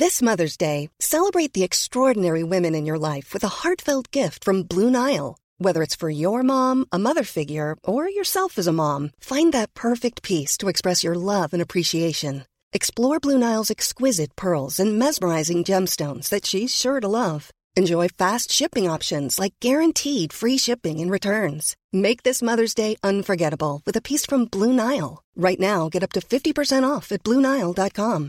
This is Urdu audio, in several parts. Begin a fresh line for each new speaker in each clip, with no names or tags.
This mother's day celebrate the extraordinary women in your life with ارد gram Blue Nile for you mom or figure اور make this mother's day unforgettable Abu with from Blue Nile right now get اپنٹ of bill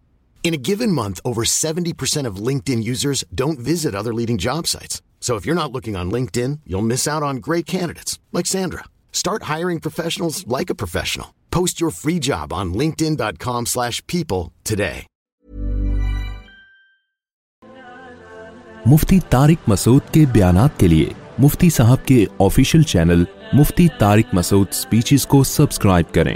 بیانفتی صاحب کے official channel Mufti Tariq Masood speeches کو سبسکرائب کریں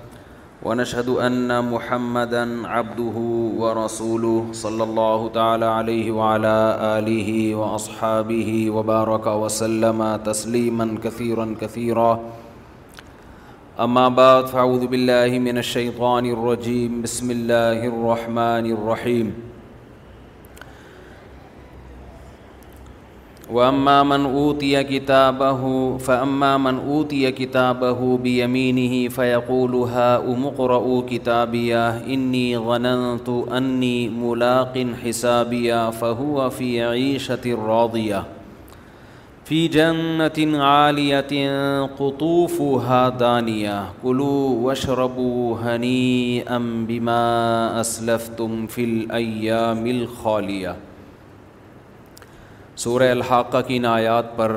ونشهد أن محمدا عبده ورسوله صلى الله تعالى عليه وعلى آله وأصحابه وبارك وسلم تسليما كثيرا كثيرا أما بعد فعوذ بالله من الشيطان الرجيم بسم الله الرحمن الرحيم و مَنْ کتاب كِتَابَهُ فَأَمَّا مَنْ کتاب ہو بِيَمِينِهِ ہی هَا الحا امقر او غَنَنْتُ أَنِّي مُلَاقٍ حِسَابِيَا ملاقن حسابیہ فہو فی عیشت جَنَّةٍ فی قُطُوفُهَا عالیت قُلُوا وَاشْرَبُوا هَنِيئًا بِمَا أَسْلَفْتُمْ وشربو الْأَيَّامِ الْخَالِيَةِ سورہ الحاقہ کی کی آیات پر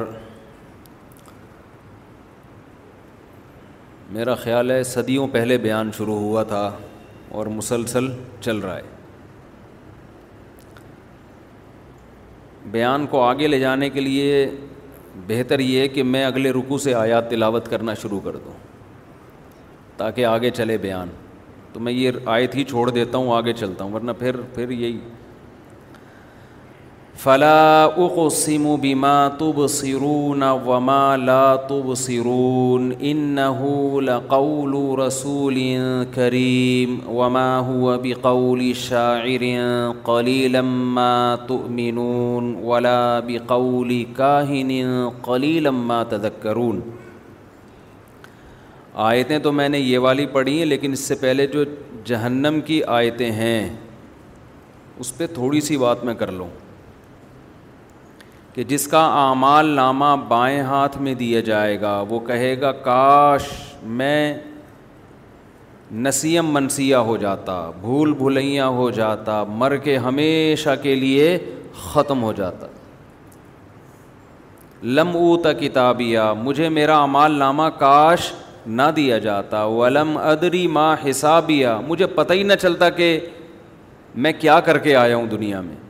میرا خیال ہے صدیوں پہلے بیان شروع ہوا تھا اور مسلسل چل رہا ہے بیان کو آگے لے جانے کے لیے بہتر یہ ہے کہ میں اگلے رکو سے آیات تلاوت کرنا شروع کر دوں تاکہ آگے چلے بیان تو میں یہ آیت ہی چھوڑ دیتا ہوں آگے چلتا ہوں ورنہ پھر پھر یہی فلا اقسم بما تبصرون وما لا تبصرون انه لقول رسول كريم وما هو بقول شاعر قليلا ما تؤمنون ولا بقول كاهن قليلا ما تذكرون آیتیں تو میں نے یہ والی پڑھی ہیں لیکن اس سے پہلے جو جہنم کی آیتیں ہیں اس پہ تھوڑی سی بات میں کر لوں کہ جس کا اعمال نامہ بائیں ہاتھ میں دیا جائے گا وہ کہے گا کاش میں نسیم منسیہ ہو جاتا بھول بھلیاں ہو جاتا مر کے ہمیشہ کے لیے ختم ہو جاتا لم اوتا کتابیہ مجھے میرا اعمال نامہ کاش نہ دیا جاتا ولم ادری ماں حسابیہ مجھے پتہ ہی نہ چلتا کہ میں کیا کر کے آیا ہوں دنیا میں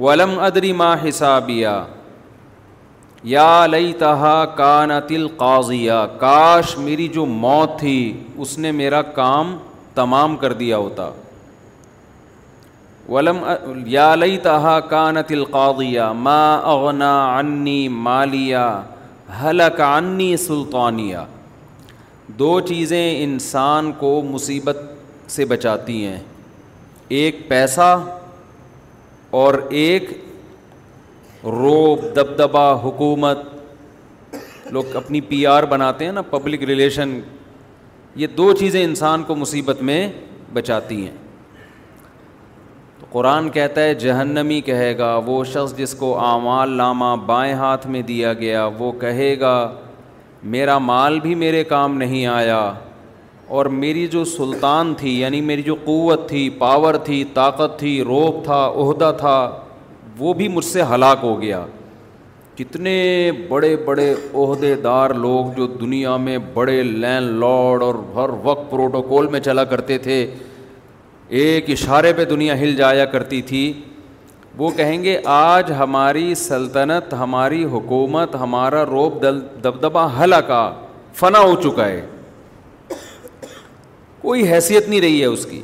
ولم ادری حسابیہ حسابیا لئی تہا کان تل کاش میری جو موت تھی اس نے میرا کام تمام کر دیا ہوتا ولم یا لئی تہا کان تل قاضیہ ما اغنا انی مالیہ حلق انی سلطانیہ دو چیزیں انسان کو مصیبت سے بچاتی ہیں ایک پیسہ اور ایک روب دبدبا حکومت لوگ اپنی پی آر بناتے ہیں نا پبلک ریلیشن یہ دو چیزیں انسان کو مصیبت میں بچاتی ہیں تو قرآن کہتا ہے جہنمی کہے گا وہ شخص جس کو اعمال لامہ بائیں ہاتھ میں دیا گیا وہ کہے گا میرا مال بھی میرے کام نہیں آیا اور میری جو سلطان تھی یعنی میری جو قوت تھی پاور تھی طاقت تھی روب تھا عہدہ تھا وہ بھی مجھ سے ہلاک ہو گیا کتنے بڑے بڑے عہدے دار لوگ جو دنیا میں بڑے لینڈ لارڈ اور ہر وقت پروٹوکول میں چلا کرتے تھے ایک اشارے پہ دنیا ہل جایا کرتی تھی وہ کہیں گے آج ہماری سلطنت ہماری حکومت ہمارا روب دل دبدبہ ہلاکا فنا ہو چکا ہے کوئی حیثیت نہیں رہی ہے اس کی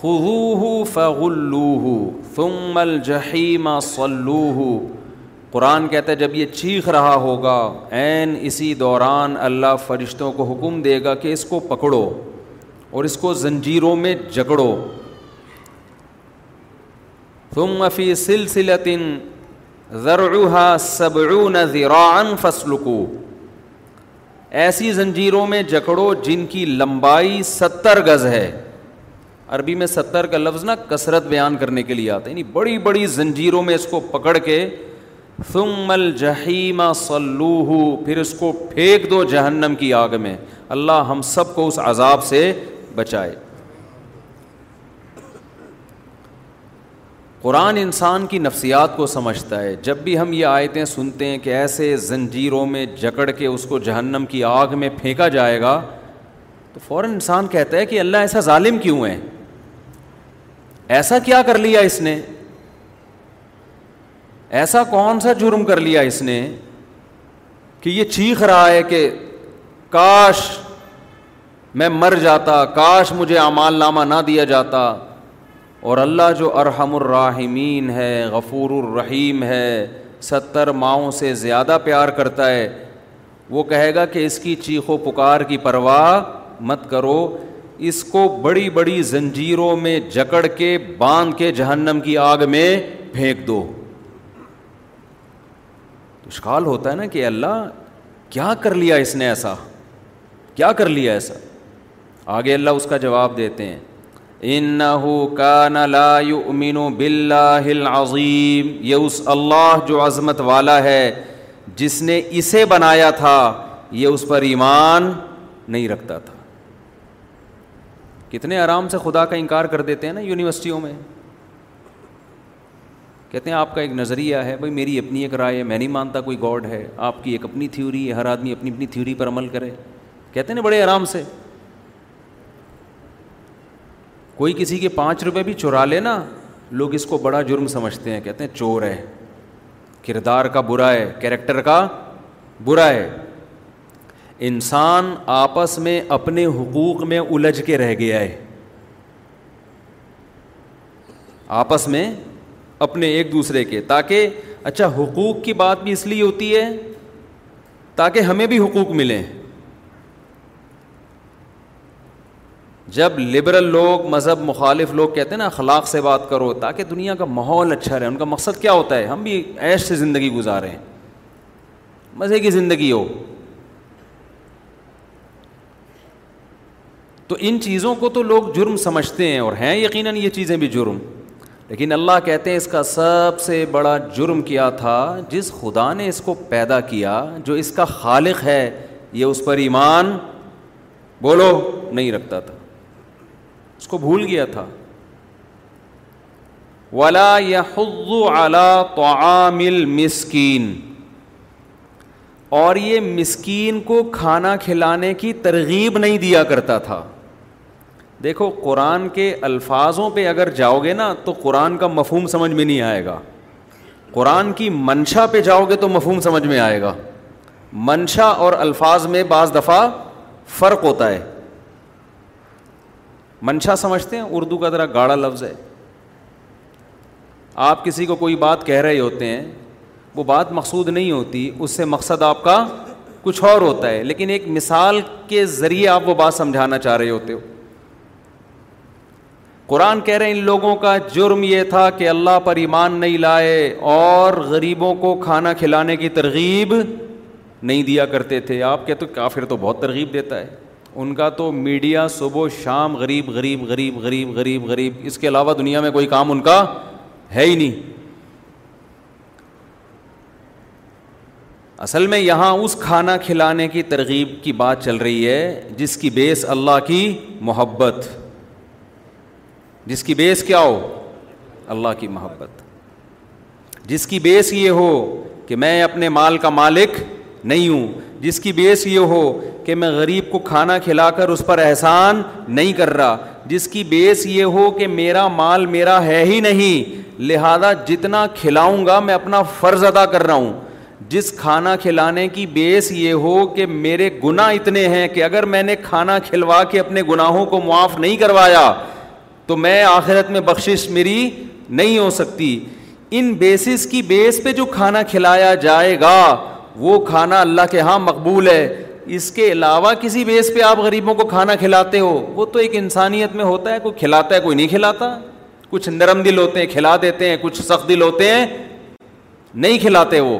خو فغلوہ ثم الجحیم صلوہ قرآن کہتا ہے جب یہ چیخ رہا ہوگا عین اسی دوران اللہ فرشتوں کو حکم دے گا کہ اس کو پکڑو اور اس کو زنجیروں میں جگڑو تم افی سلسلت ذراعا فسلکو ایسی زنجیروں میں جکڑو جن کی لمبائی ستر گز ہے عربی میں ستر کا لفظ نا کثرت بیان کرنے کے لیے آتا ہے یعنی بڑی بڑی زنجیروں میں اس کو پکڑ کے ثم الجحیم صلوہ پھر اس کو پھینک دو جہنم کی آگ میں اللہ ہم سب کو اس عذاب سے بچائے قرآن انسان کی نفسیات کو سمجھتا ہے جب بھی ہم یہ آیتیں سنتے ہیں کہ ایسے زنجیروں میں جکڑ کے اس کو جہنم کی آگ میں پھینکا جائے گا تو فوراً انسان کہتا ہے کہ اللہ ایسا ظالم کیوں ہے ایسا کیا کر لیا اس نے ایسا کون سا جرم کر لیا اس نے کہ یہ چیخ رہا ہے کہ کاش میں مر جاتا کاش مجھے اعمال نامہ نہ دیا جاتا اور اللہ جو ارحم الراحمین ہے غفور الرحیم ہے ستر ماؤں سے زیادہ پیار کرتا ہے وہ کہے گا کہ اس کی چیخ و پکار کی پرواہ مت کرو اس کو بڑی بڑی زنجیروں میں جکڑ کے باندھ کے جہنم کی آگ میں پھینک دو اشکال ہوتا ہے نا کہ اللہ کیا کر لیا اس نے ایسا کیا کر لیا ایسا آگے اللہ اس کا جواب دیتے ہیں انہو کان لا یؤمن باللہ العظیم یہ اس اللہ جو عظمت والا ہے جس نے اسے بنایا تھا یہ اس پر ایمان نہیں رکھتا تھا کتنے آرام سے خدا کا انکار کر دیتے ہیں نا یونیورسٹیوں میں کہتے ہیں آپ کا ایک نظریہ ہے بھائی میری اپنی ایک رائے میں نہیں مانتا کوئی گاڈ ہے آپ کی ایک اپنی تھیوری ہے ہر آدمی اپنی اپنی تھیوری پر عمل کرے کہتے ہیں بڑے آرام سے کوئی کسی کے پانچ روپے بھی چورا نا لوگ اس کو بڑا جرم سمجھتے ہیں کہتے ہیں چور ہے کردار کا برا ہے کیریکٹر کا برا ہے انسان آپس میں اپنے حقوق میں الجھ کے رہ گیا ہے آپس میں اپنے ایک دوسرے کے تاکہ اچھا حقوق کی بات بھی اس لیے ہوتی ہے تاکہ ہمیں بھی حقوق ملیں جب لبرل لوگ مذہب مخالف لوگ کہتے ہیں نا اخلاق سے بات کرو تاکہ دنیا کا ماحول اچھا رہے ان کا مقصد کیا ہوتا ہے ہم بھی عیش سے زندگی گزاریں مزے کی زندگی ہو تو ان چیزوں کو تو لوگ جرم سمجھتے ہیں اور ہیں یقیناً یہ چیزیں بھی جرم لیکن اللہ کہتے ہیں اس کا سب سے بڑا جرم کیا تھا جس خدا نے اس کو پیدا کیا جو اس کا خالق ہے یہ اس پر ایمان بولو نہیں رکھتا تھا اس کو بھول گیا تھا ولا یا حزو اعلی تو عامل مسکین اور یہ مسکین کو کھانا کھلانے کی ترغیب نہیں دیا کرتا تھا دیکھو قرآن کے الفاظوں پہ اگر جاؤ گے نا تو قرآن کا مفہوم سمجھ میں نہیں آئے گا قرآن کی منشا پہ جاؤ گے تو مفہوم سمجھ میں آئے گا منشا اور الفاظ میں بعض دفعہ فرق ہوتا ہے منشا سمجھتے ہیں اردو کا ذرا گاڑا لفظ ہے آپ کسی کو کوئی بات کہہ رہے ہوتے ہیں وہ بات مقصود نہیں ہوتی اس سے مقصد آپ کا کچھ اور ہوتا ہے لیکن ایک مثال کے ذریعے آپ وہ بات سمجھانا چاہ رہے ہوتے ہو قرآن کہہ رہے ہیں ان لوگوں کا جرم یہ تھا کہ اللہ پر ایمان نہیں لائے اور غریبوں کو کھانا کھلانے کی ترغیب نہیں دیا کرتے تھے آپ کہتے کافر تو بہت ترغیب دیتا ہے ان کا تو میڈیا صبح و شام غریب غریب غریب غریب غریب غریب اس کے علاوہ دنیا میں کوئی کام ان کا ہے ہی نہیں اصل میں یہاں اس کھانا کھلانے کی ترغیب کی بات چل رہی ہے جس کی بیس اللہ کی محبت جس کی بیس کیا ہو اللہ کی محبت جس کی بیس یہ ہو کہ میں اپنے مال کا مالک نہیں ہوں جس کی بیس یہ ہو کہ میں غریب کو کھانا کھلا کر اس پر احسان نہیں کر رہا جس کی بیس یہ ہو کہ میرا مال میرا ہے ہی نہیں لہذا جتنا کھلاؤں گا میں اپنا فرض ادا کر رہا ہوں جس کھانا کھلانے کی بیس یہ ہو کہ میرے گناہ اتنے ہیں کہ اگر میں نے کھانا کھلوا کے اپنے گناہوں کو معاف نہیں کروایا تو میں آخرت میں بخشش میری نہیں ہو سکتی ان بیسس کی بیس پہ جو کھانا کھلایا جائے گا وہ کھانا اللہ کے ہاں مقبول ہے اس کے علاوہ کسی بیس پہ آپ غریبوں کو کھانا کھلاتے ہو وہ تو ایک انسانیت میں ہوتا ہے کوئی کھلاتا ہے کوئی نہیں کھلاتا کچھ نرم دل ہوتے ہیں کھلا دیتے ہیں کچھ سخت دل ہوتے ہیں نہیں کھلاتے وہ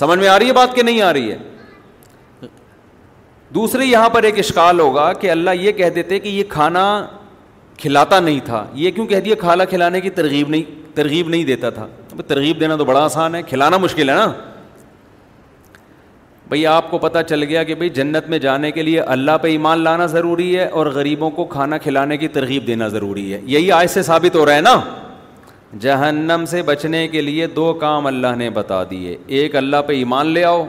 سمجھ میں آ رہی ہے بات کہ نہیں آ رہی ہے دوسرے یہاں پر ایک اشکال ہوگا کہ اللہ یہ کہہ دیتے کہ یہ کھانا کھلاتا نہیں تھا یہ کیوں کہہ دیا کھالا کھلانے کی ترغیب نہیں ترغیب نہیں دیتا تھا ترغیب دینا تو بڑا آسان ہے کھلانا مشکل ہے نا بھائی آپ کو پتہ چل گیا کہ بھائی جنت میں جانے کے لیے اللہ پہ ایمان لانا ضروری ہے اور غریبوں کو کھانا کھلانے کی ترغیب دینا ضروری ہے یہی آج سے ثابت ہو رہا ہے نا جہنم سے بچنے کے لیے دو کام اللہ نے بتا دیے ایک اللہ پہ ایمان لے آؤ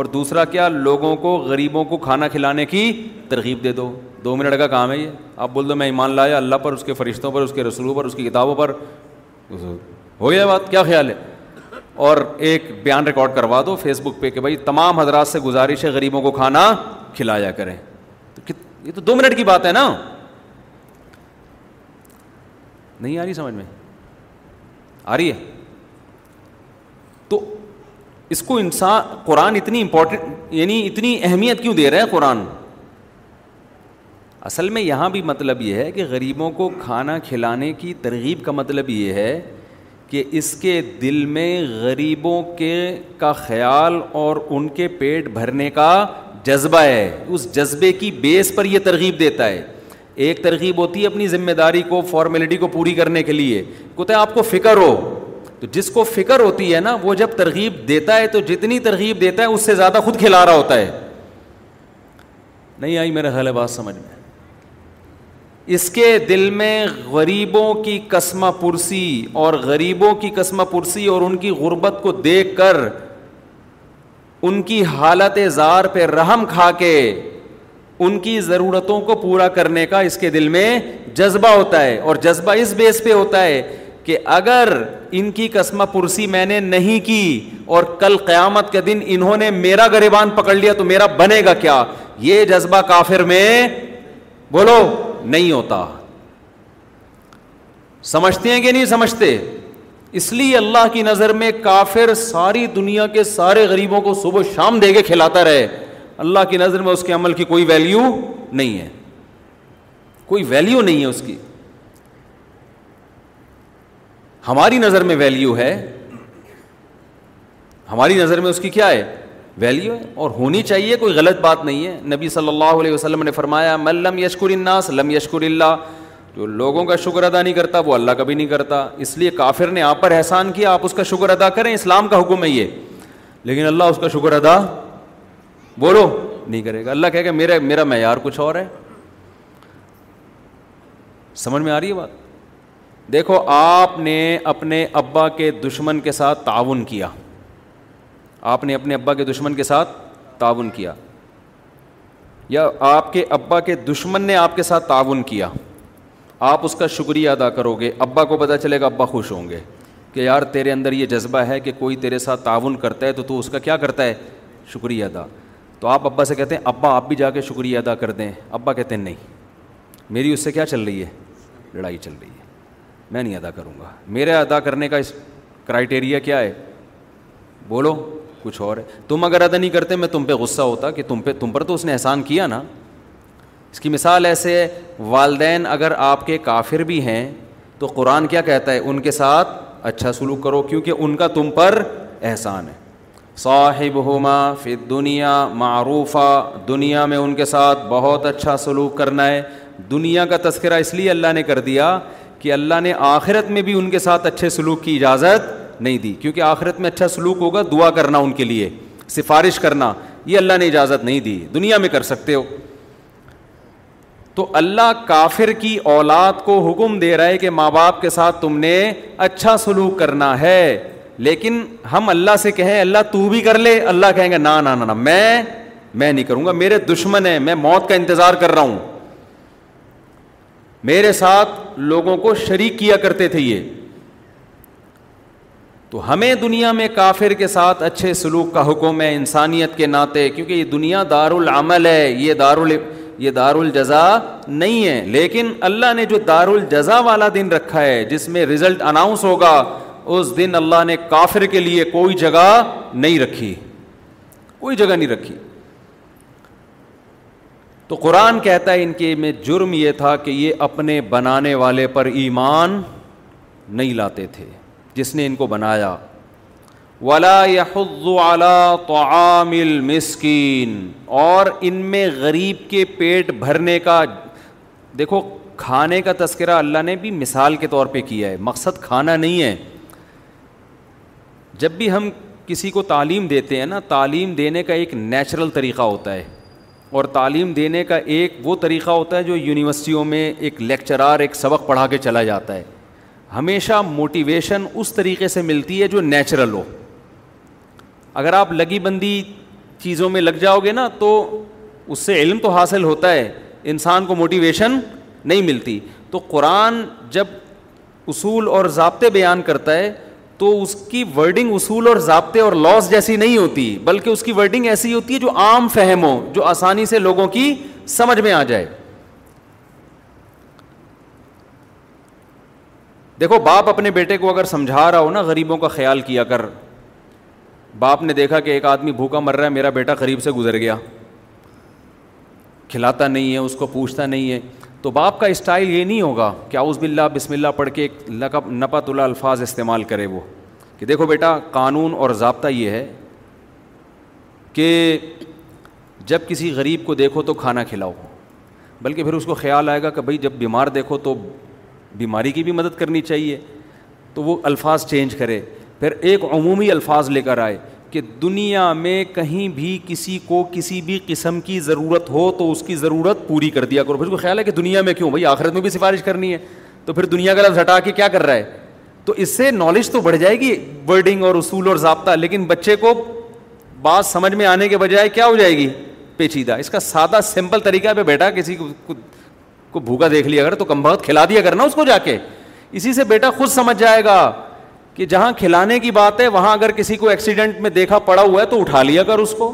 اور دوسرا کیا لوگوں کو غریبوں کو کھانا کھلانے کی ترغیب دے دو دو منٹ کا کام ہے یہ آپ بول دو میں ایمان لایا اللہ پر اس کے فرشتوں پر اس کے رسولوں پر اس کی کتابوں پر ہو گیا بات کیا خیال ہے اور ایک بیان ریکارڈ کروا دو فیس بک پہ کہ بھائی تمام حضرات سے گزارش ہے غریبوں کو کھانا کھلایا کریں یہ تو دو منٹ کی بات ہے نا نہیں آ رہی سمجھ میں آ رہی ہے تو اس کو انسان قرآن اتنی امپورٹنٹ یعنی اتنی اہمیت کیوں دے رہے ہیں قرآن اصل میں یہاں بھی مطلب یہ ہے کہ غریبوں کو کھانا کھلانے کی ترغیب کا مطلب یہ ہے کہ اس کے دل میں غریبوں کے کا خیال اور ان کے پیٹ بھرنے کا جذبہ ہے اس جذبے کی بیس پر یہ ترغیب دیتا ہے ایک ترغیب ہوتی ہے اپنی ذمہ داری کو فارمیلٹی کو پوری کرنے کے لیے کہتے ہیں آپ کو فکر ہو تو جس کو فکر ہوتی ہے نا وہ جب ترغیب دیتا ہے تو جتنی ترغیب دیتا ہے اس سے زیادہ خود کھلا رہا ہوتا ہے نہیں آئی میرا ہے بات سمجھ میں اس کے دل میں غریبوں کی قسمہ پرسی اور غریبوں کی قسمہ پرسی اور ان کی غربت کو دیکھ کر ان کی حالت زار پہ رحم کھا کے ان کی ضرورتوں کو پورا کرنے کا اس کے دل میں جذبہ ہوتا ہے اور جذبہ اس بیس پہ ہوتا ہے کہ اگر ان کی قسمہ پرسی میں نے نہیں کی اور کل قیامت کے دن انہوں نے میرا گریبان پکڑ لیا تو میرا بنے گا کیا یہ جذبہ کافر میں بولو نہیں ہوتا سمجھتے ہیں کہ نہیں سمجھتے اس لیے اللہ کی نظر میں کافر ساری دنیا کے سارے غریبوں کو صبح شام دے کے کھلاتا رہے اللہ کی نظر میں اس کے عمل کی کوئی ویلیو نہیں ہے کوئی ویلیو نہیں ہے اس کی ہماری نظر میں ویلیو ہے ہماری نظر میں اس کی کیا ہے ویلیو ہے اور ہونی چاہیے کوئی غلط بات نہیں ہے نبی صلی اللہ علیہ وسلم نے فرمایا ملم یشکر الناس لم یشکر اللہ جو لوگوں کا شکر ادا نہیں کرتا وہ اللہ کا بھی نہیں کرتا اس لیے کافر نے آپ پر احسان کیا آپ اس کا شکر ادا کریں اسلام کا حکم ہے یہ لیکن اللہ اس کا شکر ادا بولو نہیں کرے گا اللہ کہے کہ میرا میرا معیار کچھ اور ہے سمجھ میں آ رہی ہے بات دیکھو آپ نے اپنے ابا کے دشمن کے ساتھ تعاون کیا آپ نے اپنے ابا کے دشمن کے ساتھ تعاون کیا یا آپ کے ابا کے دشمن نے آپ کے ساتھ تعاون کیا آپ اس کا شکریہ ادا کرو گے ابا کو پتہ چلے گا ابا خوش ہوں گے کہ یار تیرے اندر یہ جذبہ ہے کہ کوئی تیرے ساتھ تعاون کرتا ہے تو تو اس کا کیا کرتا ہے شکریہ ادا تو آپ ابا سے کہتے ہیں ابا آپ بھی جا کے شکریہ ادا کر دیں ابا کہتے ہیں نہیں میری اس سے کیا چل رہی ہے لڑائی چل رہی ہے میں نہیں ادا کروں گا میرا ادا کرنے کا اس کرائٹیریا کیا ہے بولو کچھ اور ہے تم اگر ادا نہیں کرتے میں تم پہ غصہ ہوتا کہ تم پہ تم پر تو اس نے احسان کیا نا اس کی مثال ایسے ہے والدین اگر آپ کے کافر بھی ہیں تو قرآن کیا کہتا ہے ان کے ساتھ اچھا سلوک کرو کیونکہ ان کا تم پر احسان ہے صاحب ہوما فت دنیا معروفہ دنیا میں ان کے ساتھ بہت اچھا سلوک کرنا ہے دنیا کا تذکرہ اس لیے اللہ نے کر دیا کہ اللہ نے آخرت میں بھی ان کے ساتھ اچھے سلوک کی اجازت نہیں دی کیونکہ آخرت میں اچھا سلوک ہوگا دعا کرنا ان کے لیے سفارش کرنا یہ اللہ نے اجازت نہیں دی دنیا میں کر سکتے ہو تو اللہ کافر کی اولاد کو حکم دے رہا ہے کہ ماں باپ کے ساتھ تم نے اچھا سلوک کرنا ہے لیکن ہم اللہ سے کہیں اللہ تو بھی کر لے اللہ کہیں گے نہ میں نہیں کروں گا میرے دشمن ہے میں موت کا انتظار کر رہا ہوں میرے ساتھ لوگوں کو شریک کیا کرتے تھے یہ تو ہمیں دنیا میں کافر کے ساتھ اچھے سلوک کا حکم ہے انسانیت کے ناطے کیونکہ یہ دنیا دارالعمل ہے یہ ال یہ دار الجزا نہیں ہے لیکن اللہ نے جو دار الجزا والا دن رکھا ہے جس میں رزلٹ اناؤنس ہوگا اس دن اللہ نے کافر کے لیے کوئی جگہ نہیں رکھی کوئی جگہ نہیں رکھی تو قرآن کہتا ہے ان کے میں جرم یہ تھا کہ یہ اپنے بنانے والے پر ایمان نہیں لاتے تھے جس نے ان کو بنایا ولا یحض حض و اعلیٰ تو عامل مسکین اور ان میں غریب کے پیٹ بھرنے کا دیکھو کھانے کا تذکرہ اللہ نے بھی مثال کے طور پہ کیا ہے مقصد کھانا نہیں ہے جب بھی ہم کسی کو تعلیم دیتے ہیں نا تعلیم دینے کا ایک نیچرل طریقہ ہوتا ہے اور تعلیم دینے کا ایک وہ طریقہ ہوتا ہے جو یونیورسٹیوں میں ایک لیکچرار ایک سبق پڑھا کے چلا جاتا ہے ہمیشہ موٹیویشن اس طریقے سے ملتی ہے جو نیچرل ہو اگر آپ لگی بندی چیزوں میں لگ جاؤ گے نا تو اس سے علم تو حاصل ہوتا ہے انسان کو موٹیویشن نہیں ملتی تو قرآن جب اصول اور ضابطے بیان کرتا ہے تو اس کی ورڈنگ اصول اور ضابطے اور لاس جیسی نہیں ہوتی بلکہ اس کی ورڈنگ ایسی ہوتی ہے جو عام فہم ہو جو آسانی سے لوگوں کی سمجھ میں آ جائے دیکھو باپ اپنے بیٹے کو اگر سمجھا رہا ہو نا غریبوں کا خیال کیا کر باپ نے دیکھا کہ ایک آدمی بھوکا مر رہا ہے میرا بیٹا غریب سے گزر گیا کھلاتا نہیں ہے اس کو پوچھتا نہیں ہے تو باپ کا اسٹائل یہ نہیں ہوگا کہ آؤز باللہ بسم اللہ پڑھ کے ایک نپت اللہ الفاظ استعمال کرے وہ کہ دیکھو بیٹا قانون اور ضابطہ یہ ہے کہ جب کسی غریب کو دیکھو تو کھانا کھلاؤ بلکہ پھر اس کو خیال آئے گا کہ بھائی جب بیمار دیکھو تو بیماری کی بھی مدد کرنی چاہیے تو وہ الفاظ چینج کرے پھر ایک عمومی الفاظ لے کر آئے کہ دنیا میں کہیں بھی کسی کو کسی بھی قسم کی ضرورت ہو تو اس کی ضرورت پوری کر دیا کرو اس کو خیال ہے کہ دنیا میں کیوں بھائی آخرت میں بھی سفارش کرنی ہے تو پھر دنیا کا لفظ ہٹا کے کیا کر رہا ہے تو اس سے نالج تو بڑھ جائے گی ورڈنگ اور اصول اور ضابطہ لیکن بچے کو بات سمجھ میں آنے کے بجائے کیا ہو جائے گی پیچیدہ اس کا سادہ سمپل طریقہ پہ بیٹھا کسی کو کو بھوکا دیکھ لیا کر تو کم بہت کھلا دیا کرنا اس کو جا کے اسی سے بیٹا خود سمجھ جائے گا کہ جہاں کھلانے کی بات ہے وہاں اگر کسی کو ایکسیڈنٹ میں دیکھا پڑا ہوا ہے تو اٹھا لیا کر اس کو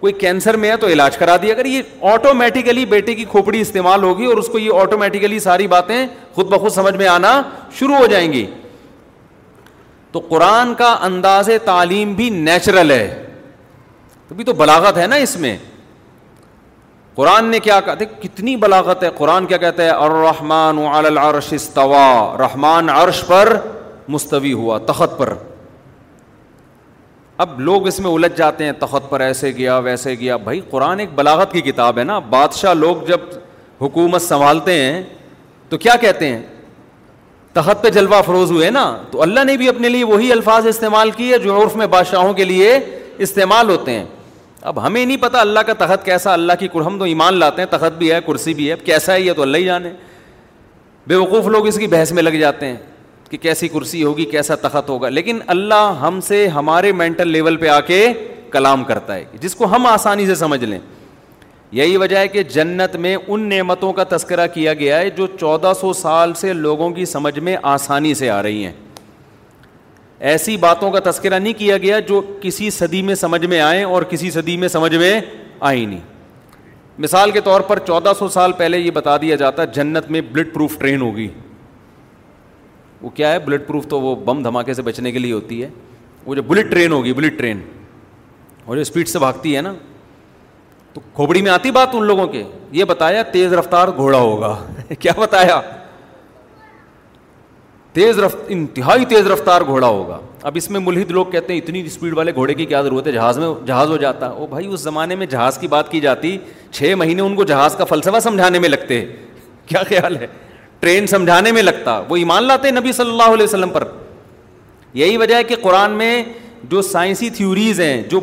کوئی کینسر میں ہے تو علاج کرا دیا کر یہ آٹومیٹیکلی بیٹے کی کھوپڑی استعمال ہوگی اور اس کو یہ آٹومیٹیکلی ساری باتیں خود بخود سمجھ میں آنا شروع ہو جائیں گی تو قرآن کا انداز تعلیم بھی نیچرل ہے تبھی تو بلاغت ہے نا اس میں قرآن نے کیا کہا دیکھ کتنی بلاغت ہے قرآن کیا کہتا العرش استوا رحمان عرش پر مستوی ہوا تخت پر اب لوگ اس میں الجھ جاتے ہیں تخت پر ایسے گیا ویسے گیا بھائی قرآن ایک بلاغت کی کتاب ہے نا بادشاہ لوگ جب حکومت سنبھالتے ہیں تو کیا کہتے ہیں تخت پہ جلوہ فروز ہوئے نا تو اللہ نے بھی اپنے لیے وہی الفاظ استعمال کیے جو عرف میں بادشاہوں کے لیے استعمال ہوتے ہیں اب ہمیں نہیں پتا اللہ کا تخت کیسا اللہ کی ہم تو ایمان لاتے ہیں تخت بھی ہے کرسی بھی ہے کیسا ہے یہ تو اللہ ہی جانے بے وقوف لوگ اس کی بحث میں لگ جاتے ہیں کہ کیسی کرسی ہوگی کیسا تخت ہوگا لیکن اللہ ہم سے ہمارے مینٹل لیول پہ آ کے کلام کرتا ہے جس کو ہم آسانی سے سمجھ لیں یہی وجہ ہے کہ جنت میں ان نعمتوں کا تذکرہ کیا گیا ہے جو چودہ سو سال سے لوگوں کی سمجھ میں آسانی سے آ رہی ہیں ایسی باتوں کا تذکرہ نہیں کیا گیا جو کسی صدی میں سمجھ میں آئیں اور کسی صدی میں سمجھ میں آئی نہیں مثال کے طور پر چودہ سو سال پہلے یہ بتا دیا جاتا جنت میں بلٹ پروف ٹرین ہوگی وہ کیا ہے بلٹ پروف تو وہ بم دھماکے سے بچنے کے لیے ہوتی ہے وہ جو بلٹ ٹرین ہوگی بلٹ ٹرین اور جو اسپیڈ سے بھاگتی ہے نا تو کھوبڑی میں آتی بات ان لوگوں کے یہ بتایا تیز رفتار گھوڑا ہوگا کیا بتایا تیز رفت انتہائی تیز رفتار گھوڑا ہوگا اب اس میں ملحد لوگ کہتے ہیں اتنی اسپیڈ والے گھوڑے کی کیا ضرورت ہے جہاز میں جہاز ہو جاتا وہ بھائی اس زمانے میں جہاز کی بات کی جاتی چھ مہینے ان کو جہاز کا فلسفہ سمجھانے میں لگتے کیا خیال ہے ٹرین سمجھانے میں لگتا وہ ایمان لاتے نبی صلی اللہ علیہ وسلم پر یہی وجہ ہے کہ قرآن میں جو سائنسی تھیوریز ہیں جو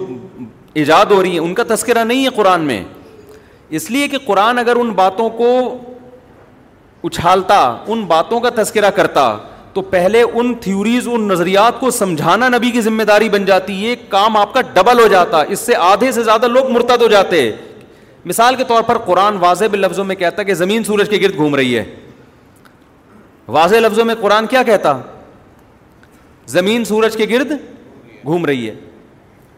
ایجاد ہو رہی ہیں ان کا تذکرہ نہیں ہے قرآن میں اس لیے کہ قرآن اگر ان باتوں کو اچھالتا ان باتوں کا تذکرہ کرتا تو پہلے ان تھیوریز ان نظریات کو سمجھانا نبی کی ذمہ داری بن جاتی یہ کام آپ کا ڈبل ہو جاتا اس سے آدھے سے زیادہ لوگ مرتد ہو جاتے مثال کے طور پر قرآن واضح لفظوں میں کہتا کہ زمین سورج کے گرد گھوم رہی ہے واضح لفظوں میں قرآن کیا کہتا زمین سورج کے گرد گھوم رہی ہے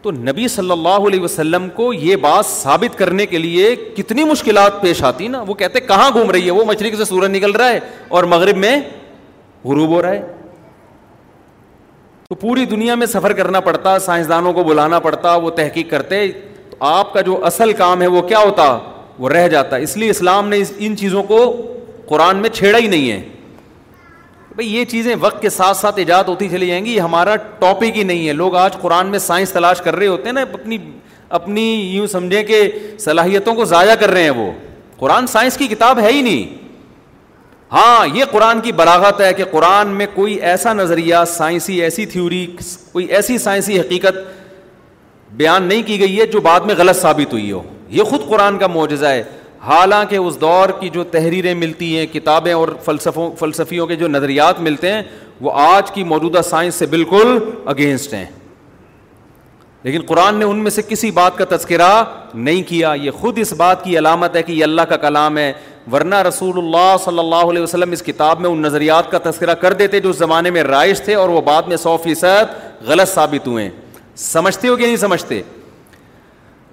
تو نبی صلی اللہ علیہ وسلم کو یہ بات ثابت کرنے کے لیے کتنی مشکلات پیش آتی نا وہ کہتے کہاں گھوم رہی ہے وہ مچھلی سے سورج نکل رہا ہے اور مغرب میں غروب ہو رہا ہے تو پوری دنیا میں سفر کرنا پڑتا سائنسدانوں کو بلانا پڑتا وہ تحقیق کرتے تو آپ کا جو اصل کام ہے وہ کیا ہوتا وہ رہ جاتا اس لیے اسلام نے ان چیزوں کو قرآن میں چھیڑا ہی نہیں ہے بھائی یہ چیزیں وقت کے ساتھ ساتھ ایجاد ہوتی چلی جائیں گی یہ ہمارا ٹاپک ہی نہیں ہے لوگ آج قرآن میں سائنس تلاش کر رہے ہوتے ہیں نا اپنی اپنی یوں سمجھیں کہ صلاحیتوں کو ضائع کر رہے ہیں وہ قرآن سائنس کی کتاب ہے ہی نہیں ہاں یہ قرآن کی بلاغت ہے کہ قرآن میں کوئی ایسا نظریہ سائنسی ایسی تھیوری کوئی ایسی سائنسی حقیقت بیان نہیں کی گئی ہے جو بعد میں غلط ثابت ہوئی ہو یہ خود قرآن کا معجزہ ہے حالانکہ اس دور کی جو تحریریں ملتی ہیں کتابیں اور فلسفوں فلسفیوں کے جو نظریات ملتے ہیں وہ آج کی موجودہ سائنس سے بالکل اگینسٹ ہیں لیکن قرآن نے ان میں سے کسی بات کا تذکرہ نہیں کیا یہ خود اس بات کی علامت ہے کہ یہ اللہ کا کلام ہے ورنہ رسول اللہ صلی اللہ علیہ وسلم اس کتاب میں ان نظریات کا تذکرہ کر دیتے جو اس زمانے میں رائج تھے اور وہ بعد میں سو فیصد غلط ثابت ہوئے سمجھتے ہو کہ نہیں سمجھتے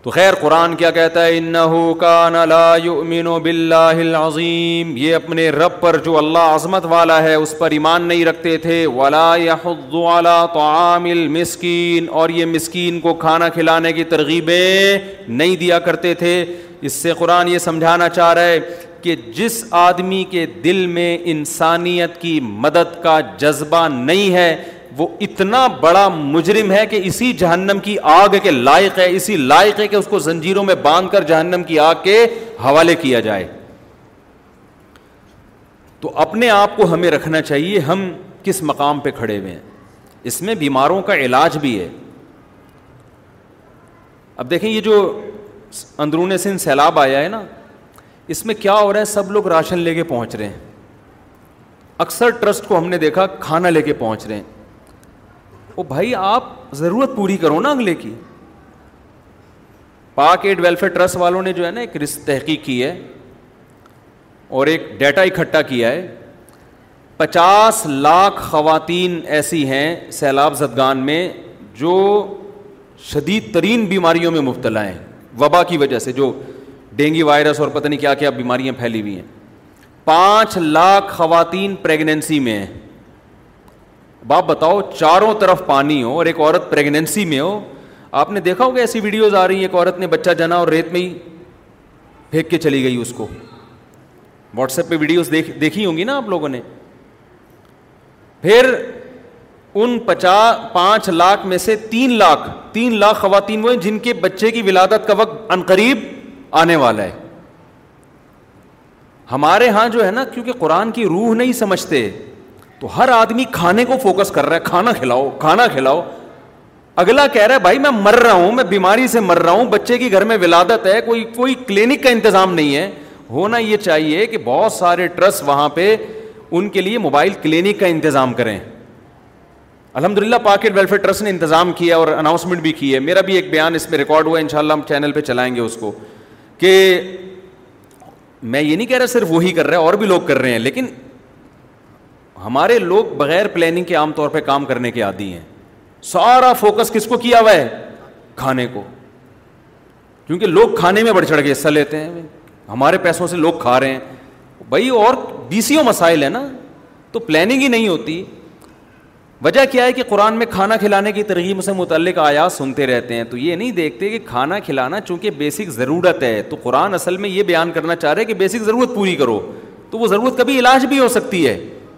تو خیر قرآن کیا کہتا ہے انہو کان لا یؤمن باللہ العظیم یہ اپنے رب پر جو اللہ عظمت والا ہے اس پر ایمان نہیں رکھتے تھے ولا على طعام المسکین اور یہ مسکین کو کھانا کھلانے کی ترغیبیں نہیں دیا کرتے تھے اس سے قرآن یہ سمجھانا چاہ رہے کہ جس آدمی کے دل میں انسانیت کی مدد کا جذبہ نہیں ہے وہ اتنا بڑا مجرم ہے کہ اسی جہنم کی آگ کے لائق ہے اسی لائق ہے کہ اس کو زنجیروں میں باندھ کر جہنم کی آگ کے حوالے کیا جائے تو اپنے آپ کو ہمیں رکھنا چاہیے ہم کس مقام پہ کھڑے ہوئے ہیں اس میں بیماروں کا علاج بھی ہے اب دیکھیں یہ جو اندرون سن سیلاب آیا ہے نا اس میں کیا ہو رہا ہے سب لوگ راشن لے کے پہنچ رہے ہیں اکثر ٹرسٹ کو ہم نے دیکھا کھانا لے کے پہنچ رہے ہیں وہ بھائی آپ ضرورت پوری کرو نا اگلے کی پاک ایڈ ویلفیئر ٹرسٹ والوں نے جو ہے نا ایک رسک تحقیق کی ہے اور ایک ڈیٹا اکٹھا کیا ہے پچاس لاکھ خواتین ایسی ہیں سیلاب زدگان میں جو شدید ترین بیماریوں میں مبتلا ہیں وبا کی وجہ سے جو ڈینگی وائرس اور پتہ نہیں کیا کیا بیماریاں پھیلی ہوئی ہیں پانچ لاکھ خواتین پریگنینسی میں باپ بتاؤ چاروں طرف پانی ہو اور ایک عورت پریگنینسی میں ہو آپ نے دیکھا ہوگا ایسی ویڈیوز آ رہی ہیں ایک عورت نے بچہ جنا اور ریت میں ہی پھینک کے چلی گئی اس کو واٹس ایپ پہ ویڈیوز دیکھ دیکھی ہوں گی نا آپ لوگوں نے پھر ان پچا پانچ لاکھ میں سے تین لاکھ تین لاکھ خواتین وہ ہیں جن کے بچے کی ولادت کا وقت عنقریب آنے والا ہے ہمارے ہاں جو ہے نا کیونکہ قرآن کی روح نہیں سمجھتے تو ہر آدمی کھانے کو فوکس کر رہا ہے کھانا کھانا کھلاؤ کھلاؤ اگلا کہہ رہا ہے بھائی میں مر رہا ہوں میں بیماری سے مر رہا ہوں بچے کی گھر میں ولادت ہے کوئی کوئی کلینک کا انتظام نہیں ہے ہونا یہ چاہیے کہ بہت سارے ٹرسٹ وہاں پہ ان کے لیے موبائل کلینک کا انتظام کریں الحمد للہ پاکٹ ویلفیئر ٹرسٹ نے انتظام کیا اور اناؤنسمنٹ بھی کی ہے میرا بھی ایک بیان اس میں ریکارڈ ہوا ہے ان شاء اللہ ہم چینل پہ چلائیں گے اس کو کہ میں یہ نہیں کہہ رہا صرف وہی کر رہا ہے اور بھی لوگ کر رہے ہیں لیکن ہمارے لوگ بغیر پلاننگ کے عام طور پہ کام کرنے کے عادی ہیں سارا فوکس کس کو کیا ہوا ہے کھانے کو کیونکہ لوگ کھانے میں بڑھ چڑھ کے حصہ لیتے ہیں ہمارے پیسوں سے لوگ کھا رہے ہیں بھائی اور بی مسائل ہیں نا تو پلاننگ ہی نہیں ہوتی وجہ کیا ہے کہ قرآن میں کھانا کھلانے کی ترغیب سے متعلق آیات سنتے رہتے ہیں تو یہ نہیں دیکھتے کہ کھانا کھلانا چونکہ بیسک ضرورت ہے تو قرآن اصل میں یہ بیان کرنا چاہ رہے کہ بیسک ضرورت پوری کرو تو وہ ضرورت کبھی علاج بھی ہو سکتی ہے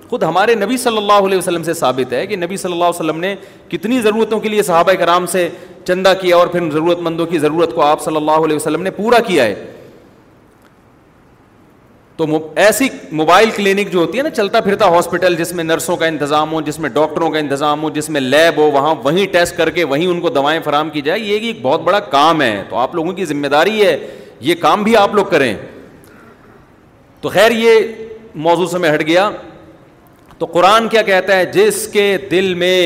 خود ہمارے نبی صلی اللہ علیہ وسلم سے ثابت ہے کہ نبی صلی اللہ علیہ وسلم نے کتنی ضرورتوں کے لیے صحابہ کرام سے چندہ کیا اور پھر ضرورت مندوں کی ضرورت کو آپ صلی اللہ علیہ وسلم نے پورا کیا ہے تو ایسی موبائل کلینک جو ہوتی ہے نا چلتا پھرتا ہاسپٹل جس میں نرسوں کا انتظام ہو جس میں ڈاکٹروں کا انتظام ہو جس میں لیب ہو وہاں وہیں ٹیسٹ کر کے وہیں ان کو دوائیں فراہم کی جائے یہ ایک بہت بڑا کام ہے تو آپ لوگوں کی ذمہ داری ہے یہ کام بھی آپ لوگ کریں تو خیر یہ موضوع سے میں ہٹ گیا تو قرآن کیا کہتا ہے جس کے دل میں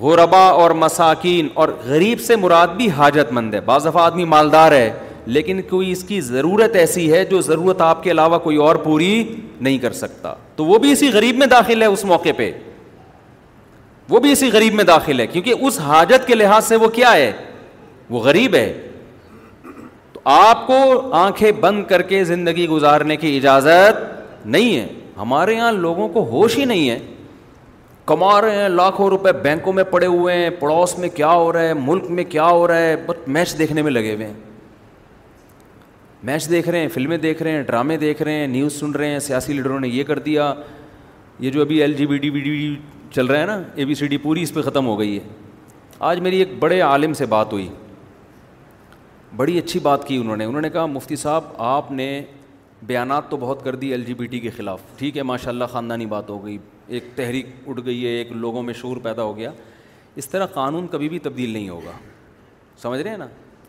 غربا اور مساکین اور غریب سے مراد بھی حاجت مند ہے بعض دفعہ آدمی مالدار ہے لیکن کوئی اس کی ضرورت ایسی ہے جو ضرورت آپ کے علاوہ کوئی اور پوری نہیں کر سکتا تو وہ بھی اسی غریب میں داخل ہے اس موقع پہ وہ بھی اسی غریب میں داخل ہے کیونکہ اس حاجت کے لحاظ سے وہ کیا ہے وہ غریب ہے تو آپ کو آنکھیں بند کر کے زندگی گزارنے کی اجازت نہیں ہے ہمارے یہاں لوگوں کو ہوش ہی نہیں ہے کما رہے ہیں لاکھوں روپے بینکوں میں پڑے ہوئے ہیں پڑوس میں کیا ہو رہا ہے ملک میں کیا ہو رہا ہے بس میچ دیکھنے میں لگے ہوئے ہیں میچ دیکھ رہے ہیں فلمیں دیکھ رہے ہیں ڈرامے دیکھ رہے ہیں نیوز سن رہے ہیں سیاسی لیڈروں نے یہ کر دیا یہ جو ابھی L G B D B چل رہا ہے نا اے بی سی ڈی پوری اس پہ ختم ہو گئی ہے آج میری ایک بڑے عالم سے بات ہوئی بڑی اچھی بات کی انہوں نے انہوں نے کہا مفتی صاحب آپ نے بیانات تو بہت کر دی ایل جی بی ٹی کے خلاف ٹھیک ہے ماشاء اللہ خاندانی بات ہو گئی ایک تحریک اٹھ گئی ہے ایک لوگوں میں شعور پیدا ہو گیا اس طرح قانون کبھی بھی تبدیل نہیں ہوگا سمجھ رہے ہیں نا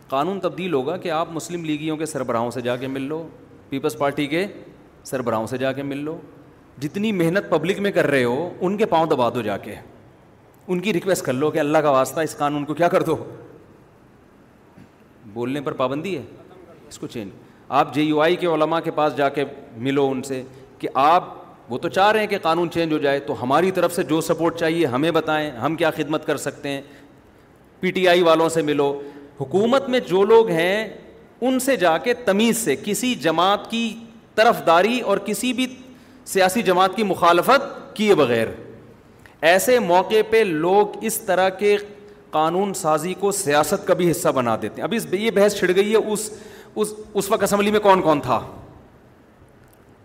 قانون تبدیل ہوگا کہ آپ مسلم لیگیوں کے سربراہوں سے جا کے مل لو پیپلز پارٹی کے سربراہوں سے جا کے مل لو جتنی محنت پبلک میں کر رہے ہو ان کے پاؤں دبا دو جا کے ان کی ریکویسٹ کر لو کہ اللہ کا واسطہ اس قانون کو کیا کر دو بولنے پر پابندی ہے اس کو چینج آپ جے یو آئی کے علماء کے پاس جا کے ملو ان سے کہ آپ وہ تو چاہ رہے ہیں کہ قانون چینج ہو جائے تو ہماری طرف سے جو سپورٹ چاہیے ہمیں بتائیں ہم کیا خدمت کر سکتے ہیں پی ٹی آئی والوں سے ملو حکومت میں جو لوگ ہیں ان سے جا کے تمیز سے کسی جماعت کی طرف داری اور کسی بھی سیاسی جماعت کی مخالفت کیے بغیر ایسے موقع پہ لوگ اس طرح کے قانون سازی کو سیاست کا بھی حصہ بنا دیتے ہیں ابھی یہ بحث چھڑ گئی ہے اس اس اس وقت اسمبلی میں کون کون تھا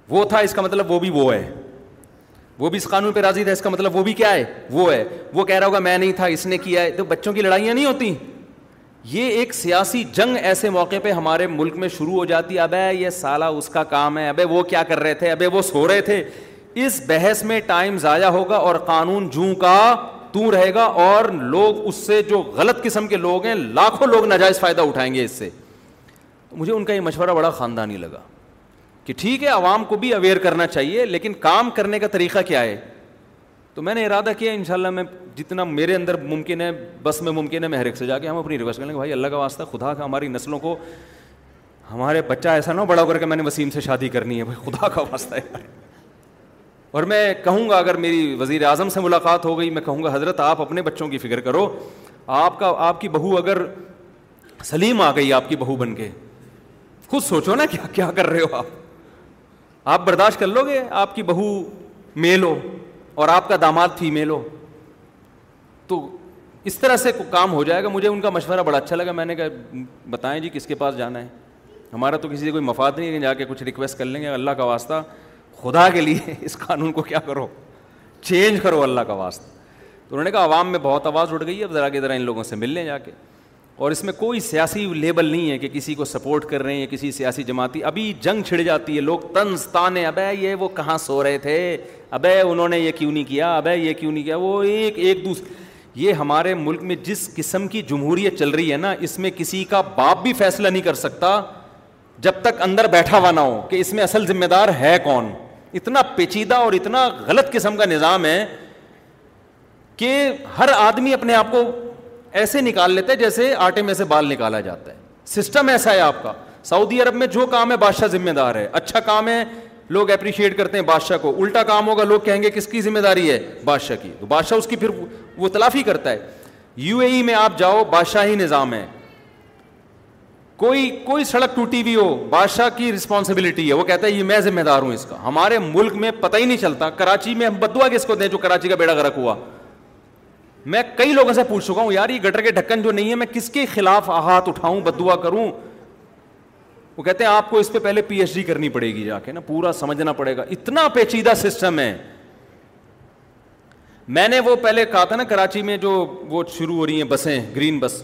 وہ تھا اس کا مطلب وہ بھی وہ ہے وہ بھی اس قانون پہ راضی تھا اس کا مطلب وہ بھی کیا ہے وہ ہے وہ کہہ رہا ہوگا میں نہیں تھا اس نے کیا ہے تو بچوں کی لڑائیاں نہیں ہوتی یہ ایک سیاسی جنگ ایسے موقع پہ ہمارے ملک میں شروع ہو جاتی ہے ابے یہ سالہ اس کا کام ہے ابے وہ کیا کر رہے تھے ابے وہ سو رہے تھے اس بحث میں ٹائم ضائع ہوگا اور قانون جوں کا تو رہے گا اور لوگ اس سے جو غلط قسم کے لوگ ہیں لاکھوں لوگ ناجائز فائدہ اٹھائیں گے اس سے مجھے ان کا یہ مشورہ بڑا خاندانی لگا کہ ٹھیک ہے عوام کو بھی اویئر کرنا چاہیے لیکن کام کرنے کا طریقہ کیا ہے تو میں نے ارادہ کیا ان شاء اللہ میں جتنا میرے اندر ممکن ہے بس میں ممکن ہے میں ہر ایک سے جا کے ہم اپنی ریکویسٹ کریں گے بھائی اللہ کا واسطہ خدا کا ہماری نسلوں کو ہمارے بچہ ایسا نہ بڑا ہو کر کے میں نے وسیم سے شادی کرنی ہے بھائی خدا کا واسطہ ہے اور میں کہوں گا اگر میری وزیر اعظم سے ملاقات ہو گئی میں کہوں گا حضرت آپ اپنے بچوں کی فکر کرو آپ کا آپ کی بہو اگر سلیم آ گئی آپ کی بہو بن کے خود سوچو نا کیا کیا کر رہے ہو آپ آپ برداشت کر لو گے آپ کی بہو میل ہو اور آپ کا داماد فیمیل ہو تو اس طرح سے کام ہو جائے گا مجھے ان کا مشورہ بڑا اچھا لگا میں نے کہا بتائیں جی کس کے پاس جانا ہے ہمارا تو کسی سے کوئی مفاد نہیں ہے کہ جا کے کچھ ریکویسٹ کر لیں گے اللہ کا واسطہ خدا کے لیے اس قانون کو کیا کرو چینج کرو اللہ کا واسطہ تو انہوں نے کہا عوام میں بہت آواز اٹھ گئی اب ذرا کہ ذرا ان لوگوں سے مل لیں جا کے اور اس میں کوئی سیاسی لیبل نہیں ہے کہ کسی کو سپورٹ کر رہے ہیں کسی سیاسی جماعتی ابھی جنگ چھڑ جاتی ہے لوگ تنز تانے ابے یہ وہ کہاں سو رہے تھے ابے انہوں نے یہ کیوں نہیں کیا ابے یہ کیوں نہیں کیا وہ ایک ایک دوسرے یہ ہمارے ملک میں جس قسم کی جمہوریت چل رہی ہے نا اس میں کسی کا باپ بھی فیصلہ نہیں کر سکتا جب تک اندر بیٹھا ہوا نہ ہو کہ اس میں اصل ذمہ دار ہے کون اتنا پیچیدہ اور اتنا غلط قسم کا نظام ہے کہ ہر آدمی اپنے آپ کو ایسے نکال لیتے جیسے آٹے میں سے بال نکالا جاتا ہے سسٹم ایسا ہے آپ کا سعودی عرب میں جو کام ہے بادشاہ ذمہ دار ہے اچھا کام ہے لوگ اپریشیٹ کرتے ہیں بادشاہ کو الٹا کام ہوگا لوگ کہیں گے کس کی ذمہ داری ہے بادشاہ کی تو بادشاہ اس کی پھر وہ تلافی کرتا ہے یو اے ای میں آپ جاؤ بادشاہی نظام ہے کوئی کوئی سڑک ٹوٹی بھی ہو بادشاہ کی رسپانسبلٹی ہے وہ کہتا ہے یہ میں ذمہ دار ہوں اس کا ہمارے ملک میں پتہ ہی نہیں چلتا کراچی میں ہم بدوا کس کو دیں جو کراچی کا بیڑا گرک ہوا میں کئی لوگوں سے پوچھ چکا ہوں یار یہ گٹر کے ڈھکن جو نہیں ہے میں کس کے خلاف ہاتھ اٹھاؤں بدوا کروں وہ کہتے ہیں آپ کو اس پہ پہلے پی ایچ ڈی کرنی پڑے گی جا کے نا پورا سمجھنا پڑے گا اتنا پیچیدہ سسٹم ہے میں نے وہ پہلے کہا تھا نا کراچی میں جو وہ شروع ہو رہی ہیں بسیں گرین بس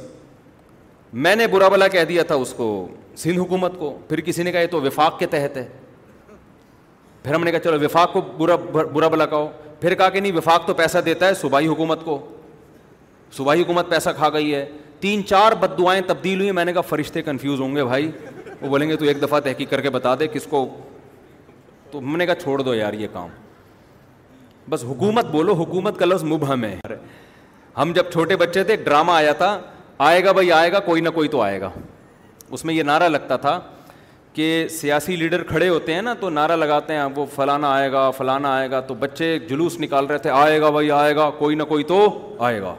میں نے برا بلا کہہ دیا تھا اس کو سندھ حکومت کو پھر کسی نے کہا یہ تو وفاق کے تحت ہے پھر ہم نے کہا چلو وفاق کو برا برا بلا کہو پھر کہا کہ نہیں وفاق تو پیسہ دیتا ہے صوبائی حکومت کو صوبائی حکومت پیسہ کھا گئی ہے تین چار بد دعائیں تبدیل ہوئی میں نے کہا فرشتے کنفیوز ہوں گے بھائی وہ بولیں گے تو ایک دفعہ تحقیق کر کے بتا دے کس کو تو ہم نے کہا چھوڑ دو یار یہ کام بس حکومت بولو حکومت کا لفظ مبہم ہے ہم جب چھوٹے بچے تھے ڈرامہ آیا تھا آئے گا بھائی آئے گا کوئی نہ کوئی تو آئے گا اس میں یہ نعرہ لگتا تھا کہ سیاسی لیڈر کھڑے ہوتے ہیں نا تو نعرہ لگاتے ہیں وہ فلانا آئے گا فلانا آئے گا تو بچے جلوس نکال رہے تھے آئے گا بھائی آئے گا کوئی نہ کوئی تو آئے گا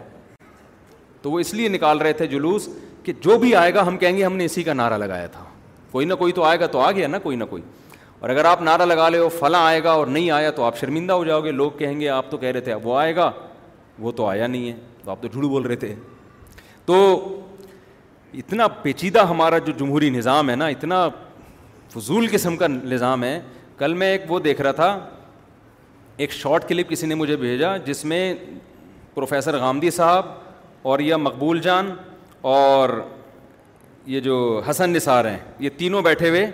تو وہ اس لیے نکال رہے تھے جلوس کہ جو بھی آئے گا ہم کہیں گے ہم نے اسی کا نعرہ لگایا تھا کوئی نہ کوئی تو آئے گا تو آ گیا نا کوئی نہ کوئی اور اگر آپ نعرہ لگا لے ہو فلاں آئے گا اور نہیں آیا تو آپ شرمندہ ہو جاؤ گے لوگ کہیں گے آپ تو کہہ رہے تھے وہ آئے گا وہ تو آیا نہیں ہے تو آپ تو جھوڑو بول رہے تھے تو اتنا پیچیدہ ہمارا جو جمہوری نظام ہے نا اتنا فضول قسم کا نظام ہے کل میں ایک وہ دیکھ رہا تھا ایک شارٹ کلپ کسی نے مجھے بھیجا جس میں پروفیسر غامدی صاحب اور یہ مقبول جان اور یہ جو حسن نثار ہیں یہ تینوں بیٹھے ہوئے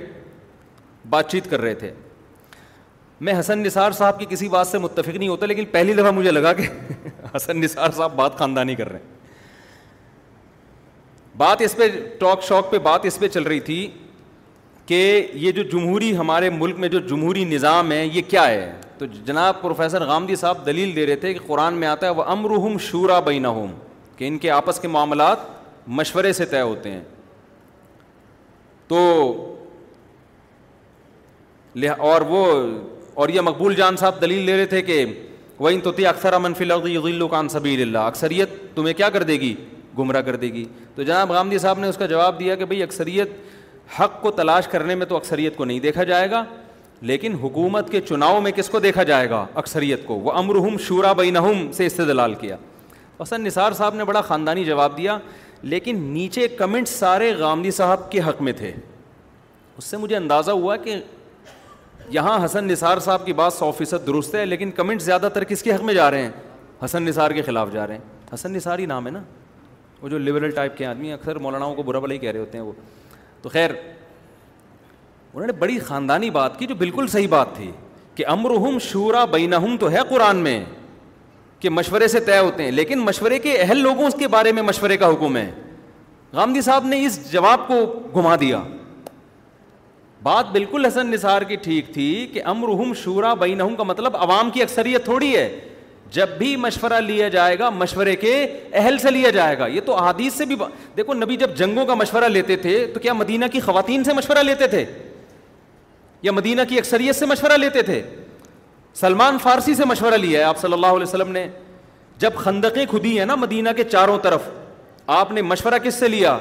بات چیت کر رہے تھے میں حسن نثار صاحب کی کسی بات سے متفق نہیں ہوتا لیکن پہلی دفعہ مجھے لگا کہ حسن نثار صاحب بات خاندانی کر رہے ہیں بات اس پہ ٹاک شاک پہ بات اس پہ چل رہی تھی کہ یہ جو جمہوری ہمارے ملک میں جو جمہوری نظام ہے یہ کیا ہے تو جناب پروفیسر غامدی صاحب دلیل دے رہے تھے کہ قرآن میں آتا ہے وہ امرحم شورا بینا کہ ان کے آپس کے معاملات مشورے سے طے ہوتے ہیں تو اور وہ اور یہ مقبول جان صاحب دلیل لے رہے تھے کہ وہ ان توتی اکثر منفی الگیل القان صبی اکثریت تمہیں کیا کر دے گی گمراہ کر دے گی تو جناب غامدی صاحب نے اس کا جواب دیا کہ بھئی اکثریت حق کو تلاش کرنے میں تو اکثریت کو نہیں دیکھا جائے گا لیکن حکومت کے چناؤ میں کس کو دیکھا جائے گا اکثریت کو وہ امرحم شورا بین سے استدلال کیا حسن نثار صاحب نے بڑا خاندانی جواب دیا لیکن نیچے کمنٹس سارے غامدی صاحب کے حق میں تھے اس سے مجھے اندازہ ہوا کہ یہاں حسن نثار صاحب کی بات سو فیصد درست ہے لیکن کمنٹ زیادہ تر کس کے حق میں جا رہے ہیں حسن نثار کے خلاف جا رہے ہیں حسن نثار ہی نام ہے نا وہ جو لبرل ٹائپ کے آدمی ہیں اکثر مولاناؤں کو برا ہی کہہ رہے ہوتے ہیں وہ تو خیر انہوں نے بڑی خاندانی بات کی جو بالکل صحیح بات تھی کہ امرحم شورا بینہم تو ہے قرآن میں کہ مشورے سے طے ہوتے ہیں لیکن مشورے کے اہل لوگوں اس کے بارے میں مشورے کا حکم ہے گاندھی صاحب نے اس جواب کو گھما دیا بات بالکل حسن نثار کی ٹھیک تھی کہ امرحم شورا بین کا مطلب عوام کی اکثریت تھوڑی ہے جب بھی مشورہ لیا جائے گا مشورے کے اہل سے لیا جائے گا یہ تو احادیث سے بھی با... دیکھو نبی جب جنگوں کا مشورہ لیتے تھے تو کیا مدینہ کی خواتین سے مشورہ لیتے تھے یا مدینہ کی اکثریت سے مشورہ لیتے تھے سلمان فارسی سے مشورہ لیا ہے آپ صلی اللہ علیہ وسلم نے جب خندقیں کھدی ہیں نا مدینہ کے چاروں طرف آپ نے مشورہ کس سے لیا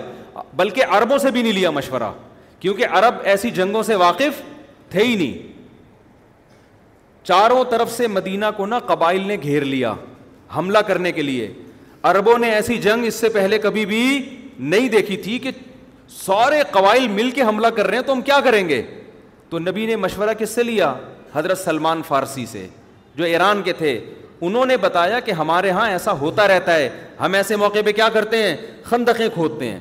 بلکہ عربوں سے بھی نہیں لیا مشورہ کیونکہ عرب ایسی جنگوں سے واقف تھے ہی نہیں چاروں طرف سے مدینہ کو نہ قبائل نے گھیر لیا حملہ کرنے کے لیے عربوں نے ایسی جنگ اس سے پہلے کبھی بھی نہیں دیکھی تھی کہ سارے قبائل مل کے حملہ کر رہے ہیں تو ہم کیا کریں گے تو نبی نے مشورہ کس سے لیا حضرت سلمان فارسی سے جو ایران کے تھے انہوں نے بتایا کہ ہمارے ہاں ایسا ہوتا رہتا ہے ہم ایسے موقع پہ کیا کرتے ہیں خندقیں کھودتے ہیں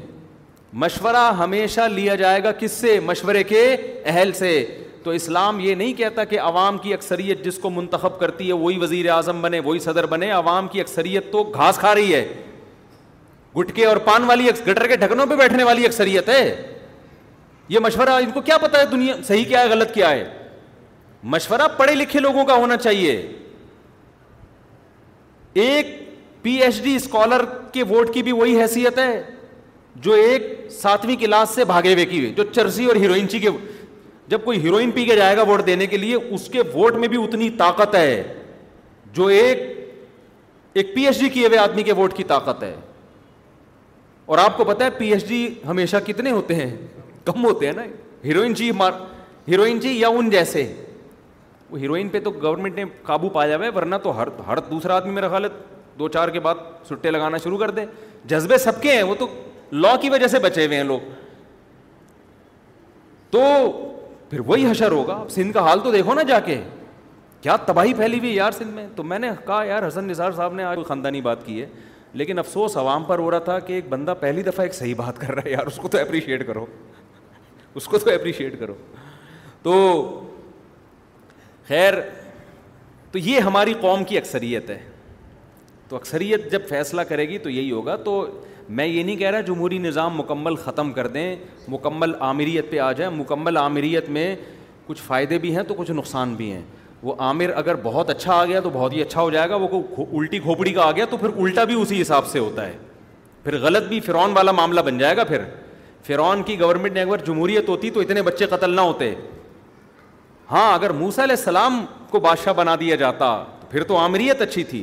مشورہ ہمیشہ لیا جائے گا کس سے مشورے کے اہل سے تو اسلام یہ نہیں کہتا کہ عوام کی اکثریت جس کو منتخب کرتی ہے وہی وزیر اعظم بنے وہی صدر بنے عوام کی اکثریت تو گھاس کھا رہی ہے گٹکے اور پان والی گٹر کے ڈھکنوں پہ بیٹھنے والی اکثریت ہے یہ مشورہ ان کو کیا پتا ہے دنیا صحیح کیا ہے غلط کیا ہے مشورہ پڑھے لکھے لوگوں کا ہونا چاہیے ایک پی ایچ ڈی اسکالر کے ووٹ کی بھی وہی حیثیت ہے جو ایک ساتویں کلاس سے بھاگے ہوئے کی ہوئی جو چرسی اور ہیروئن چی کے جب کوئی ہیروئن پی کے جائے گا ووٹ دینے کے لیے اس کے ووٹ میں بھی اتنی طاقت ہے جو ایک ایک پی ایچ ڈی کیے ہوئے آدمی کے ووٹ کی طاقت ہے اور آپ کو پتا ہے پی ایچ ڈی ہمیشہ کتنے ہوتے ہیں کم ہوتے ہیں نا ہیروئن چی جی یا ان جیسے ہیروئن پہ تو گورنمنٹ نے قابو پایا ہوا ہے ورنہ تو ہر ہر دوسرا آدمی میرا خیال ہے دو چار کے بعد سٹے لگانا شروع کر دے جذبے سب کے ہیں وہ تو لا کی وجہ سے بچے ہوئے ہیں لوگ تو پھر وہی حشر ہوگا اب سندھ کا حال تو دیکھو نا جا کے کیا تباہی پھیلی ہوئی یار سندھ میں تو میں نے کہا یار حسن نثار صاحب نے آج کوئی خاندانی بات کی ہے لیکن افسوس عوام پر ہو رہا تھا کہ ایک بندہ پہلی دفعہ ایک صحیح بات کر رہا ہے یار اس کو تو اپریشیٹ کرو اس کو تو اپریشیٹ کرو تو خیر تو یہ ہماری قوم کی اکثریت ہے تو اکثریت جب فیصلہ کرے گی تو یہی ہوگا تو میں یہ نہیں کہہ رہا جمہوری نظام مکمل ختم کر دیں مکمل عامریت پہ آ جائیں مکمل عامریت میں کچھ فائدے بھی ہیں تو کچھ نقصان بھی ہیں وہ عامر اگر بہت اچھا آ گیا تو بہت ہی اچھا ہو جائے گا وہ الٹی کھوپڑی کا آ گیا تو پھر الٹا بھی اسی حساب سے ہوتا ہے پھر غلط بھی فرعون والا معاملہ بن جائے گا پھر فرعون کی گورنمنٹ نے اگر جمہوریت ہوتی تو اتنے بچے قتل نہ ہوتے ہاں اگر موسا علیہ السلام کو بادشاہ بنا دیا جاتا تو پھر تو عامریت اچھی تھی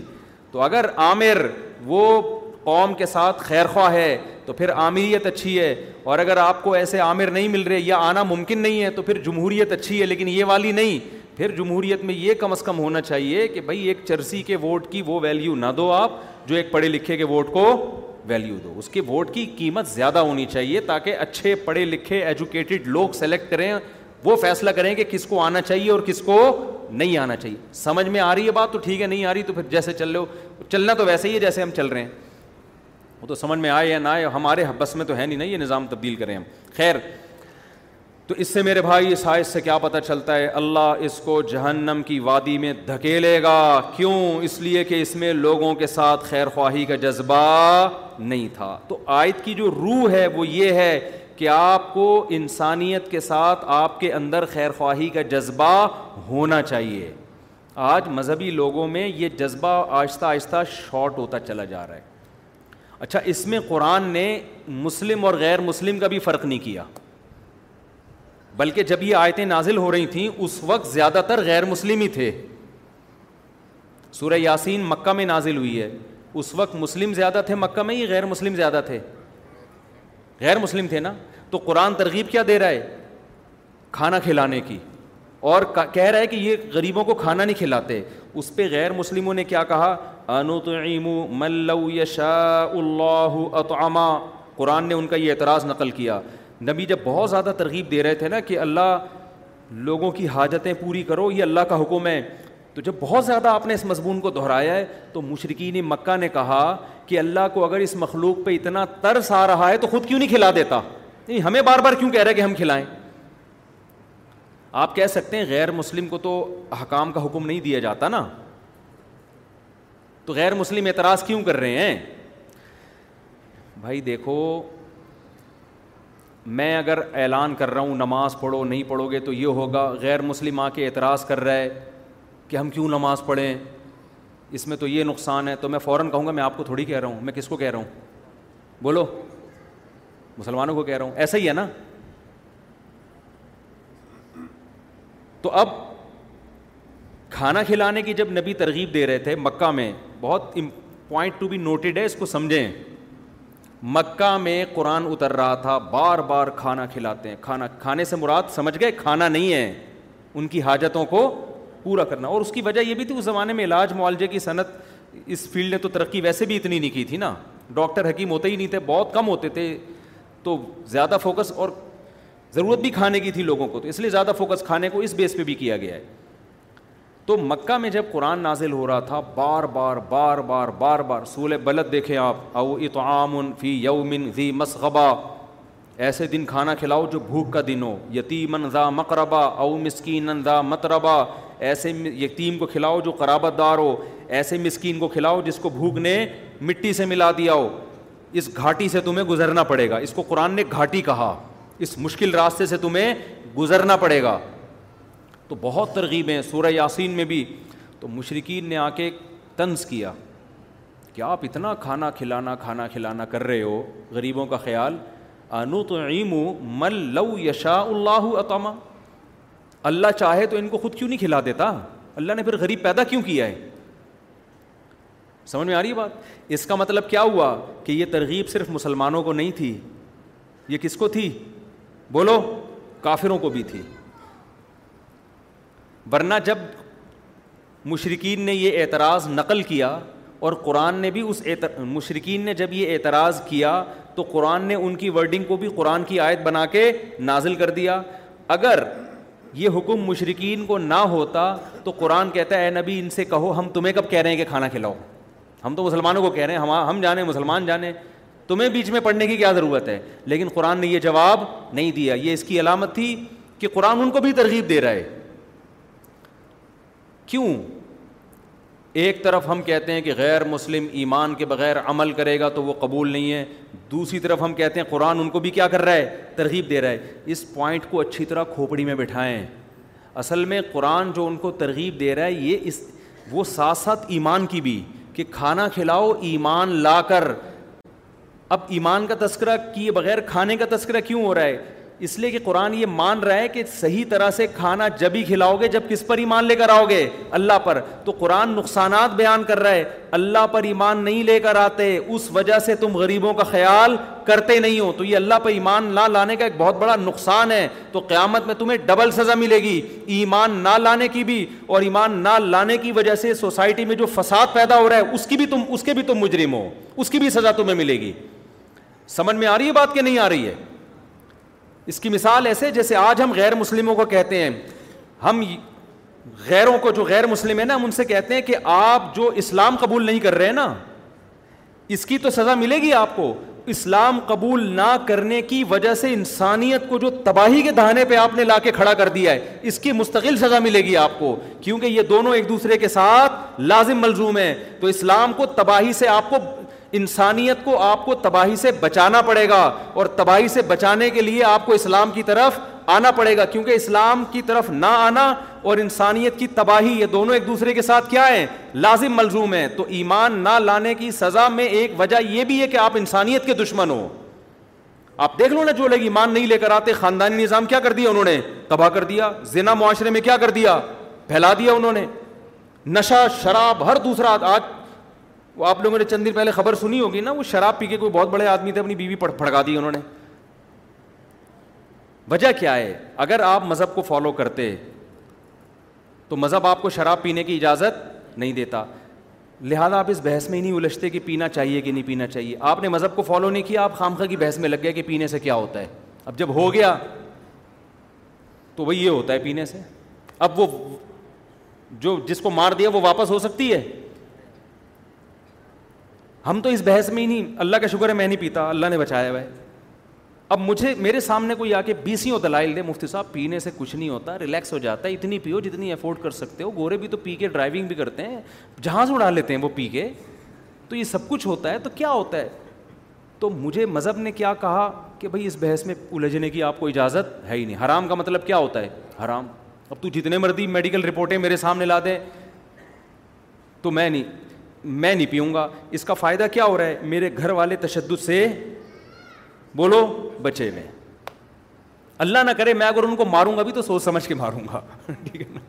تو اگر عامر وہ قوم کے ساتھ خیر خواہ ہے تو پھر عامریت اچھی ہے اور اگر آپ کو ایسے عامر نہیں مل رہے یا آنا ممکن نہیں ہے تو پھر جمہوریت اچھی ہے لیکن یہ والی نہیں پھر جمہوریت میں یہ کم از کم ہونا چاہیے کہ بھائی ایک چرسی کے ووٹ کی وہ ویلیو نہ دو آپ جو ایک پڑھے لکھے کے ووٹ کو ویلیو دو اس کے ووٹ کی قیمت زیادہ ہونی چاہیے تاکہ اچھے پڑھے لکھے ایجوکیٹڈ لوگ سلیکٹ کریں وہ فیصلہ کریں کہ کس کو آنا چاہیے اور کس کو نہیں آنا چاہیے سمجھ میں آ رہی ہے بات تو ٹھیک ہے نہیں آ رہی تو پھر جیسے چل چلنا تو ویسے ہی ہے جیسے ہم چل رہے ہیں وہ تو سمجھ میں آئے یا نہ آئے ہمارے بس میں تو ہے نہیں نا یہ نظام تبدیل کریں ہم خیر تو اس سے میرے بھائی اس آئس سے کیا پتہ چلتا ہے اللہ اس کو جہنم کی وادی میں دھکیلے گا کیوں اس لیے کہ اس میں لوگوں کے ساتھ خیر خواہی کا جذبہ نہیں تھا تو آیت کی جو روح ہے وہ یہ ہے کہ آپ کو انسانیت کے ساتھ آپ کے اندر خیر خواہی کا جذبہ ہونا چاہیے آج مذہبی لوگوں میں یہ جذبہ آہستہ آہستہ شارٹ ہوتا چلا جا رہا ہے اچھا اس میں قرآن نے مسلم اور غیر مسلم کا بھی فرق نہیں کیا بلکہ جب یہ آیتیں نازل ہو رہی تھیں اس وقت زیادہ تر غیر مسلم ہی تھے سورہ یاسین مکہ میں نازل ہوئی ہے اس وقت مسلم زیادہ تھے مکہ میں یہ غیر مسلم زیادہ تھے غیر مسلم تھے نا تو قرآن ترغیب کیا دے رہا ہے کھانا کھلانے کی اور کہہ رہا ہے کہ یہ غریبوں کو کھانا نہیں کھلاتے اس پہ غیر مسلموں نے کیا کہا ان تعیم ملو یشا اللہ اتعما قرآن نے ان کا یہ اعتراض نقل کیا نبی جب بہت زیادہ ترغیب دے رہے تھے نا کہ اللہ لوگوں کی حاجتیں پوری کرو یہ اللہ کا حکم ہے تو جب بہت زیادہ آپ نے اس مضمون کو دہرایا ہے تو مشرقین مکہ نے کہا کہ اللہ کو اگر اس مخلوق پہ اتنا ترس آ رہا ہے تو خود کیوں نہیں کھلا دیتا نہیں ہمیں بار بار کیوں کہہ رہے کہ ہم کھلائیں آپ کہہ سکتے ہیں غیر مسلم کو تو حکام کا حکم نہیں دیا جاتا نا تو غیر مسلم اعتراض کیوں کر رہے ہیں بھائی دیکھو میں اگر اعلان کر رہا ہوں نماز پڑھو نہیں پڑھو گے تو یہ ہوگا غیر مسلم آ کے اعتراض کر رہا ہے کہ ہم کیوں نماز پڑھیں اس میں تو یہ نقصان ہے تو میں فوراً کہوں گا میں آپ کو تھوڑی کہہ رہا ہوں میں کس کو کہہ رہا ہوں بولو مسلمانوں کو کہہ رہا ہوں ایسا ہی ہے نا تو اب کھانا کھلانے کی جب نبی ترغیب دے رہے تھے مکہ میں بہت پوائنٹ ٹو بی نوٹڈ ہے اس کو سمجھیں مکہ میں قرآن اتر رہا تھا بار بار کھانا کھلاتے ہیں کھانا کھانے سے مراد سمجھ گئے کھانا نہیں ہے ان کی حاجتوں کو پورا کرنا اور اس کی وجہ یہ بھی تھی اس زمانے میں علاج معالجے کی صنعت اس فیلڈ نے تو ترقی ویسے بھی اتنی نہیں کی تھی نا ڈاکٹر حکیم ہوتے ہی نہیں تھے بہت کم ہوتے تھے تو زیادہ فوکس اور ضرورت بھی کھانے کی تھی لوگوں کو تو اس لیے زیادہ فوکس کھانے کو اس بیس پہ بھی کیا گیا ہے تو مکہ میں جب قرآن نازل ہو رہا تھا بار بار بار بار بار بار سول بلد دیکھیں آپ او اطعام فی یومن ذی مسغبا ایسے دن کھانا کھلاؤ جو بھوک کا دن ہو یتیمن ذا مقربہ او مسکین ذا متربہ ایسے یتیم کو کھلاؤ جو قرابت دار ہو ایسے مسکین کو کھلاؤ جس کو بھوک نے مٹی سے ملا دیا ہو اس گھاٹی سے تمہیں گزرنا پڑے گا اس کو قرآن نے گھاٹی کہا اس مشکل راستے سے تمہیں گزرنا پڑے گا تو بہت ترغیب ہیں سورہ یاسین میں بھی تو مشرقین نے آ کے طنز کیا کہ آپ اتنا کھانا کھلانا کھانا کھلانا کر رہے ہو غریبوں کا خیال انو توموں مل لو یشا اللہ عطامہ اللہ چاہے تو ان کو خود کیوں نہیں کھلا دیتا اللہ نے پھر غریب پیدا کیوں کیا ہے سمجھ میں آ رہی ہے بات اس کا مطلب کیا ہوا کہ یہ ترغیب صرف مسلمانوں کو نہیں تھی یہ کس کو تھی بولو کافروں کو بھی تھی ورنہ جب مشرقین نے یہ اعتراض نقل کیا اور قرآن نے بھی اس اعتر... مشرقین نے جب یہ اعتراض کیا تو قرآن نے ان کی ورڈنگ کو بھی قرآن کی آیت بنا کے نازل کر دیا اگر یہ حکم مشرقین کو نہ ہوتا تو قرآن کہتا ہے اے نبی ان سے کہو ہم تمہیں کب کہہ رہے ہیں کہ کھانا کھلاؤ ہم تو مسلمانوں کو کہہ رہے ہیں ہم جانے مسلمان جانے تمہیں بیچ میں پڑھنے کی کیا ضرورت ہے لیکن قرآن نے یہ جواب نہیں دیا یہ اس کی علامت تھی کہ قرآن ان کو بھی ترغیب دے رہا ہے کیوں ایک طرف ہم کہتے ہیں کہ غیر مسلم ایمان کے بغیر عمل کرے گا تو وہ قبول نہیں ہے دوسری طرف ہم کہتے ہیں قرآن ان کو بھی کیا کر رہا ہے ترغیب دے رہا ہے اس پوائنٹ کو اچھی طرح کھوپڑی میں بٹھائیں اصل میں قرآن جو ان کو ترغیب دے رہا ہے یہ اس وہ ساتھ ساتھ ایمان کی بھی کہ کھانا کھلاؤ ایمان لا کر اب ایمان کا تذکرہ کیے بغیر کھانے کا تذکرہ کیوں ہو رہا ہے اس لیے کہ قرآن یہ مان رہا ہے کہ صحیح طرح سے کھانا جب ہی کھلاؤ گے جب کس پر ایمان لے کر آؤ گے اللہ پر تو قرآن نقصانات بیان کر رہا ہے اللہ پر ایمان نہیں لے کر آتے اس وجہ سے تم غریبوں کا خیال کرتے نہیں ہو تو یہ اللہ پر ایمان نہ لانے کا ایک بہت بڑا نقصان ہے تو قیامت میں تمہیں ڈبل سزا ملے گی ایمان نہ لانے کی بھی اور ایمان نہ لانے کی وجہ سے سوسائٹی میں جو فساد پیدا ہو رہا ہے اس کی بھی تم اس کے بھی تم مجرم ہو اس کی بھی سزا تمہیں ملے گی سمجھ میں آ رہی ہے بات کہ نہیں آ رہی ہے اس کی مثال ایسے جیسے آج ہم غیر مسلموں کو کہتے ہیں ہم غیروں کو جو غیر مسلم ہیں نا ہم ان سے کہتے ہیں کہ آپ جو اسلام قبول نہیں کر رہے نا اس کی تو سزا ملے گی آپ کو اسلام قبول نہ کرنے کی وجہ سے انسانیت کو جو تباہی کے دہانے پہ آپ نے لا کے کھڑا کر دیا ہے اس کی مستقل سزا ملے گی آپ کو کیونکہ یہ دونوں ایک دوسرے کے ساتھ لازم ملزوم ہیں تو اسلام کو تباہی سے آپ کو انسانیت کو آپ کو تباہی سے بچانا پڑے گا اور تباہی سے بچانے کے لیے آپ کو اسلام کی طرف آنا پڑے گا کیونکہ اسلام کی طرف نہ آنا اور انسانیت کی تباہی یہ دونوں ایک دوسرے کے ساتھ کیا ہے لازم ملزوم ہے تو ایمان نہ لانے کی سزا میں ایک وجہ یہ بھی ہے کہ آپ انسانیت کے دشمن ہو آپ دیکھ لو نا جو لوگ ایمان نہیں لے کر آتے خاندانی نظام کیا کر دیا انہوں نے تباہ کر دیا زنا معاشرے میں کیا کر دیا پھیلا دیا انہوں نے نشہ شراب ہر دوسرا آج وہ آپ لوگوں نے چند دن پہلے خبر سنی ہوگی نا وہ شراب پی کے کوئی بہت بڑے آدمی تھے اپنی بیوی پڑ پڑکا دی انہوں نے وجہ کیا ہے اگر آپ مذہب کو فالو کرتے تو مذہب آپ کو شراب پینے کی اجازت نہیں دیتا لہٰذا آپ اس بحث میں ہی نہیں الجھتے کہ پینا چاہیے کہ نہیں پینا چاہیے آپ نے مذہب کو فالو نہیں کیا آپ خامخہ کی بحث میں لگ گیا کہ پینے سے کیا ہوتا ہے اب جب ہو گیا تو وہی ہوتا ہے پینے سے اب وہ جو جس کو مار دیا وہ واپس ہو سکتی ہے ہم تو اس بحث میں ہی نہیں اللہ کا شکر ہے میں نہیں پیتا اللہ نے بچایا ہوا ہے اب مجھے میرے سامنے کوئی آ کے بیسیوں دلائل دے مفتی صاحب پینے سے کچھ نہیں ہوتا ریلیکس ہو جاتا ہے اتنی پیو جتنی افورڈ کر سکتے ہو گورے بھی تو پی کے ڈرائیونگ بھی کرتے ہیں جہاز اڑا لیتے ہیں وہ پی کے تو یہ سب کچھ ہوتا ہے تو کیا ہوتا ہے تو مجھے مذہب نے کیا کہا کہ بھائی اس بحث میں الجھنے کی آپ کو اجازت ہے ہی نہیں حرام کا مطلب کیا ہوتا ہے حرام اب تو جتنے مرضی میڈیکل رپورٹیں میرے سامنے لا دیں تو میں نہیں میں نہیں پیوں گا اس کا فائدہ کیا ہو رہا ہے میرے گھر والے تشدد سے بولو بچے میں اللہ نہ کرے میں اگر ان کو ماروں گا بھی تو سوچ سمجھ کے ماروں گا ٹھیک ہے نا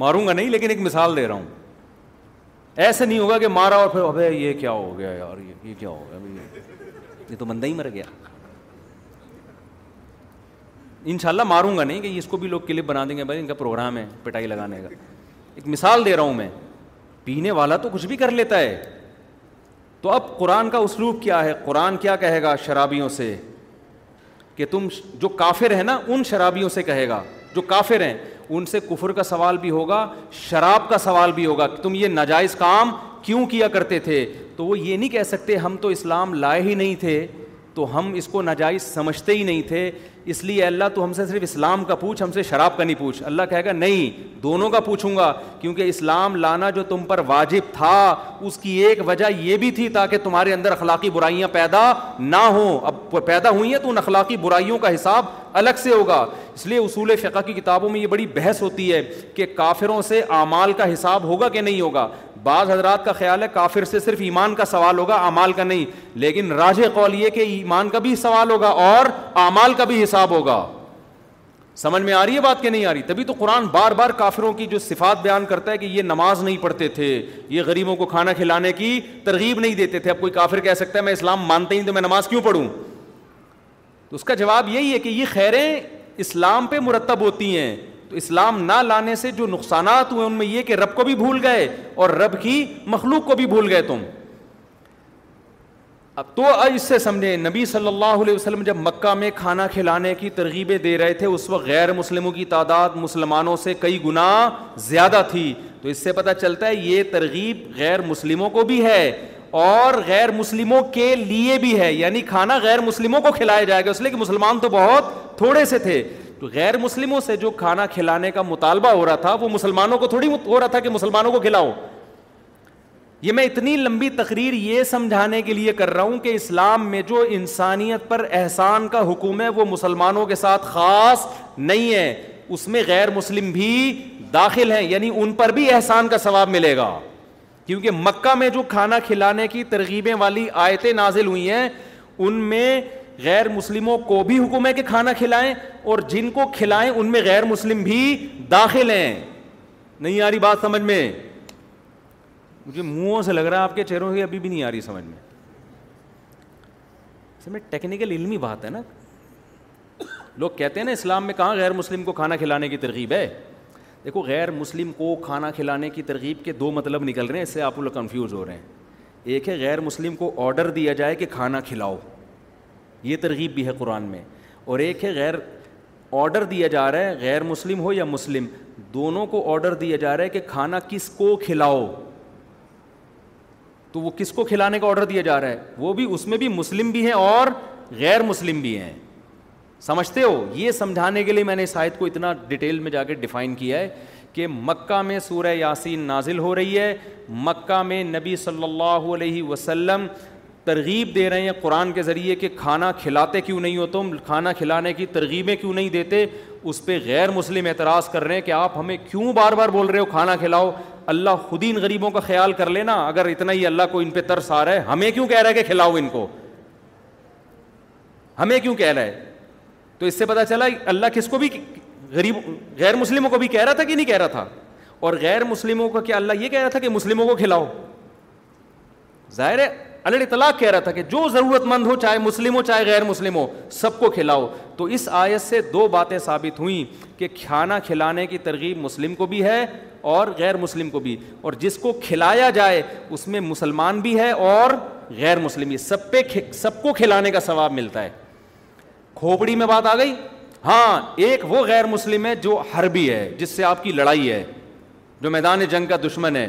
ماروں گا نہیں لیکن ایک مثال دے رہا ہوں ایسا نہیں ہوگا کہ مارا اور پھر ابھی یہ کیا ہو گیا یار یہ کیا ہو گیا یہ تو بندہ ہی مر گیا ان شاء اللہ ماروں گا نہیں کہ اس کو بھی لوگ کلپ بنا دیں گے بھائی ان کا پروگرام ہے پٹائی لگانے کا ایک مثال دے رہا ہوں میں پینے والا تو کچھ بھی کر لیتا ہے تو اب قرآن کا اسلوب کیا ہے قرآن کیا کہے گا شرابیوں سے کہ تم جو کافر ہیں نا ان شرابیوں سے کہے گا جو کافر ہیں ان سے کفر کا سوال بھی ہوگا شراب کا سوال بھی ہوگا کہ تم یہ ناجائز کام کیوں کیا کرتے تھے تو وہ یہ نہیں کہہ سکتے ہم تو اسلام لائے ہی نہیں تھے تو ہم اس کو ناجائز سمجھتے ہی نہیں تھے اس لیے اللہ تو ہم سے صرف اسلام کا پوچھ ہم سے شراب کا نہیں پوچھ اللہ کہے گا نہیں دونوں کا پوچھوں گا کیونکہ اسلام لانا جو تم پر واجب تھا اس کی ایک وجہ یہ بھی تھی تاکہ تمہارے اندر اخلاقی برائیاں پیدا نہ ہوں اب پیدا ہوئی ہیں تو ان اخلاقی برائیوں کا حساب الگ سے ہوگا اس لیے اصول فقہ کی کتابوں میں یہ بڑی بحث ہوتی ہے کہ کافروں سے اعمال کا حساب ہوگا کہ نہیں ہوگا بعض حضرات کا خیال ہے کافر سے صرف ایمان کا سوال ہوگا اعمال کا نہیں لیکن راج قول یہ کہ ایمان کا بھی سوال ہوگا اور اعمال کا بھی حساب حساب ہوگا سمجھ میں آ رہی ہے بات کہ نہیں آ رہی تبھی تو قرآن بار بار کافروں کی جو صفات بیان کرتا ہے کہ یہ نماز نہیں پڑھتے تھے یہ غریبوں کو کھانا کھلانے کی ترغیب نہیں دیتے تھے اب کوئی کافر کہہ سکتا ہے میں اسلام مانتے ہی نہیں تو میں نماز کیوں پڑھوں تو اس کا جواب یہی ہے کہ یہ خیریں اسلام پہ مرتب ہوتی ہیں تو اسلام نہ لانے سے جو نقصانات ہوئے ان میں یہ کہ رب کو بھی بھول گئے اور رب کی مخلوق کو بھی بھول گئے تم اب تو اس سے سمجھیں نبی صلی اللہ علیہ وسلم جب مکہ میں کھانا کھلانے کی ترغیبیں دے رہے تھے اس وقت غیر مسلموں کی تعداد مسلمانوں سے کئی گنا زیادہ تھی تو اس سے پتہ چلتا ہے یہ ترغیب غیر مسلموں کو بھی ہے اور غیر مسلموں کے لیے بھی ہے یعنی کھانا غیر مسلموں کو کھلایا جائے گا اس لیے کہ مسلمان تو بہت تھوڑے سے تھے تو غیر مسلموں سے جو کھانا کھلانے کا مطالبہ ہو رہا تھا وہ مسلمانوں کو تھوڑی ہو رہا تھا کہ مسلمانوں کو کھلاؤ یہ میں اتنی لمبی تقریر یہ سمجھانے کے لیے کر رہا ہوں کہ اسلام میں جو انسانیت پر احسان کا حکم ہے وہ مسلمانوں کے ساتھ خاص نہیں ہے اس میں غیر مسلم بھی داخل ہیں یعنی ان پر بھی احسان کا ثواب ملے گا کیونکہ مکہ میں جو کھانا کھلانے کی ترغیبیں والی آیتیں نازل ہوئی ہیں ان میں غیر مسلموں کو بھی حکم ہے کہ کھانا کھلائیں اور جن کو کھلائیں ان میں غیر مسلم بھی داخل ہیں نہیں آ رہی بات سمجھ میں مجھے منہوں سے لگ رہا ہے آپ کے چہروں سے ابھی بھی نہیں آ رہی سمجھ میں اس میں ٹیکنیکل علمی بات ہے نا لوگ کہتے ہیں نا اسلام میں کہاں غیر مسلم کو کھانا کھلانے کی ترغیب ہے دیکھو غیر مسلم کو کھانا کھلانے کی ترغیب کے دو مطلب نکل رہے ہیں اس سے آپ لوگ کنفیوز ہو رہے ہیں ایک ہے غیر مسلم کو آڈر دیا جائے کہ کھانا کھلاؤ یہ ترغیب بھی ہے قرآن میں اور ایک ہے غیر آڈر دیا جا رہا ہے غیر مسلم ہو یا مسلم دونوں کو آڈر دیا جا رہا ہے کہ کھانا کس کو کھلاؤ تو وہ کس کو کھلانے کا آڈر دیا جا رہا ہے وہ بھی اس میں بھی مسلم بھی ہیں اور غیر مسلم بھی ہیں سمجھتے ہو یہ سمجھانے کے لیے میں نے اس آیت کو اتنا ڈیٹیل میں جا کے ڈیفائن کیا ہے کہ مکہ میں سورہ یاسین نازل ہو رہی ہے مکہ میں نبی صلی اللہ علیہ وسلم ترغیب دے رہے ہیں قرآن کے ذریعے کہ کھانا کھلاتے کیوں نہیں ہو تم کھانا کھلانے کی ترغیبیں کیوں نہیں دیتے اس پہ غیر مسلم اعتراض کر رہے ہیں کہ آپ ہمیں کیوں بار بار بول رہے ہو کھانا کھلاؤ اللہ خود ہی ان غریبوں کا خیال کر لینا اگر اتنا ہی اللہ کو ان پہ ترس آ رہا ہے ہمیں کیوں کہہ رہا ہے کہ کھلاؤ ان کو ہمیں کیوں کہہ رہا ہے تو اس سے پتا چلا اللہ کس کو بھی غریب غیر مسلموں کو بھی کہہ رہا تھا کہ نہیں کہہ رہا تھا اور غیر مسلموں کو کیا اللہ یہ کہہ رہا تھا کہ مسلموں کو کھلاؤ ظاہر ہے اللہ تعالیٰ کہہ رہا تھا کہ جو ضرورت مند ہو چاہے مسلم ہو چاہے غیر مسلم ہو سب کو کھلاؤ تو اس آیت سے دو باتیں ثابت ہوئیں کہ کھانا کھلانے کی ترغیب مسلم کو بھی ہے اور غیر مسلم کو بھی اور جس کو کھلایا جائے اس میں مسلمان بھی ہے اور غیر مسلم بھی سب پہ سب کو کھلانے کا ثواب ملتا ہے کھوپڑی میں بات آ گئی ہاں ایک وہ غیر مسلم ہے جو حربی ہے جس سے آپ کی لڑائی ہے جو میدان جنگ کا دشمن ہے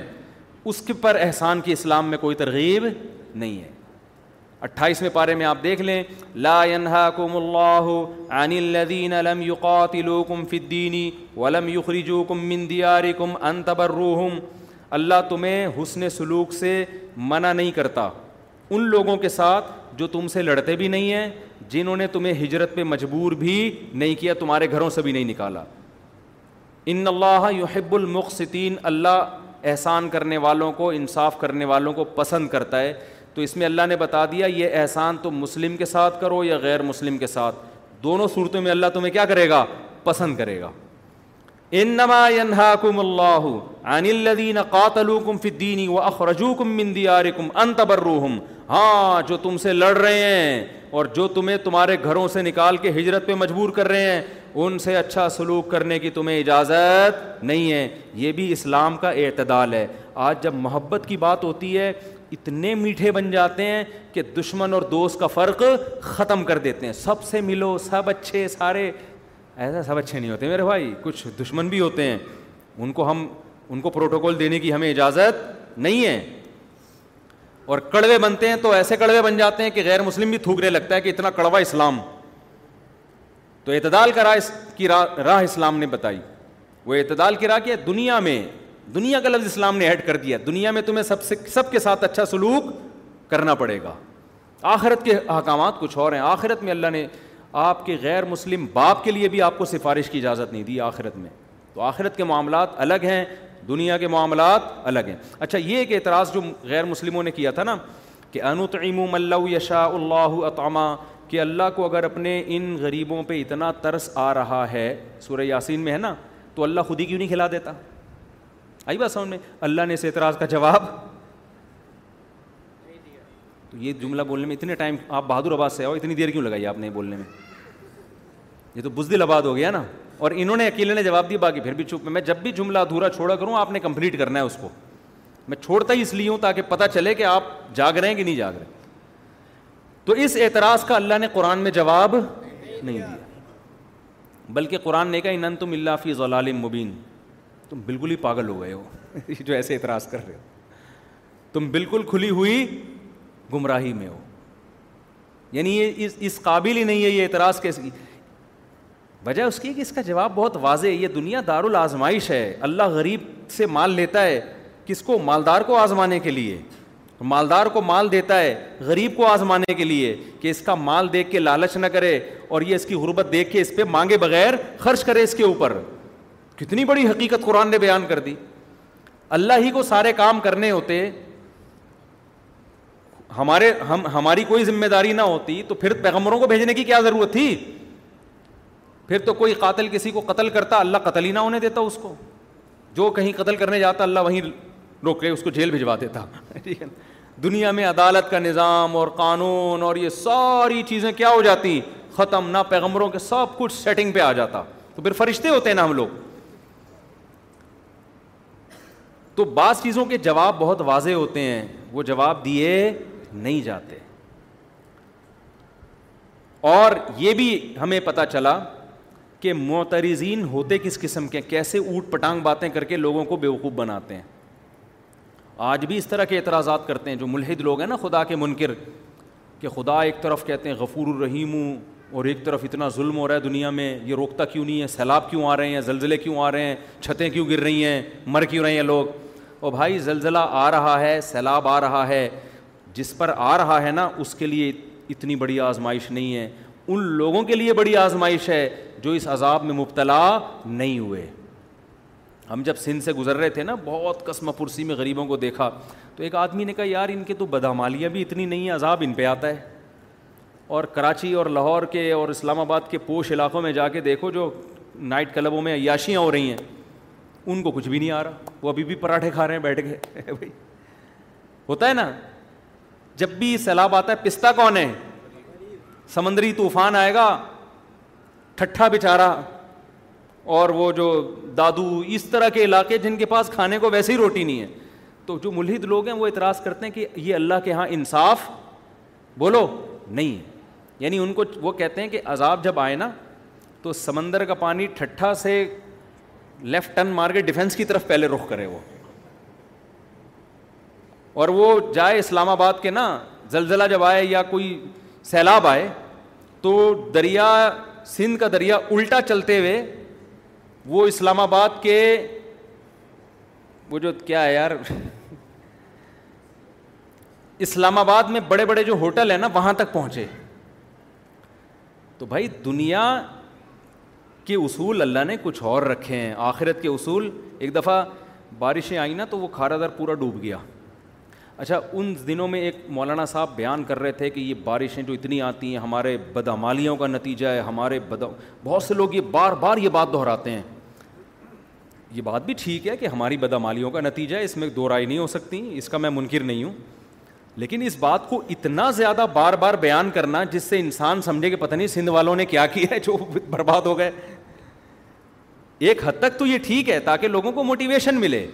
اس کے پر احسان کی اسلام میں کوئی ترغیب نہیں ہے اٹھائیس پارے میں آپ دیکھ لیں لا ينهاكم اللہ عن لم يقاتلوكم في ولم يخرجوكم من ان تبروهم تمہیں حسن سلوک سے منع نہیں کرتا ان لوگوں کے ساتھ جو تم سے لڑتے بھی نہیں ہیں جنہوں نے تمہیں ہجرت پہ مجبور بھی نہیں کیا تمہارے گھروں سے بھی نہیں نکالا ان اللہ اللہ احسان کرنے والوں کو انصاف کرنے والوں کو پسند کرتا ہے تو اس میں اللہ نے بتا دیا یہ احسان تم مسلم کے ساتھ کرو یا غیر مسلم کے ساتھ دونوں صورتوں میں اللہ تمہیں کیا کرے گا پسند کرے گا انما ينهاكم الله عن الذين قاتلوكم في الدين واخرجوكم من دياركم ان تبروهم ہاں جو تم سے لڑ رہے ہیں اور جو تمہیں تمہارے گھروں سے نکال کے ہجرت پہ مجبور کر رہے ہیں ان سے اچھا سلوک کرنے کی تمہیں اجازت نہیں ہے یہ بھی اسلام کا اعتدال ہے آج جب محبت کی بات ہوتی ہے اتنے میٹھے بن جاتے ہیں کہ دشمن اور دوست کا فرق ختم کر دیتے ہیں سب سے ملو سب اچھے سارے ایسا سب اچھے نہیں ہوتے میرے بھائی کچھ دشمن بھی ہوتے ہیں ان کو ہم ان کو پروٹوکول دینے کی ہمیں اجازت نہیں ہے اور کڑوے بنتے ہیں تو ایسے کڑوے بن جاتے ہیں کہ غیر مسلم بھی تھوکنے لگتا ہے کہ اتنا کڑوا اسلام تو اعتدال کا راہ کی راہ اسلام نے بتائی وہ اعتدال کی راہ کیا دنیا میں دنیا کا لفظ اسلام نے ایڈ کر دیا دنیا میں تمہیں سب سے سب کے ساتھ اچھا سلوک کرنا پڑے گا آخرت کے احکامات کچھ اور ہیں آخرت میں اللہ نے آپ کے غیر مسلم باپ کے لیے بھی آپ کو سفارش کی اجازت نہیں دی آخرت میں تو آخرت کے معاملات الگ ہیں دنیا کے معاملات الگ ہیں اچھا یہ ایک اعتراض جو غیر مسلموں نے کیا تھا نا کہ انتعیم تعیم و یشا اللہ اتامہ کہ اللہ کو اگر اپنے ان غریبوں پہ اتنا ترس آ رہا ہے سورہ یاسین میں ہے نا تو اللہ خود ہی کیوں نہیں کھلا دیتا آئی بات سمجھ میں اللہ نے اس اعتراض کا جواب تو یہ جملہ بولنے میں اتنے ٹائم آپ بہادر آباد سے آؤ اتنی دیر کیوں لگائی آپ نے بولنے میں یہ تو بزدل آباد ہو گیا نا اور انہوں نے اکیلے نے جواب دیا باقی پھر بھی چپ میں جب بھی جملہ ادھورا چھوڑا کروں آپ نے کمپلیٹ کرنا ہے اس کو میں چھوڑتا ہی اس لیے ہوں تاکہ پتہ چلے کہ آپ جاگ رہے ہیں کہ نہیں جاگ رہے تو اس اعتراض کا اللہ نے قرآن میں جواب نہیں دیا بلکہ قرآن نے کہا ان تم اللہ فی ضلال مبین تم بالکل ہی پاگل ہو گئے ہو جو ایسے اعتراض کر رہے ہو تم بالکل کھلی ہوئی گمراہی میں ہو یعنی یہ اس قابل ہی نہیں ہے یہ اعتراض کیسے وجہ اس کی کہ اس کا جواب بہت واضح ہے یہ دنیا الازمائش ہے اللہ غریب سے مال لیتا ہے کس کو مالدار کو آزمانے کے لیے مالدار کو مال دیتا ہے غریب کو آزمانے کے لیے کہ اس کا مال دیکھ کے لالچ نہ کرے اور یہ اس کی غربت دیکھ کے اس پہ مانگے بغیر خرچ کرے اس کے اوپر کتنی بڑی حقیقت قرآن نے بیان کر دی اللہ ہی کو سارے کام کرنے ہوتے ہمارے ہم ہماری کوئی ذمہ داری نہ ہوتی تو پھر پیغمبروں کو بھیجنے کی کیا ضرورت تھی پھر تو کوئی قاتل کسی کو قتل کرتا اللہ قتل ہی نہ ہونے دیتا اس کو جو کہیں قتل کرنے جاتا اللہ وہیں روک کے اس کو جیل بھیجوا دیتا ٹھیک ہے دنیا میں عدالت کا نظام اور قانون اور یہ ساری چیزیں کیا ہو جاتی ختم نہ پیغمبروں کے سب کچھ سیٹنگ پہ آ جاتا تو پھر فرشتے ہوتے ہیں نا ہم لوگ تو بعض چیزوں کے جواب بہت واضح ہوتے ہیں وہ جواب دیے نہیں جاتے اور یہ بھی ہمیں پتہ چلا کہ معترزین ہوتے کس قسم کے کیسے اوٹ پٹانگ باتیں کر کے لوگوں کو بیوقوف بناتے ہیں آج بھی اس طرح کے اعتراضات کرتے ہیں جو ملحد لوگ ہیں نا خدا کے منکر کہ خدا ایک طرف کہتے ہیں غفور الرحیم ہوں اور ایک طرف اتنا ظلم ہو رہا ہے دنیا میں یہ روکتا کیوں نہیں ہے سیلاب کیوں آ رہے ہیں زلزلے کیوں آ رہے ہیں چھتیں کیوں گر رہی ہیں مر کیوں رہے ہیں لوگ اور بھائی زلزلہ آ رہا ہے سیلاب آ رہا ہے جس پر آ رہا ہے نا اس کے لیے اتنی بڑی آزمائش نہیں ہے ان لوگوں کے لیے بڑی آزمائش ہے جو اس عذاب میں مبتلا نہیں ہوئے ہم جب سندھ سے گزر رہے تھے نا بہت قسم پرسی میں غریبوں کو دیکھا تو ایک آدمی نے کہا یار ان کے تو بدامالیاں بھی اتنی نہیں ہیں عذاب ان پہ آتا ہے اور کراچی اور لاہور کے اور اسلام آباد کے پوش علاقوں میں جا کے دیکھو جو نائٹ کلبوں میں عیاشیاں ہو رہی ہیں ان کو کچھ بھی نہیں آ رہا وہ ابھی بھی پراٹھے کھا رہے ہیں بیٹھ گئے بھائی ہوتا ہے نا جب بھی سیلاب آتا ہے پستہ کون ہے سمندری طوفان آئے گا ٹھٹھا بچارا اور وہ جو دادو اس طرح کے علاقے جن کے پاس کھانے کو ویسے ہی روٹی نہیں ہے تو جو ملحد لوگ ہیں وہ اعتراض کرتے ہیں کہ یہ اللہ کے ہاں انصاف بولو نہیں یعنی ان کو وہ کہتے ہیں کہ عذاب جب آئے نا تو سمندر کا پانی ٹھٹھا سے لیفٹ ٹرن مار کے ڈیفینس کی طرف پہلے رخ کرے وہ اور وہ جائے اسلام آباد کے نا زلزلہ جب آئے یا کوئی سیلاب آئے تو دریا سندھ کا دریا الٹا چلتے ہوئے وہ اسلام آباد کے وہ جو کیا ہے یار اسلام آباد میں بڑے بڑے جو ہوٹل ہیں نا وہاں تک پہنچے تو بھائی دنیا کہ اصول اللہ نے کچھ اور رکھے ہیں آخرت کے اصول ایک دفعہ بارشیں آئیں نا تو وہ کھارا در پورا ڈوب گیا اچھا ان دنوں میں ایک مولانا صاحب بیان کر رہے تھے کہ یہ بارشیں جو اتنی آتی ہیں ہمارے بدعمالیوں کا نتیجہ ہے ہمارے بد بہت سے لوگ یہ بار بار یہ بات دہراتے ہیں یہ بات بھی ٹھیک ہے کہ ہماری بدعمالیوں کا نتیجہ ہے اس میں دو رائے نہیں ہو سکتی اس کا میں منکر نہیں ہوں لیکن اس بات کو اتنا زیادہ بار بار بیان کرنا جس سے انسان سمجھے کہ پتہ نہیں سندھ والوں نے کیا کیا ہے جو برباد ہو گئے ایک حد تک تو یہ ٹھیک ہے تاکہ لوگوں کو موٹیویشن ملے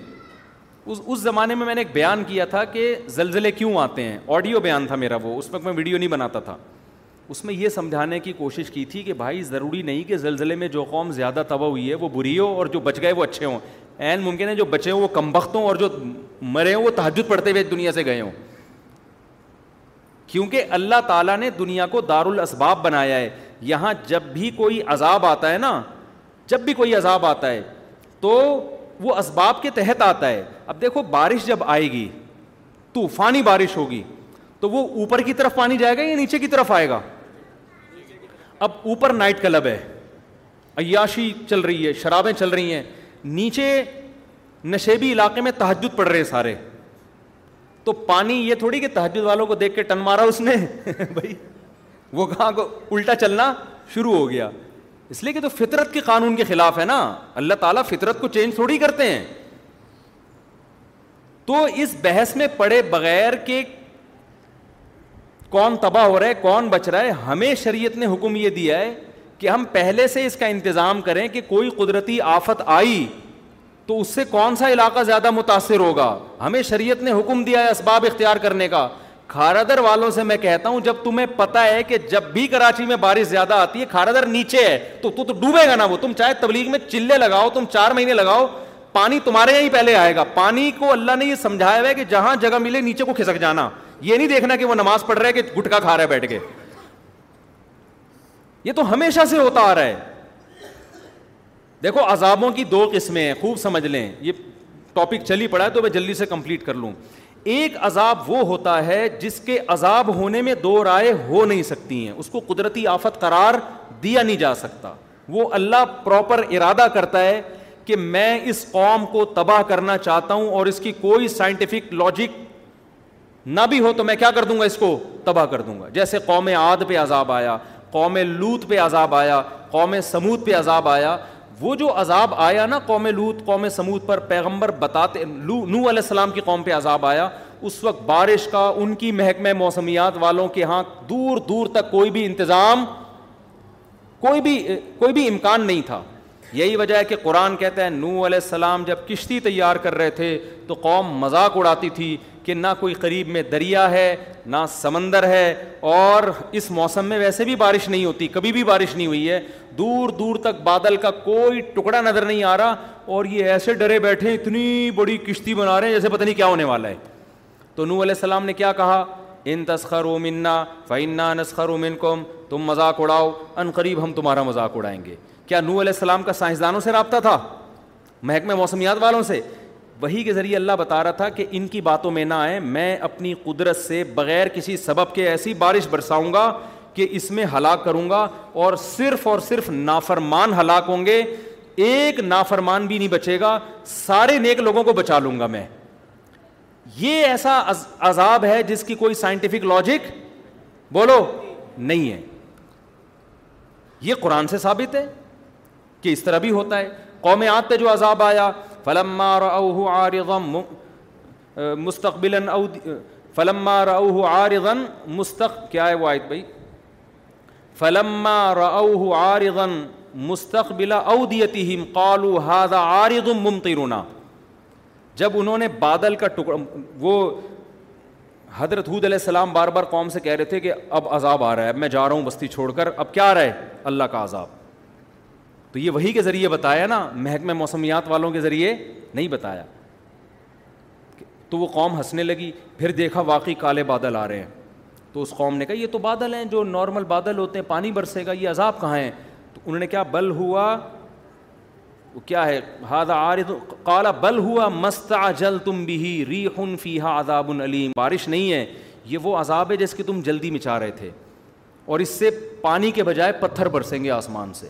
اس اس زمانے میں میں نے ایک بیان کیا تھا کہ زلزلے کیوں آتے ہیں آڈیو بیان تھا میرا وہ اس وقت میں ویڈیو نہیں بناتا تھا اس میں یہ سمجھانے کی کوشش کی تھی کہ بھائی ضروری نہیں کہ زلزلے میں جو قوم زیادہ تباہ ہوئی ہے وہ بری ہو اور جو بچ گئے وہ اچھے ہوں عین ممکن ہے جو بچے ہوں وہ کم ہوں اور جو مرے ہوں وہ تحجد پڑھتے ہوئے دنیا سے گئے ہوں کیونکہ اللہ تعالیٰ نے دنیا کو دار الاسباب بنایا ہے یہاں جب بھی کوئی عذاب آتا ہے نا جب بھی کوئی عذاب آتا ہے تو وہ اسباب کے تحت آتا ہے اب دیکھو بارش جب آئے گی طوفانی بارش ہوگی تو وہ اوپر کی طرف پانی جائے گا یا نیچے کی طرف آئے گا اب اوپر نائٹ کلب ہے عیاشی چل رہی ہے شرابیں چل رہی ہیں نیچے نشیبی علاقے میں تحجد پڑ رہے ہیں سارے تو پانی یہ تھوڑی کہ تحجد والوں کو دیکھ کے ٹن مارا اس نے بھائی وہ کہاں کو الٹا چلنا شروع ہو گیا اس لیے کہ تو فطرت کے قانون کے خلاف ہے نا اللہ تعالیٰ فطرت کو چینج تھوڑی کرتے ہیں تو اس بحث میں پڑے بغیر کہ کون تباہ ہو رہا ہے کون بچ رہا ہے ہمیں شریعت نے حکم یہ دیا ہے کہ ہم پہلے سے اس کا انتظام کریں کہ کوئی قدرتی آفت آئی تو اس سے کون سا علاقہ زیادہ متاثر ہوگا ہمیں شریعت نے حکم دیا ہے اسباب اختیار کرنے کا کھارادر والوں سے میں کہتا ہوں جب تمہیں پتا ہے کہ جب بھی کراچی میں بارش زیادہ آتی ہے کھارادر نیچے ہے تو تو تو ڈوبے گا نا وہ تم چاہے تبلیغ میں چلے لگاؤ تم چار مہینے لگاؤ پانی تمہارے یہاں ہی پہلے آئے گا پانی کو اللہ نے یہ سمجھایا ہوا ہے کہ جہاں جگہ ملے نیچے کو کھسک جانا یہ نہیں دیکھنا کہ وہ نماز پڑھ رہا ہے کہ گٹکا کھا رہا ہے بیٹھ کے یہ تو ہمیشہ سے ہوتا آ رہا ہے دیکھو عذابوں کی دو قسمیں ہیں خوب سمجھ لیں یہ ٹاپک چلی پڑا ہے تو میں جلدی سے کمپلیٹ کر لوں ایک عذاب وہ ہوتا ہے جس کے عذاب ہونے میں دو رائے ہو نہیں سکتی ہیں اس کو قدرتی آفت قرار دیا نہیں جا سکتا وہ اللہ پراپر ارادہ کرتا ہے کہ میں اس قوم کو تباہ کرنا چاہتا ہوں اور اس کی کوئی سائنٹیفک لاجک نہ بھی ہو تو میں کیا کر دوں گا اس کو تباہ کر دوں گا جیسے قوم عاد پہ عذاب آیا قوم لوت پہ عذاب آیا قوم سمود پہ عذاب آیا وہ جو عذاب آیا نا قوم لوت قوم سمود پر پیغمبر بتاتے نو علیہ السلام کی قوم پہ عذاب آیا اس وقت بارش کا ان کی محکمہ موسمیات والوں کے ہاں دور دور تک کوئی بھی انتظام کوئی بھی کوئی بھی امکان نہیں تھا یہی وجہ ہے کہ قرآن کہتا ہے نو علیہ السلام جب کشتی تیار کر رہے تھے تو قوم مذاق اڑاتی تھی کہ نہ کوئی قریب میں دریا ہے نہ سمندر ہے اور اس موسم میں ویسے بھی بارش نہیں ہوتی کبھی بھی بارش نہیں ہوئی ہے دور دور تک بادل کا کوئی ٹکڑا نظر نہیں آ رہا اور یہ ایسے ڈرے بیٹھے اتنی بڑی کشتی بنا رہے ہیں جیسے پتہ نہیں کیا ہونے والا ہے تو نو علیہ السلام نے کیا کہا ان تسخر و منا فعنا نسخر و من کو تم مذاق اڑاؤ ان قریب ہم تمہارا مذاق اڑائیں گے کیا نو علیہ السلام کا سائنسدانوں سے رابطہ تھا محکمہ موسمیات والوں سے وہی کے ذریعے اللہ بتا رہا تھا کہ ان کی باتوں میں نہ آئے میں اپنی قدرت سے بغیر کسی سبب کے ایسی بارش برساؤں گا کہ اس میں ہلاک کروں گا اور صرف اور صرف نافرمان ہلاک ہوں گے ایک نافرمان بھی نہیں بچے گا سارے نیک لوگوں کو بچا لوں گا میں یہ ایسا عذاب ہے جس کی کوئی سائنٹیفک لاجک بولو نہیں ہے یہ قرآن سے ثابت ہے کہ اس طرح بھی ہوتا ہے قوم آت پہ جو عذاب آیا فلما رأوه عارضا مستقبلا او فلما رأوه عارضا مستق کیا ہے وہ آیت بھائی فلما رأوه عارضا مستقبل اودیتهم قالوا هذا عارض ممطرنا جب انہوں نے بادل کا ٹکڑا وہ حضرت حود علیہ السلام بار بار قوم سے کہہ رہے تھے کہ اب عذاب آ رہا ہے اب میں جا رہا ہوں بستی چھوڑ کر اب کیا رہا ہے اللہ کا عذاب تو یہ وہی کے ذریعے بتایا نا محکمہ موسمیات والوں کے ذریعے نہیں بتایا تو وہ قوم ہنسنے لگی پھر دیکھا واقعی کالے بادل آ رہے ہیں تو اس قوم نے کہا یہ تو بادل ہیں جو نارمل بادل ہوتے ہیں پانی برسے گا یہ عذاب کہاں ہیں تو انہوں نے کیا بل ہوا وہ کیا ہے ہاد آرے کالا بل ہوا مست جل تم بھی ری خن فی ہا عذاب العلیم بارش نہیں ہے یہ وہ عذاب ہے جس کی تم جلدی مچا رہے تھے اور اس سے پانی کے بجائے پتھر برسیں گے آسمان سے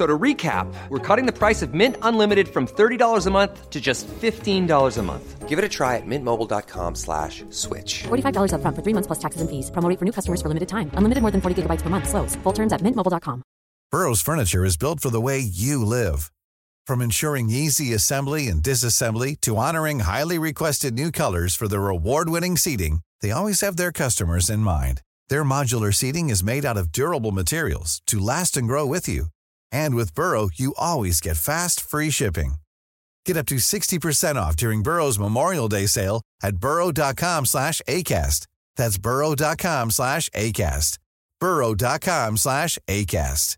ور سیمبلی in this assembly to honouring highly requested news for dead wing seeding their customer in mind their مارجول selling is made odd O
table میٹیر to last and grow with you And
with Burrow, you always get fast, free shipping. Get up to 60% off during Burrow's Memorial Day sale at burrow.com slash ACAST. That's burrow.com slash ACAST. burrow.com slash ACAST.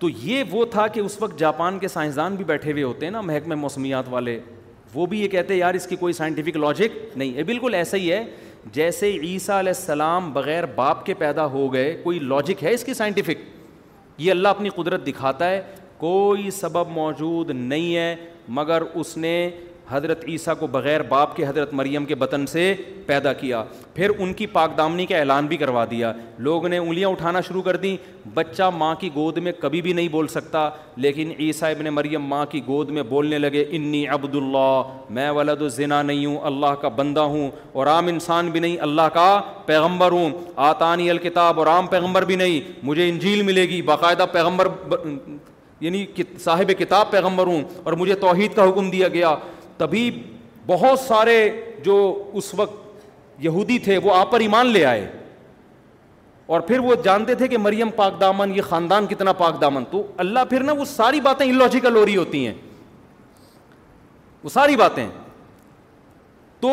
تو یہ وہ تھا کہ اس وقت جاپان کے سائنسدان بھی بیٹھے ہوئے ہوتے ہیں نا محکمہ موسمیات والے وہ بھی یہ کہتے ہیں یار اس کی کوئی سائنٹیفک لاجک نہیں ہے بالکل ایسا ہی ہے جیسے عیسیٰ علیہ السلام بغیر باپ کے پیدا ہو گئے کوئی لاجک ہے اس کی سائنٹیفک یہ اللہ اپنی قدرت دکھاتا ہے کوئی سبب موجود نہیں ہے مگر اس نے حضرت عیسیٰ کو بغیر باپ کے حضرت مریم کے بطن سے پیدا کیا پھر ان کی پاک دامنی کا اعلان بھی کروا دیا لوگ نے انگلیاں اٹھانا شروع کر دیں بچہ ماں کی گود میں کبھی بھی نہیں بول سکتا لیکن عیسیٰ ابن مریم ماں کی گود میں بولنے لگے انی عبد اللہ میں ولد الزنا نہیں ہوں اللہ کا بندہ ہوں اور عام انسان بھی نہیں اللہ کا پیغمبر ہوں آتانی الکتاب اور عام پیغمبر بھی نہیں مجھے انجیل ملے گی باقاعدہ پیغمبر ب... یعنی صاحب کتاب پیغمبر ہوں اور مجھے توحید کا حکم دیا گیا تبھی بہت سارے جو اس وقت یہودی تھے وہ آپ پر ایمان لے آئے اور پھر وہ جانتے تھے کہ مریم پاک دامن یہ خاندان کتنا پاک دامن تو اللہ پھر نا وہ ساری باتیں ان لوجیکل ہو رہی ہوتی ہیں وہ ساری باتیں تو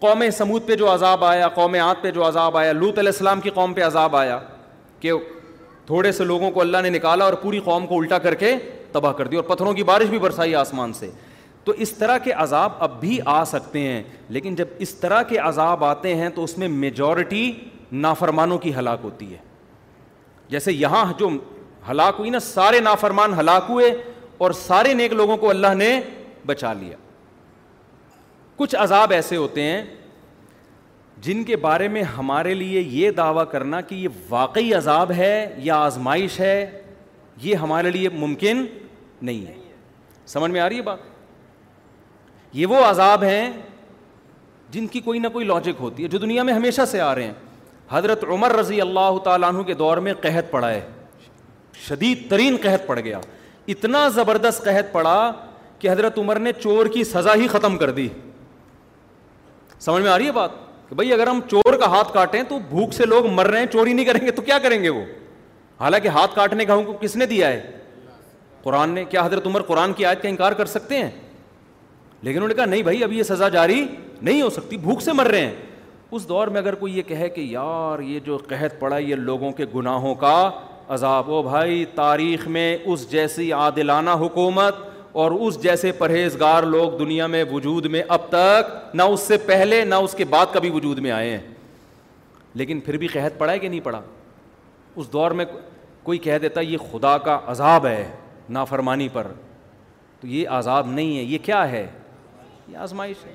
قوم سمود پہ جو عذاب آیا قوم آت پہ جو عذاب آیا لوت علیہ السلام کی قوم پہ عذاب آیا کہ تھوڑے سے لوگوں کو اللہ نے نکالا اور پوری قوم کو الٹا کر کے تباہ کر دی اور پتھروں کی بارش بھی برسائی آسمان سے تو اس طرح کے عذاب اب بھی آ سکتے ہیں لیکن جب اس طرح کے عذاب آتے ہیں تو اس میں میجورٹی نافرمانوں کی ہلاک ہوتی ہے جیسے یہاں جو ہلاک ہوئی نا سارے نافرمان ہلاک ہوئے اور سارے نیک لوگوں کو اللہ نے بچا لیا کچھ عذاب ایسے ہوتے ہیں جن کے بارے میں ہمارے لیے یہ دعویٰ کرنا کہ یہ واقعی عذاب ہے یا آزمائش ہے یہ ہمارے لیے ممکن نہیں ہے سمجھ میں آ رہی ہے بات یہ وہ عذاب ہیں جن کی کوئی نہ کوئی لاجک ہوتی ہے جو دنیا میں ہمیشہ سے آ رہے ہیں حضرت عمر رضی اللہ تعالیٰ عنہ کے دور میں قحط پڑا ہے شدید ترین قحط پڑ گیا اتنا زبردست قحط پڑا کہ حضرت عمر نے چور کی سزا ہی ختم کر دی سمجھ میں آ رہی ہے بات کہ بھائی اگر ہم چور کا ہاتھ کاٹیں تو بھوک سے لوگ مر رہے ہیں چوری نہیں کریں گے تو کیا کریں گے وہ حالانکہ ہاتھ کاٹنے کا ہم کو کس نے دیا ہے قرآن نے کیا حضرت عمر قرآن کی آیت کا انکار کر سکتے ہیں لیکن انہوں نے کہا نہیں بھائی ابھی یہ سزا جاری نہیں ہو سکتی بھوک سے مر رہے ہیں اس دور میں اگر کوئی یہ کہے کہ یار یہ جو قحط پڑا یہ لوگوں کے گناہوں کا عذاب او بھائی تاریخ میں اس جیسی عادلانہ حکومت اور اس جیسے پرہیزگار لوگ دنیا میں وجود میں اب تک نہ اس سے پہلے نہ اس کے بعد کبھی وجود میں آئے ہیں لیکن پھر بھی قحط پڑا ہے کہ نہیں پڑا اس دور میں کوئی کہہ دیتا یہ خدا کا عذاب ہے نافرمانی پر تو یہ عذاب نہیں ہے یہ کیا ہے یہ آزمائش ہے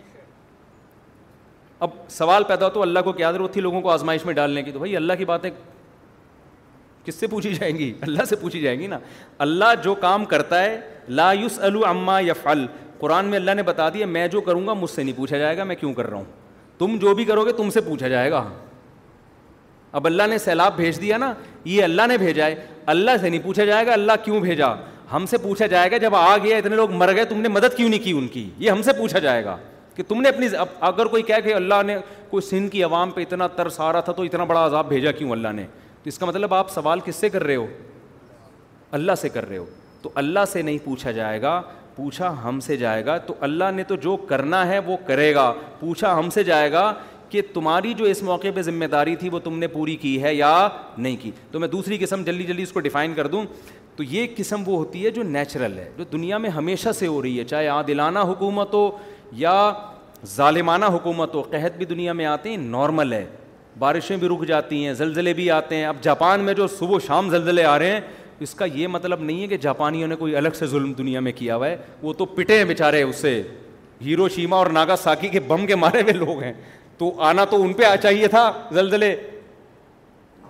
اب سوال پیدا ہو تو اللہ کو کیا ضرورت تھی لوگوں کو آزمائش میں ڈالنے کی تو بھائی اللہ کی باتیں کس سے پوچھی جائیں گی اللہ سے پوچھی جائیں گی نا اللہ جو کام کرتا ہے لا یوس یا فل قرآن میں اللہ نے بتا دیا میں جو کروں گا مجھ سے نہیں پوچھا جائے گا میں کیوں کر رہا ہوں تم جو بھی کرو گے تم سے پوچھا جائے گا اب اللہ نے سیلاب بھیج دیا نا یہ اللہ نے بھیجا ہے اللہ سے نہیں پوچھا جائے گا اللہ کیوں بھیجا ہم سے پوچھا جائے گا جب آ گیا اتنے لوگ مر گئے تم نے مدد کیوں نہیں کی ان کی یہ ہم سے پوچھا جائے گا کہ تم نے اپنی اگر کوئی کہہ کہ اللہ نے کوئی سندھ کی عوام پہ اتنا ترس آ رہا تھا تو اتنا بڑا عذاب بھیجا کیوں اللہ نے تو اس کا مطلب آپ سوال کس سے کر رہے ہو اللہ سے کر رہے ہو تو اللہ سے نہیں پوچھا جائے گا پوچھا ہم سے جائے گا تو اللہ نے تو جو کرنا ہے وہ کرے گا پوچھا ہم سے جائے گا کہ تمہاری جو اس موقع پہ ذمہ داری تھی وہ تم نے پوری کی ہے یا نہیں کی تو میں دوسری قسم جلدی جلدی اس کو ڈیفائن کر دوں تو یہ قسم وہ ہوتی ہے جو نیچرل ہے جو دنیا میں ہمیشہ سے ہو رہی ہے چاہے عادلانہ حکومت ہو یا ظالمانہ حکومت ہو قحط بھی دنیا میں آتے ہیں نارمل ہے بارشیں بھی رک جاتی ہیں زلزلے بھی آتے ہیں اب جاپان میں جو صبح و شام زلزلے آ رہے ہیں اس کا یہ مطلب نہیں ہے کہ جاپانیوں نے کوئی الگ سے ظلم دنیا میں کیا ہوا ہے وہ تو پٹے ہیں بیچارے اس سے ہیرو شیما اور ناگا ساکی کے بم کے مارے ہوئے لوگ ہیں تو آنا تو ان پہ چاہیے تھا زلزلے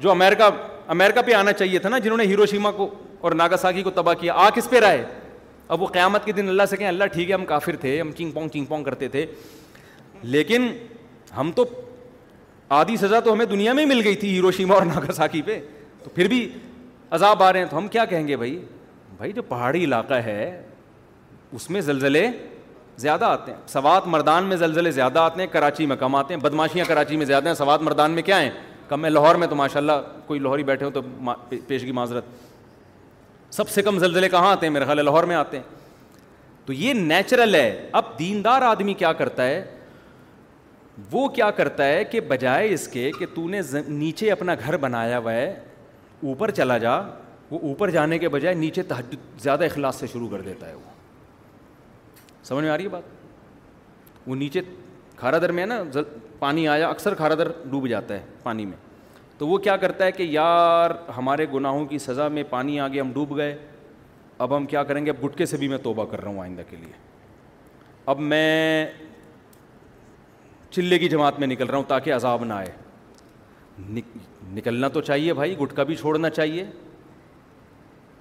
جو امیرکا امیرکا پہ آنا چاہیے تھا نا جنہوں نے ہیرو شیما کو اور ناگا کو تباہ کیا آ کس پہ رائے اب وہ قیامت کے دن اللہ سے کہیں اللہ ٹھیک ہے ہم کافر تھے ہم چنگ پونگ چنگ پونگ کرتے تھے لیکن ہم تو آدھی سزا تو ہمیں دنیا میں مل گئی تھی ہیرو شیما اور ناگا پہ تو پھر بھی عذاب آ رہے ہیں تو ہم کیا کہیں گے بھائی بھائی جو پہاڑی علاقہ ہے اس میں زلزلے زیادہ آتے ہیں سوات مردان میں زلزلے زیادہ آتے ہیں کراچی میں کم آتے ہیں بدماشیاں کراچی میں زیادہ ہیں سوات مردان میں کیا ہیں کم ہے لاہور میں تو ماشاء اللہ کوئی لاہور ہی بیٹھے ہوں تو پیشگی معذرت سب سے کم زلزلے کہاں آتے ہیں میرے خیال لاہور میں آتے ہیں تو یہ نیچرل ہے اب دیندار آدمی کیا کرتا ہے وہ کیا کرتا ہے کہ بجائے اس کے کہ تو نے نیچے اپنا گھر بنایا ہوا ہے اوپر چلا جا وہ اوپر جانے کے بجائے نیچے تحج زیادہ اخلاص سے شروع کر دیتا ہے وہ سمجھ میں آ رہی ہے بات وہ نیچے کھارا در میں ہے نا پانی آیا اکثر کھارا در ڈوب جاتا ہے پانی میں تو وہ کیا کرتا ہے کہ یار ہمارے گناہوں کی سزا میں پانی آگے ہم ڈوب گئے اب ہم کیا کریں گے اب گٹکے سے بھی میں توبہ کر رہا ہوں آئندہ کے لیے اب میں چلے کی جماعت میں نکل رہا ہوں تاکہ عذاب نہ آئے نکلنا تو چاہیے بھائی گٹکا بھی چھوڑنا چاہیے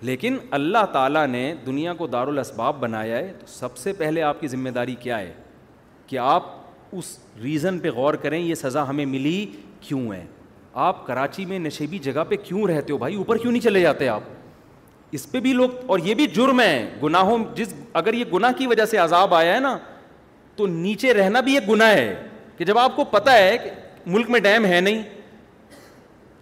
لیکن اللہ تعالیٰ نے دنیا کو دارالاسباب بنایا ہے تو سب سے پہلے آپ کی ذمہ داری کیا ہے کہ آپ اس ریزن پہ غور کریں یہ سزا ہمیں ملی کیوں ہے آپ کراچی میں نشیبی جگہ پہ کیوں رہتے ہو بھائی اوپر کیوں نہیں چلے جاتے آپ اس پہ بھی لوگ اور یہ بھی جرم ہے گناہوں جس اگر یہ گناہ کی وجہ سے عذاب آیا ہے نا تو نیچے رہنا بھی ایک گناہ ہے کہ جب آپ کو پتہ ہے کہ ملک میں ڈیم ہے نہیں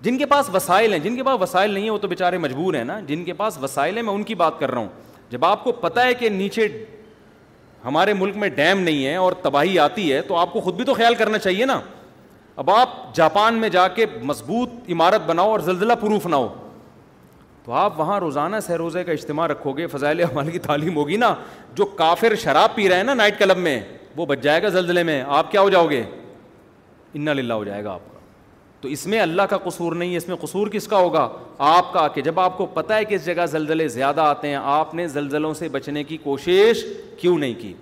جن کے پاس وسائل ہیں جن کے پاس وسائل نہیں ہیں وہ تو بےچارے مجبور ہیں نا جن کے پاس وسائل ہیں میں ان کی بات کر رہا ہوں جب آپ کو پتہ ہے کہ نیچے ہمارے ملک میں ڈیم نہیں ہے اور تباہی آتی ہے تو آپ کو خود بھی تو خیال کرنا چاہیے نا اب آپ جاپان میں جا کے مضبوط عمارت بناؤ اور زلزلہ پروف نہ ہو تو آپ وہاں روزانہ سہ روزے کا اجتماع رکھو گے فضائل عمل کی تعلیم ہوگی نا جو کافر شراب پی رہے ہیں نا نائٹ کلب میں وہ بچ جائے گا زلزلے میں آپ کیا ہو جاؤ گے ان للہ ہو جائے گا آپ کا تو اس میں اللہ کا قصور نہیں ہے اس میں قصور کس کا ہوگا آپ کا کہ جب آپ کو پتہ ہے کہ اس جگہ زلزلے زیادہ آتے ہیں آپ نے زلزلوں سے بچنے کی کوشش کیوں نہیں کی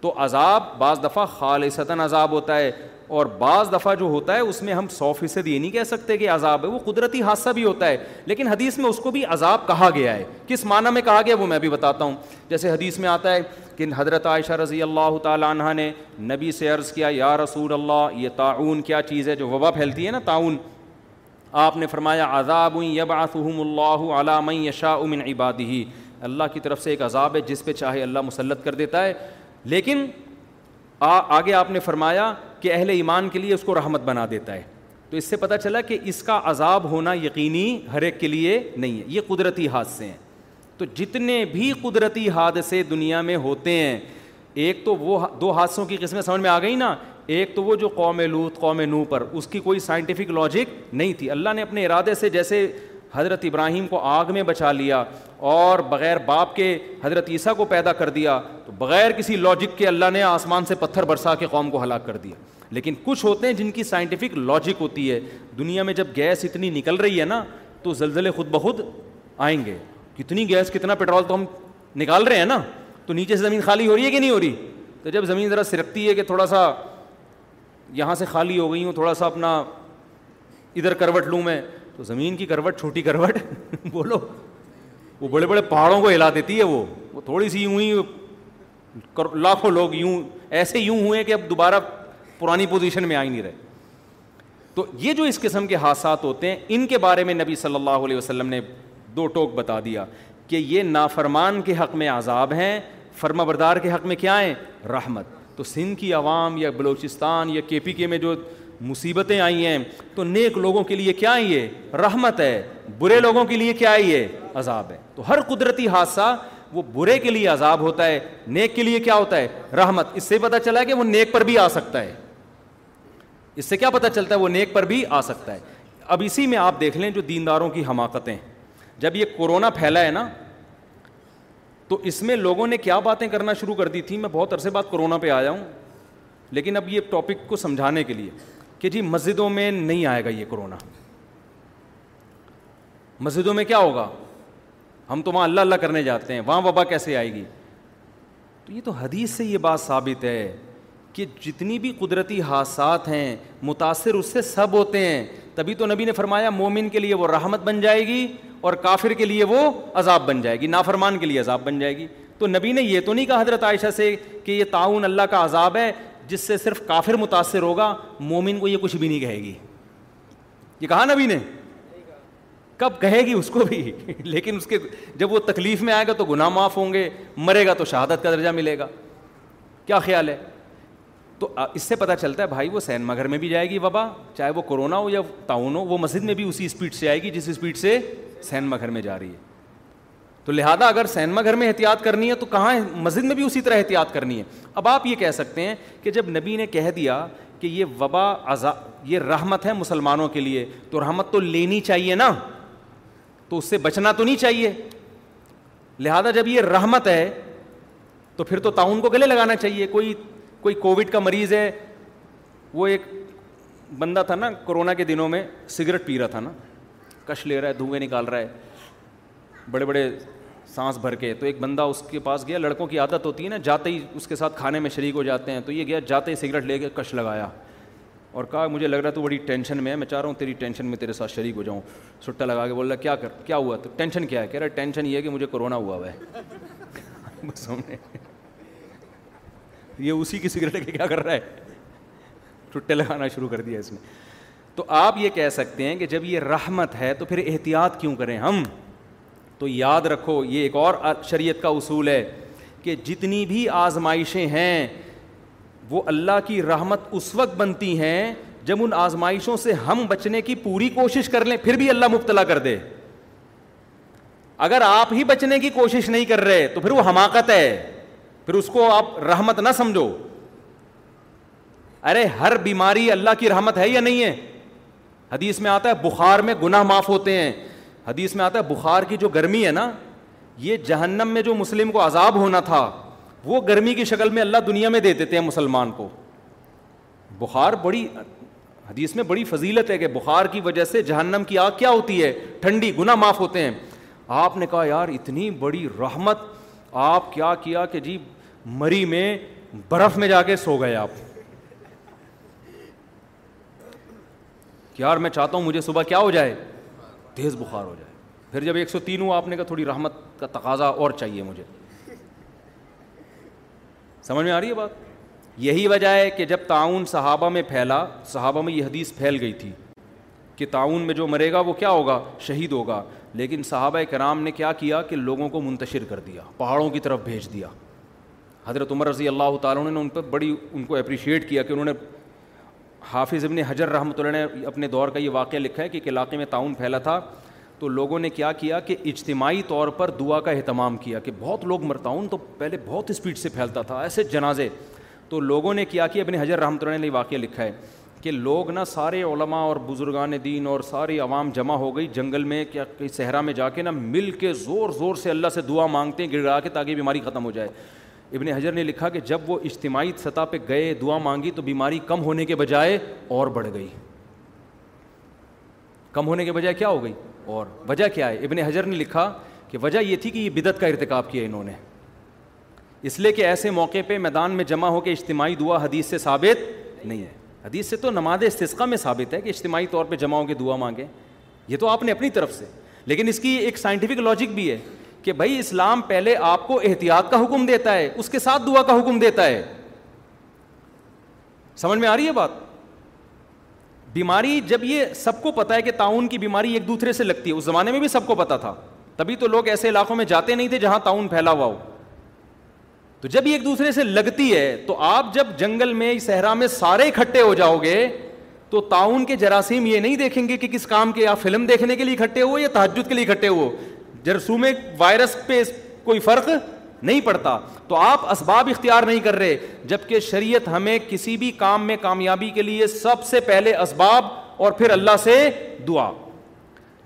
تو عذاب بعض دفعہ خالصتاً عذاب ہوتا ہے اور بعض دفعہ جو ہوتا ہے اس میں ہم سو فیصد یہ نہیں کہہ سکتے کہ عذاب ہے وہ قدرتی حادثہ بھی ہوتا ہے لیکن حدیث میں اس کو بھی عذاب کہا گیا ہے کس معنی میں کہا گیا وہ میں بھی بتاتا ہوں جیسے حدیث میں آتا ہے کہ حضرت عائشہ رضی اللہ تعالیٰ عنہ نے نبی سے عرض کیا یا رسول اللہ یہ تعاون کیا چیز ہے جو وبا پھیلتی ہے نا تعاون آپ نے فرمایا عذاب علی من علام من عبادہ اللہ کی طرف سے ایک عذاب ہے جس پہ چاہے اللہ مسلط کر دیتا ہے لیکن آ, آگے آپ نے فرمایا کہ اہل ایمان کے لیے اس کو رحمت بنا دیتا ہے تو اس سے پتہ چلا کہ اس کا عذاب ہونا یقینی ہر ایک کے لیے نہیں ہے یہ قدرتی حادثے ہیں تو جتنے بھی قدرتی حادثے دنیا میں ہوتے ہیں ایک تو وہ دو حادثوں کی قسمیں سمجھ میں آ گئی نا ایک تو وہ جو قوم لوت قوم نو پر اس کی کوئی سائنٹیفک لاجک نہیں تھی اللہ نے اپنے ارادے سے جیسے حضرت ابراہیم کو آگ میں بچا لیا اور بغیر باپ کے حضرت عیسیٰ کو پیدا کر دیا تو بغیر کسی لاجک کے اللہ نے آسمان سے پتھر برسا کے قوم کو ہلاک کر دیا لیکن کچھ ہوتے ہیں جن کی سائنٹیفک لاجک ہوتی ہے دنیا میں جب گیس اتنی نکل رہی ہے نا تو زلزلے خود بخود آئیں گے کتنی گیس کتنا پٹرول تو ہم نکال رہے ہیں نا تو نیچے سے زمین خالی ہو رہی ہے کہ نہیں ہو رہی تو جب زمین ذرا سرکتی ہے کہ تھوڑا سا یہاں سے خالی ہو گئی ہوں تھوڑا سا اپنا ادھر کروٹ لوں میں تو زمین کی کروٹ چھوٹی کروٹ بولو وہ بڑے بڑے پہاڑوں کو ہلا دیتی ہے وہ وہ تھوڑی سی یوں ہی لاکھوں لوگ یوں ایسے یوں ہوئے کہ اب دوبارہ پرانی پوزیشن میں آئی نہیں رہے تو یہ جو اس قسم کے حادثات ہوتے ہیں ان کے بارے میں نبی صلی اللہ علیہ وسلم نے دو ٹوک بتا دیا کہ یہ نافرمان کے حق میں عذاب ہیں فرما بردار کے حق میں کیا ہیں رحمت تو سندھ کی عوام یا بلوچستان یا کے پی کے میں جو مصیبتیں آئی ہیں تو نیک لوگوں کے لیے کیا یہ رحمت ہے برے لوگوں کے لیے کیا ہے عذاب ہے تو ہر قدرتی حادثہ وہ برے کے لیے عذاب ہوتا ہے نیک کے لیے کیا ہوتا ہے رحمت اس سے پتا چلا ہے کہ وہ نیک پر بھی آ سکتا ہے اس سے کیا پتا چلتا ہے وہ نیک پر بھی آ سکتا ہے اب اسی میں آپ دیکھ لیں جو دینداروں کی حماقتیں جب یہ کورونا پھیلا ہے نا تو اس میں لوگوں نے کیا باتیں کرنا شروع کر دی تھی میں بہت عرصے بات کورونا پہ آیا ہوں لیکن اب یہ ٹاپک کو سمجھانے کے لیے کہ جی مسجدوں میں نہیں آئے گا یہ کرونا مسجدوں میں کیا ہوگا ہم تو وہاں اللہ اللہ کرنے جاتے ہیں وہاں وبا کیسے آئے گی تو یہ تو حدیث سے یہ بات ثابت ہے کہ جتنی بھی قدرتی حادثات ہیں متاثر اس سے سب ہوتے ہیں تبھی تو نبی نے فرمایا مومن کے لیے وہ رحمت بن جائے گی اور کافر کے لیے وہ عذاب بن جائے گی نافرمان کے لیے عذاب بن جائے گی تو نبی نے یہ تو نہیں کہا حضرت عائشہ سے کہ یہ تعاون اللہ کا عذاب ہے جس سے صرف کافر متاثر ہوگا مومن کو یہ کچھ بھی نہیں کہے گی یہ کہا نبی نے کب کہے گی اس کو بھی لیکن اس کے جب وہ تکلیف میں آئے گا تو گناہ معاف ہوں گے مرے گا تو شہادت کا درجہ ملے گا کیا خیال ہے تو اس سے پتہ چلتا ہے بھائی وہ سینما گھر میں بھی جائے گی وبا چاہے وہ کورونا ہو یا تعاون ہو وہ مسجد میں بھی اسی اسپیڈ سے آئے گی جس اسپیڈ سے سینما گھر میں جا رہی ہے تو لہٰذا اگر سینما گھر میں احتیاط کرنی ہے تو کہاں مسجد میں بھی اسی طرح احتیاط کرنی ہے اب آپ یہ کہہ سکتے ہیں کہ جب نبی نے کہہ دیا کہ یہ وبا یہ رحمت ہے مسلمانوں کے لیے تو رحمت تو لینی چاہیے نا تو اس سے بچنا تو نہیں چاہیے لہٰذا جب یہ رحمت ہے تو پھر تو تعاون کو گلے لگانا چاہیے کوئی کوئی کووڈ کا مریض ہے وہ ایک بندہ تھا نا کورونا کے دنوں میں سگریٹ پی رہا تھا نا کش لے رہا ہے دھوئے نکال رہا ہے بڑے بڑے سانس بھر کے تو ایک بندہ اس کے پاس گیا لڑکوں کی عادت ہوتی ہے نا جاتے ہی اس کے ساتھ کھانے میں شریک ہو جاتے ہیں تو یہ گیا جاتے ہی سگریٹ لے کے کش لگایا اور کہا مجھے لگ رہا ہے تو بڑی ٹینشن میں ہے میں چاہ رہا ہوں تیری ٹینشن میں تیرے ساتھ شریک ہو جاؤں سٹا لگا کے بول رہا کیا کر کیا ہوا تو ٹینشن کیا ہے کہہ رہا ٹینشن یہ ہے کہ مجھے کرونا ہوا ہوا ہے یہ اسی کی سگریٹ کے کیا کر رہا ہے ٹٹے لگانا شروع کر دیا اس نے تو آپ یہ کہہ سکتے ہیں کہ جب یہ رحمت ہے تو پھر احتیاط کیوں کریں ہم تو یاد رکھو یہ ایک اور شریعت کا اصول ہے کہ جتنی بھی آزمائشیں ہیں وہ اللہ کی رحمت اس وقت بنتی ہیں جب ان آزمائشوں سے ہم بچنے کی پوری کوشش کر لیں پھر بھی اللہ مبتلا کر دے اگر آپ ہی بچنے کی کوشش نہیں کر رہے تو پھر وہ حماقت ہے پھر اس کو آپ رحمت نہ سمجھو ارے ہر بیماری اللہ کی رحمت ہے یا نہیں ہے حدیث میں آتا ہے بخار میں گناہ معاف ہوتے ہیں حدیث میں آتا ہے بخار کی جو گرمی ہے نا یہ جہنم میں جو مسلم کو عذاب ہونا تھا وہ گرمی کی شکل میں اللہ دنیا میں دے دیتے ہیں مسلمان کو بخار بڑی حدیث میں بڑی فضیلت ہے کہ بخار کی وجہ سے جہنم کی آگ کیا ہوتی ہے ٹھنڈی گناہ معاف ہوتے ہیں آپ نے کہا یار اتنی بڑی رحمت آپ کیا کیا کہ جی مری میں برف میں جا کے سو گئے آپ یار میں چاہتا ہوں مجھے صبح کیا ہو جائے تیز بخار ہو جائے پھر جب ایک سو تین ہوں آپ نے کہا تھوڑی رحمت کا تقاضا اور چاہیے مجھے سمجھ میں آ رہی ہے بات یہی وجہ ہے کہ جب تعاون صحابہ میں پھیلا صحابہ میں یہ حدیث پھیل گئی تھی کہ تعاون میں جو مرے گا وہ کیا ہوگا شہید ہوگا لیکن صحابہ کرام نے کیا کیا کہ لوگوں کو منتشر کر دیا پہاڑوں کی طرف بھیج دیا حضرت عمر رضی اللہ تعالیٰ نے ان پر بڑی ان کو اپریشیٹ کیا کہ انہوں نے حافظ ابن حجر رحمۃ اللہ نے اپنے دور کا یہ واقعہ لکھا ہے کہ ایک علاقے میں تعاون پھیلا تھا تو لوگوں نے کیا کیا کہ اجتماعی طور پر دعا کا اہتمام کیا کہ بہت لوگ مرتاؤں تو پہلے بہت اسپیڈ سے پھیلتا تھا ایسے جنازے تو لوگوں نے کیا کہ ابن حجر رحمۃ اللہ نے یہ واقعہ لکھا ہے کہ لوگ نا سارے علماء اور بزرگان دین اور ساری عوام جمع ہو گئی جنگل میں کیا کہ صحرا میں جا کے نہ مل کے زور زور سے اللہ سے دعا مانگتے ہیں گڑ گڑا کے تاکہ بیماری ختم ہو جائے ابن حجر نے لکھا کہ جب وہ اجتماعی سطح پہ گئے دعا مانگی تو بیماری کم ہونے کے بجائے اور بڑھ گئی کم ہونے کے بجائے کیا ہو گئی اور وجہ کیا ہے ابن حجر نے لکھا کہ وجہ یہ تھی کہ یہ بدعت کا ارتکاب کیا انہوں نے اس لیے کہ ایسے موقع پہ میدان میں جمع ہو کے اجتماعی دعا حدیث سے ثابت نہیں ہے حدیث سے تو نماز استثقہ میں ثابت ہے کہ اجتماعی طور پہ جمع ہو کے دعا مانگیں یہ تو آپ نے اپنی طرف سے لیکن اس کی ایک سائنٹیفک لاجک بھی ہے کہ بھائی اسلام پہلے آپ کو احتیاط کا حکم دیتا ہے اس کے ساتھ دعا کا حکم دیتا ہے سمجھ میں آ رہی ہے بات بیماری جب یہ سب کو پتا ہے کہ تعاون کی بیماری ایک دوسرے سے لگتی ہے اس زمانے میں بھی سب کو پتا تھا تبھی تو لوگ ایسے علاقوں میں جاتے نہیں تھے جہاں تعاون پھیلا ہوا ہو تو جب ایک دوسرے سے لگتی ہے تو آپ جب جنگل میں صحرا میں سارے اکٹھے ہو جاؤ گے تو تعاون کے جراثیم یہ نہیں دیکھیں گے کہ کس کام کے آپ فلم دیکھنے کے لیے اکٹھے ہو یا تحجد کے لیے اکٹھے ہو جرسوم وائرس پہ کوئی فرق نہیں پڑتا تو آپ اسباب اختیار نہیں کر رہے جبکہ شریعت ہمیں کسی بھی کام میں کامیابی کے لیے سب سے پہلے اسباب اور پھر اللہ سے دعا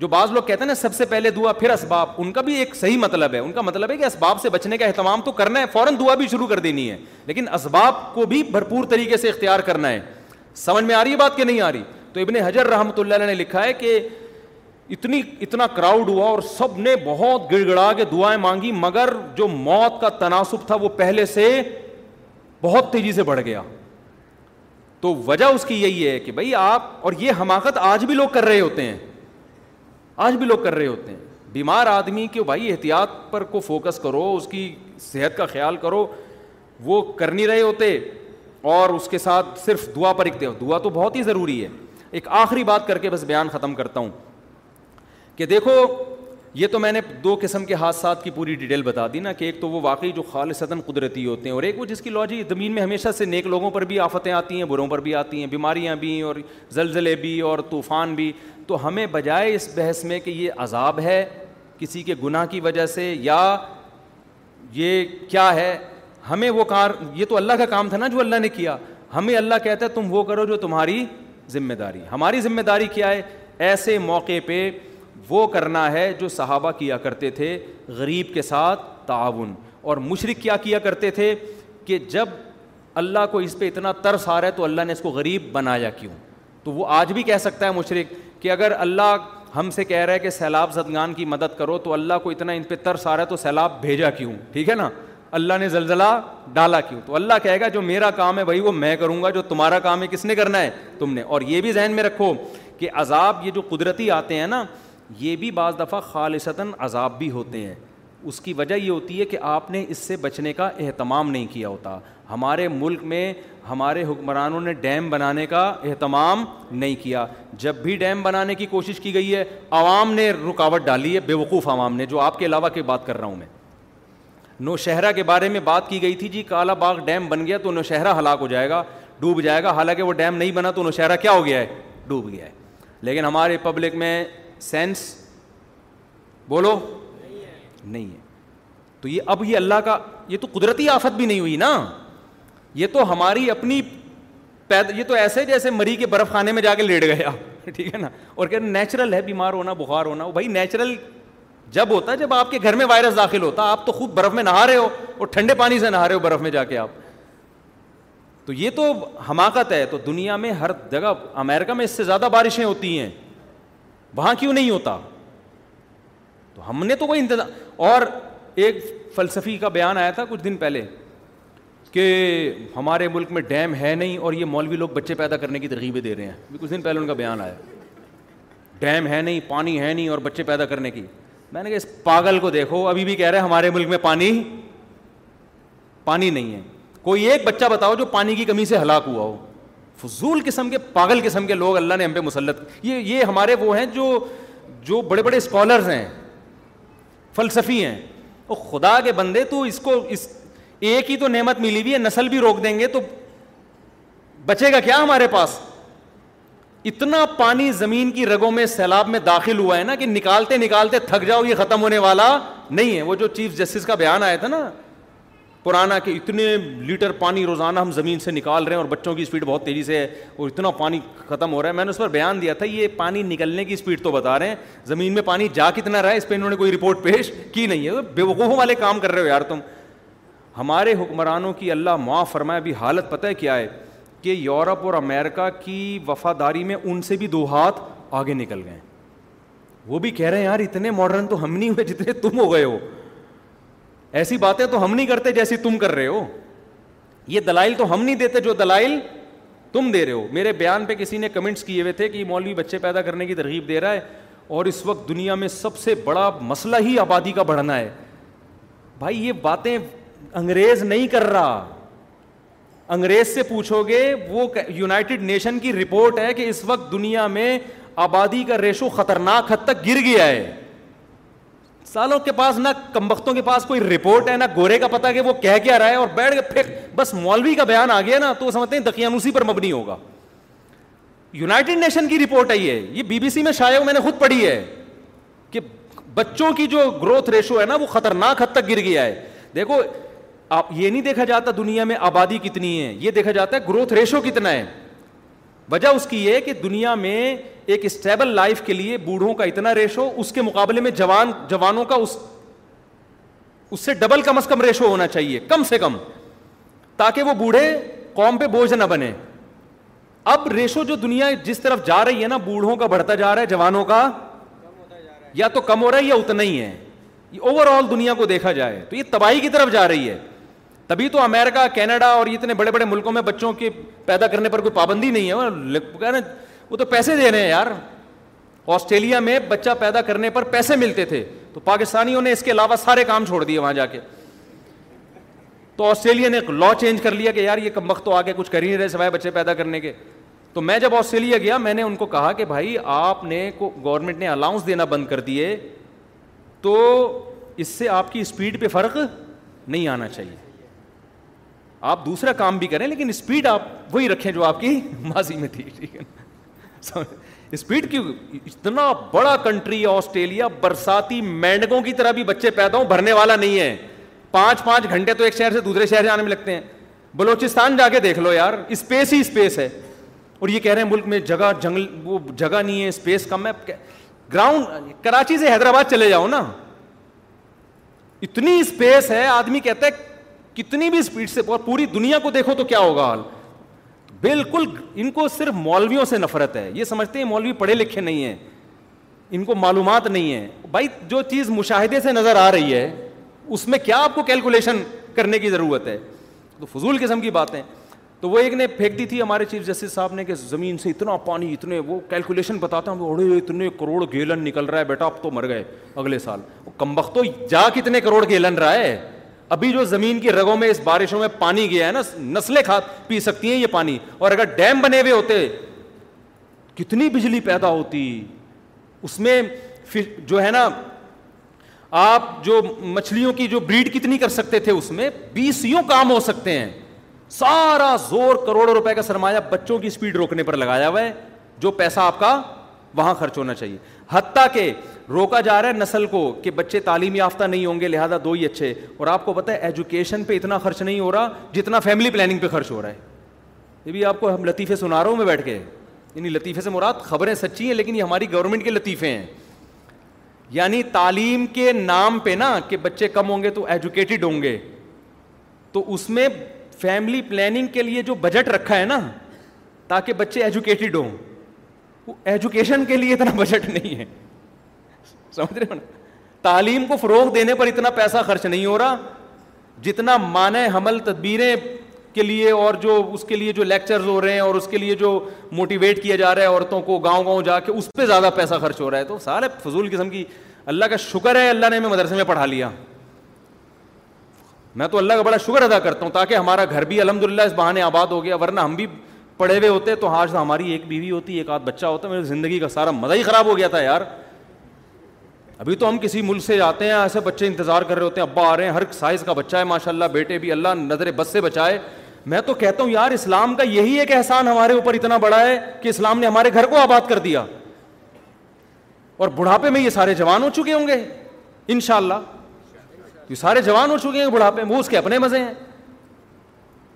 جو بعض لوگ کہتے ہیں نا سب سے پہلے دعا پھر اسباب ان کا بھی ایک صحیح مطلب ہے ان کا مطلب ہے کہ اسباب سے بچنے کا اہتمام تو کرنا ہے فوراً دعا بھی شروع کر دینی ہے لیکن اسباب کو بھی بھرپور طریقے سے اختیار کرنا ہے سمجھ میں آ رہی ہے بات کہ نہیں آ رہی تو ابن حجر رحمۃ اللہ نے لکھا ہے کہ اتنی اتنا کراؤڈ ہوا اور سب نے بہت گڑ گڑا کے دعائیں مانگی مگر جو موت کا تناسب تھا وہ پہلے سے بہت تیزی سے بڑھ گیا تو وجہ اس کی یہی ہے کہ بھائی آپ اور یہ حماقت آج بھی لوگ کر رہے ہوتے ہیں آج بھی لوگ کر رہے ہوتے ہیں بیمار آدمی کے بھائی احتیاط پر کو فوکس کرو اس کی صحت کا خیال کرو وہ کر نہیں رہے ہوتے اور اس کے ساتھ صرف دعا اکتے ہو دعا تو بہت ہی ضروری ہے ایک آخری بات کر کے بس بیان ختم کرتا ہوں کہ دیکھو یہ تو میں نے دو قسم کے حادثات کی پوری ڈیٹیل بتا دی نا کہ ایک تو وہ واقعی جو خالصتاً قدرتی ہوتے ہیں اور ایک وہ جس کی لاجی زمین میں ہمیشہ سے نیک لوگوں پر بھی آفتیں آتی ہیں بروں پر بھی آتی ہیں بیماریاں بھی اور زلزلے بھی اور طوفان بھی تو ہمیں بجائے اس بحث میں کہ یہ عذاب ہے کسی کے گناہ کی وجہ سے یا یہ کیا ہے ہمیں وہ کار یہ تو اللہ کا کام تھا نا جو اللہ نے کیا ہمیں اللہ کہتا ہے تم وہ کرو جو تمہاری ذمہ داری ہماری ذمہ داری کیا ہے ایسے موقع پہ وہ کرنا ہے جو صحابہ کیا کرتے تھے غریب کے ساتھ تعاون اور مشرق کیا کیا کرتے تھے کہ جب اللہ کو اس پہ اتنا ترس آ رہا ہے تو اللہ نے اس کو غریب بنایا کیوں تو وہ آج بھی کہہ سکتا ہے مشرق کہ اگر اللہ ہم سے کہہ رہا ہے کہ سیلاب زدگان کی مدد کرو تو اللہ کو اتنا ان پہ ترس آ رہا ہے تو سیلاب بھیجا کیوں ٹھیک ہے نا اللہ نے زلزلہ ڈالا کیوں تو اللہ کہے گا جو میرا کام ہے بھائی وہ میں کروں گا جو تمہارا کام ہے کس نے کرنا ہے تم نے اور یہ بھی ذہن میں رکھو کہ عذاب یہ جو قدرتی آتے ہیں نا یہ بھی بعض دفعہ خالصتاً عذاب بھی ہوتے ہیں اس کی وجہ یہ ہوتی ہے کہ آپ نے اس سے بچنے کا اہتمام نہیں کیا ہوتا ہمارے ملک میں ہمارے حکمرانوں نے ڈیم بنانے کا اہتمام نہیں کیا جب بھی ڈیم بنانے کی کوشش کی گئی ہے عوام نے رکاوٹ ڈالی ہے بے وقوف عوام نے جو آپ کے علاوہ کی بات کر رہا ہوں میں نوشہرہ کے بارے میں بات کی گئی تھی جی کالا باغ ڈیم بن گیا تو نوشہرہ ہلاک ہو جائے گا ڈوب جائے گا حالانکہ وہ ڈیم نہیں بنا تو نوشہرہ کیا ہو گیا ہے ڈوب گیا ہے لیکن ہمارے پبلک میں سینس بولو نہیں ہے تو یہ اب یہ اللہ کا یہ تو قدرتی آفت بھی نہیں ہوئی نا یہ تو ہماری اپنی پید یہ تو ایسے جیسے مری کے برف خانے میں جا کے لیٹ گیا ٹھیک ہے نا اور کہتے ہیں نیچرل ہے بیمار ہونا بخار ہونا بھائی نیچرل جب ہوتا ہے جب آپ کے گھر میں وائرس داخل ہوتا آپ تو خود برف میں نہا رہے ہو اور ٹھنڈے پانی سے نہا رہے ہو برف میں جا کے آپ تو یہ تو حماقت ہے تو دنیا میں ہر جگہ امیرکا میں اس سے زیادہ بارشیں ہوتی ہیں وہاں کیوں نہیں ہوتا تو ہم نے تو کوئی انتظام اور ایک فلسفی کا بیان آیا تھا کچھ دن پہلے کہ ہمارے ملک میں ڈیم ہے نہیں اور یہ مولوی لوگ بچے پیدا کرنے کی ترغیبیں دے رہے ہیں کچھ دن پہلے ان کا بیان آیا ڈیم ہے نہیں پانی ہے نہیں اور بچے پیدا کرنے کی میں نے کہا اس پاگل کو دیکھو ابھی بھی کہہ رہے ہیں ہمارے ملک میں پانی پانی نہیں ہے کوئی ایک بچہ بتاؤ جو پانی کی کمی سے ہلاک ہوا ہو فضول قسم کے پاگل قسم کے لوگ اللہ نے ہم پہ مسلط یہ یہ ہمارے وہ ہیں جو جو بڑے بڑے اسکالرز ہیں فلسفی ہیں خدا کے بندے تو اس کو اس ایک ہی تو نعمت ملی ہوئی ہے نسل بھی روک دیں گے تو بچے گا کیا ہمارے پاس اتنا پانی زمین کی رگوں میں سیلاب میں داخل ہوا ہے نا کہ نکالتے نکالتے تھک جاؤ یہ ختم ہونے والا نہیں ہے وہ جو چیف جسٹس کا بیان آیا تھا نا پرانا کہ اتنے لیٹر پانی روزانہ ہم زمین سے نکال رہے ہیں اور بچوں کی اسپیڈ بہت تیزی سے ہے اور اتنا پانی ختم ہو رہا ہے میں نے اس پر بیان دیا تھا یہ پانی نکلنے کی اسپیڈ تو بتا رہے ہیں زمین میں پانی جا کتنا رہا ہے اس پہ انہوں نے کوئی رپورٹ پیش کی نہیں ہے بے وقوفوں والے کام کر رہے ہو یار تم ہمارے حکمرانوں کی اللہ معاف فرمائے ابھی حالت پتہ ہے کیا ہے کہ یورپ اور امیرکا کی وفاداری میں ان سے بھی دو ہاتھ آگے نکل گئے وہ بھی کہہ رہے ہیں یار اتنے ماڈرن تو ہم نہیں ہوئے جتنے تم ہو گئے ہو ایسی باتیں تو ہم نہیں کرتے جیسی تم کر رہے ہو یہ دلائل تو ہم نہیں دیتے جو دلائل تم دے رہے ہو میرے بیان پہ کسی نے کمنٹس کیے ہوئے تھے کہ مولوی بچے پیدا کرنے کی ترغیب دے رہا ہے اور اس وقت دنیا میں سب سے بڑا مسئلہ ہی آبادی کا بڑھنا ہے بھائی یہ باتیں انگریز نہیں کر رہا انگریز سے پوچھو گے وہ یونائٹڈ نیشن کی رپورٹ ہے کہ اس وقت دنیا میں آبادی کا ریشو خطرناک حد تک گر گیا ہے سالوں کے پاس نہ کمبختوں کے پاس کوئی رپورٹ ہے نہ گورے کا پتا کہ وہ کہہ کیا رہا ہے اور بیٹھ کے پھینک بس مولوی کا بیان آ گیا نا تو وہ سمجھتے ہیں دقیان اسی پر مبنی ہوگا یونائٹیڈ نیشن کی رپورٹ آئی ہے یہ بی بی سی میں شاید میں نے خود پڑھی ہے کہ بچوں کی جو گروتھ ریشو ہے نا وہ خطرناک حد تک گر گیا ہے دیکھو آپ یہ نہیں دیکھا جاتا دنیا میں آبادی کتنی ہے یہ دیکھا جاتا ہے گروتھ ریشو کتنا ہے وجہ اس کی یہ کہ دنیا میں ایک اسٹیبل لائف کے لیے بوڑھوں کا اتنا ریشو اس کے مقابلے میں جوان جوانوں کا اس اس سے ڈبل کم از کم ریشو ہونا چاہیے کم سے کم تاکہ وہ بوڑھے قوم پہ بوجھ نہ بنے اب ریشو جو دنیا جس طرف جا رہی ہے نا بوڑھوں کا بڑھتا جا رہا ہے جوانوں کا یا تو کم ہو رہا ہے یا اتنا ہی ہے اوور آل دنیا کو دیکھا جائے تو یہ تباہی کی طرف جا رہی ہے تبھی تو امریکہ کینیڈا اور اتنے بڑے بڑے ملکوں میں بچوں کے پیدا کرنے پر کوئی پابندی نہیں ہے وہ تو پیسے دے رہے ہیں یار آسٹریلیا میں بچہ پیدا کرنے پر پیسے ملتے تھے تو پاکستانیوں نے اس کے علاوہ سارے کام چھوڑ دیے وہاں جا کے تو آسٹریلیا نے ایک لا چینج کر لیا کہ یار یہ کم وقت تو آگے کچھ کر ہی نہیں رہے سوائے بچے پیدا کرنے کے تو میں جب آسٹریلیا گیا میں نے ان کو کہا کہ بھائی آپ نے کو گورنمنٹ نے الاؤنس دینا بند کر دیے تو اس سے آپ کی اسپیڈ پہ فرق نہیں آنا چاہیے آپ دوسرا کام بھی کریں لیکن اسپیڈ آپ وہی رکھیں جو آپ کی ماضی میں ٹھیک ہے ٹھیک ہے اسپیڈ کیوں اتنا بڑا کنٹری آسٹریلیا برساتی مینڈکوں کی طرح بھی بچے پیدا ہوں بھرنے والا نہیں ہے پانچ پانچ گھنٹے تو ایک شہر سے دوسرے شہر جانے میں لگتے ہیں بلوچستان جا کے دیکھ لو یار اسپیس ہی اسپیس ہے اور یہ کہہ رہے ہیں ملک میں جگہ جنگل وہ جگہ نہیں ہے اسپیس کم ہے گراؤنڈ کراچی سے حیدرآباد چلے جاؤ نا اتنی اسپیس ہے آدمی کہتا ہے کتنی بھی اسپیڈ سے اور پوری دنیا کو دیکھو تو کیا ہوگا حال بالکل ان کو صرف مولویوں سے نفرت ہے یہ سمجھتے ہیں مولوی پڑھے لکھے نہیں ہیں ان کو معلومات نہیں ہے بھائی جو چیز مشاہدے سے نظر آ رہی ہے اس میں کیا آپ کو کیلکولیشن کرنے کی ضرورت ہے تو فضول قسم کی باتیں تو وہ ایک نے پھینک دی تھی ہمارے چیف جسٹس صاحب نے کہ زمین سے اتنا پانی اتنے وہ کیلکولیشن بتاتا ہوں اتنے کروڑ گیلن نکل رہا ہے بیٹا اب تو مر گئے اگلے سال تو جا کتنے کروڑ گیلن رہا ہے ابھی جو زمین کی رگوں میں اس بارشوں میں پانی گیا ہے نا نسلیں کھا پی سکتی ہیں یہ پانی اور اگر ڈیم بنے ہوئے ہوتے کتنی بجلی پیدا ہوتی اس میں جو ہے نا آپ جو مچھلیوں کی جو بریڈ کتنی کر سکتے تھے اس میں بیس یوں کام ہو سکتے ہیں سارا زور کروڑوں روپے کا سرمایہ بچوں کی اسپیڈ روکنے پر لگایا ہوا ہے جو پیسہ آپ کا وہاں خرچ ہونا چاہیے حتیٰ کہ روکا جا رہا ہے نسل کو کہ بچے تعلیم یافتہ نہیں ہوں گے لہذا دو ہی اچھے اور آپ کو پتا ہے ایجوکیشن پہ اتنا خرچ نہیں ہو رہا جتنا فیملی پلاننگ پہ خرچ ہو رہا ہے یہ بھی آپ کو ہم لطیفے سنا رہا ہوں میں بیٹھ کے یعنی لطیفے سے مراد خبریں سچی ہیں لیکن یہ ہماری گورنمنٹ کے لطیفے ہیں یعنی تعلیم کے نام پہ نا کہ بچے کم ہوں گے تو ایجوکیٹڈ ہوں گے تو اس میں فیملی پلاننگ کے لیے جو بجٹ رکھا ہے نا تاکہ بچے ایجوکیٹڈ ہوں وہ ایجوکیشن کے لیے اتنا بجٹ نہیں ہے سمجھ رہے ہو نا تعلیم کو فروغ دینے پر اتنا پیسہ خرچ نہیں ہو رہا جتنا معنی حمل تدبیریں کے لیے اور جو اس کے لیے جو لیکچرز ہو رہے ہیں اور اس کے لیے جو موٹیویٹ کیا جا رہا ہے عورتوں کو گاؤں گاؤں جا کے اس پہ زیادہ پیسہ خرچ ہو رہا ہے تو سارے فضول قسم کی اللہ کا شکر ہے اللہ نے ہمیں مدرسے میں پڑھا لیا میں تو اللہ کا بڑا شکر ادا کرتا ہوں تاکہ ہمارا گھر بھی الحمد للہ اس بہانے آباد ہو گیا ورنہ ہم بھی پڑھے ہوئے ہوتے تو آج ہماری ایک بیوی ہوتی ایک آدھ بچہ ہوتا میری زندگی کا سارا مزہ ہی خراب ہو گیا تھا یار ابھی تو ہم کسی ملک سے جاتے ہیں ایسے بچے انتظار کر رہے ہوتے ہیں ابا آ رہے ہیں ہر سائز کا بچہ ہے ماشاء اللہ بیٹے بھی اللہ نظر بس سے بچائے میں تو کہتا ہوں یار اسلام کا یہی ایک احسان ہمارے اوپر اتنا بڑا ہے کہ اسلام نے ہمارے گھر کو آباد کر دیا اور بڑھاپے میں یہ سارے جوان ہو چکے ہوں گے ان شاء اللہ یہ سارے جوان ہو چکے ہیں بڑھاپے وہ اس کے اپنے مزے ہیں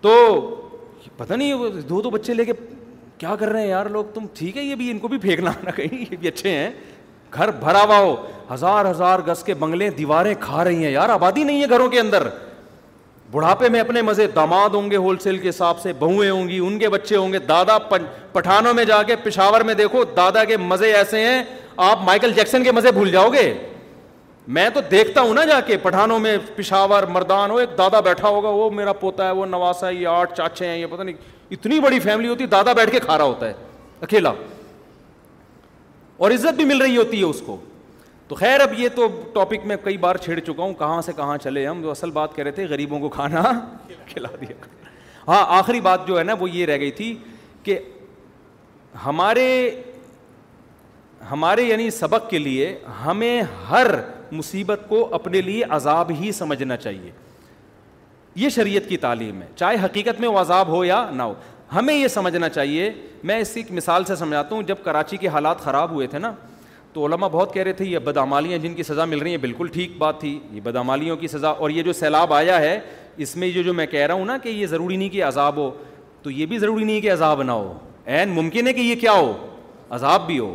تو پتا نہیں دو دو بچے لے کے کیا کر رہے ہیں یار لوگ تم ٹھیک ہے یہ بھی ان کو بھی پھینکنا کہیں یہ بھی اچھے ہیں گھر بھرا ہوا ہو ہزار ہزار گز کے بنگلے دیواریں کھا رہی ہیں یار آبادی نہیں ہے گھروں کے اندر بڑھاپے میں اپنے مزے بہویں ہوں گی ان کے بچے ہوں گے دادا پٹھانوں میں جا کے پشاور میں دیکھو دادا کے مزے ایسے ہیں آپ مائیکل جیکسن کے مزے بھول جاؤ گے میں تو دیکھتا ہوں نا جا کے پٹھانوں میں پشاور مردان ہو ایک دادا بیٹھا ہوگا وہ میرا پوتا ہے وہ نواسا یہ آٹھ چاچے ہیں یہ نہیں اتنی بڑی فیملی ہوتی دادا بیٹھ کے کھا رہا ہوتا ہے اکیلا اور عزت بھی مل رہی ہوتی ہے اس کو تو خیر اب یہ تو ٹاپک میں کئی بار چھیڑ چکا ہوں کہاں سے کہاں چلے ہم جو اصل بات کہہ رہے تھے غریبوں کو کھانا کھلا دیا ہاں آخری بات جو ہے نا وہ یہ رہ گئی تھی کہ ہمارے ہمارے یعنی سبق کے لیے ہمیں ہر مصیبت کو اپنے لیے عذاب ہی سمجھنا چاہیے یہ شریعت کی تعلیم ہے چاہے حقیقت میں وہ عذاب ہو یا نہ ہو ہمیں یہ سمجھنا چاہیے میں اسے ایک مثال سے سمجھاتا ہوں جب کراچی کے حالات خراب ہوئے تھے نا تو علماء بہت کہہ رہے تھے یہ بدعمالیاں جن کی سزا مل رہی ہیں بالکل ٹھیک بات تھی یہ بدعمالیوں کی سزا اور یہ جو سیلاب آیا ہے اس میں یہ جو میں کہہ رہا ہوں نا کہ یہ ضروری نہیں کہ عذاب ہو تو یہ بھی ضروری نہیں کہ عذاب نہ ہو عین ممکن ہے کہ یہ کیا ہو عذاب بھی ہو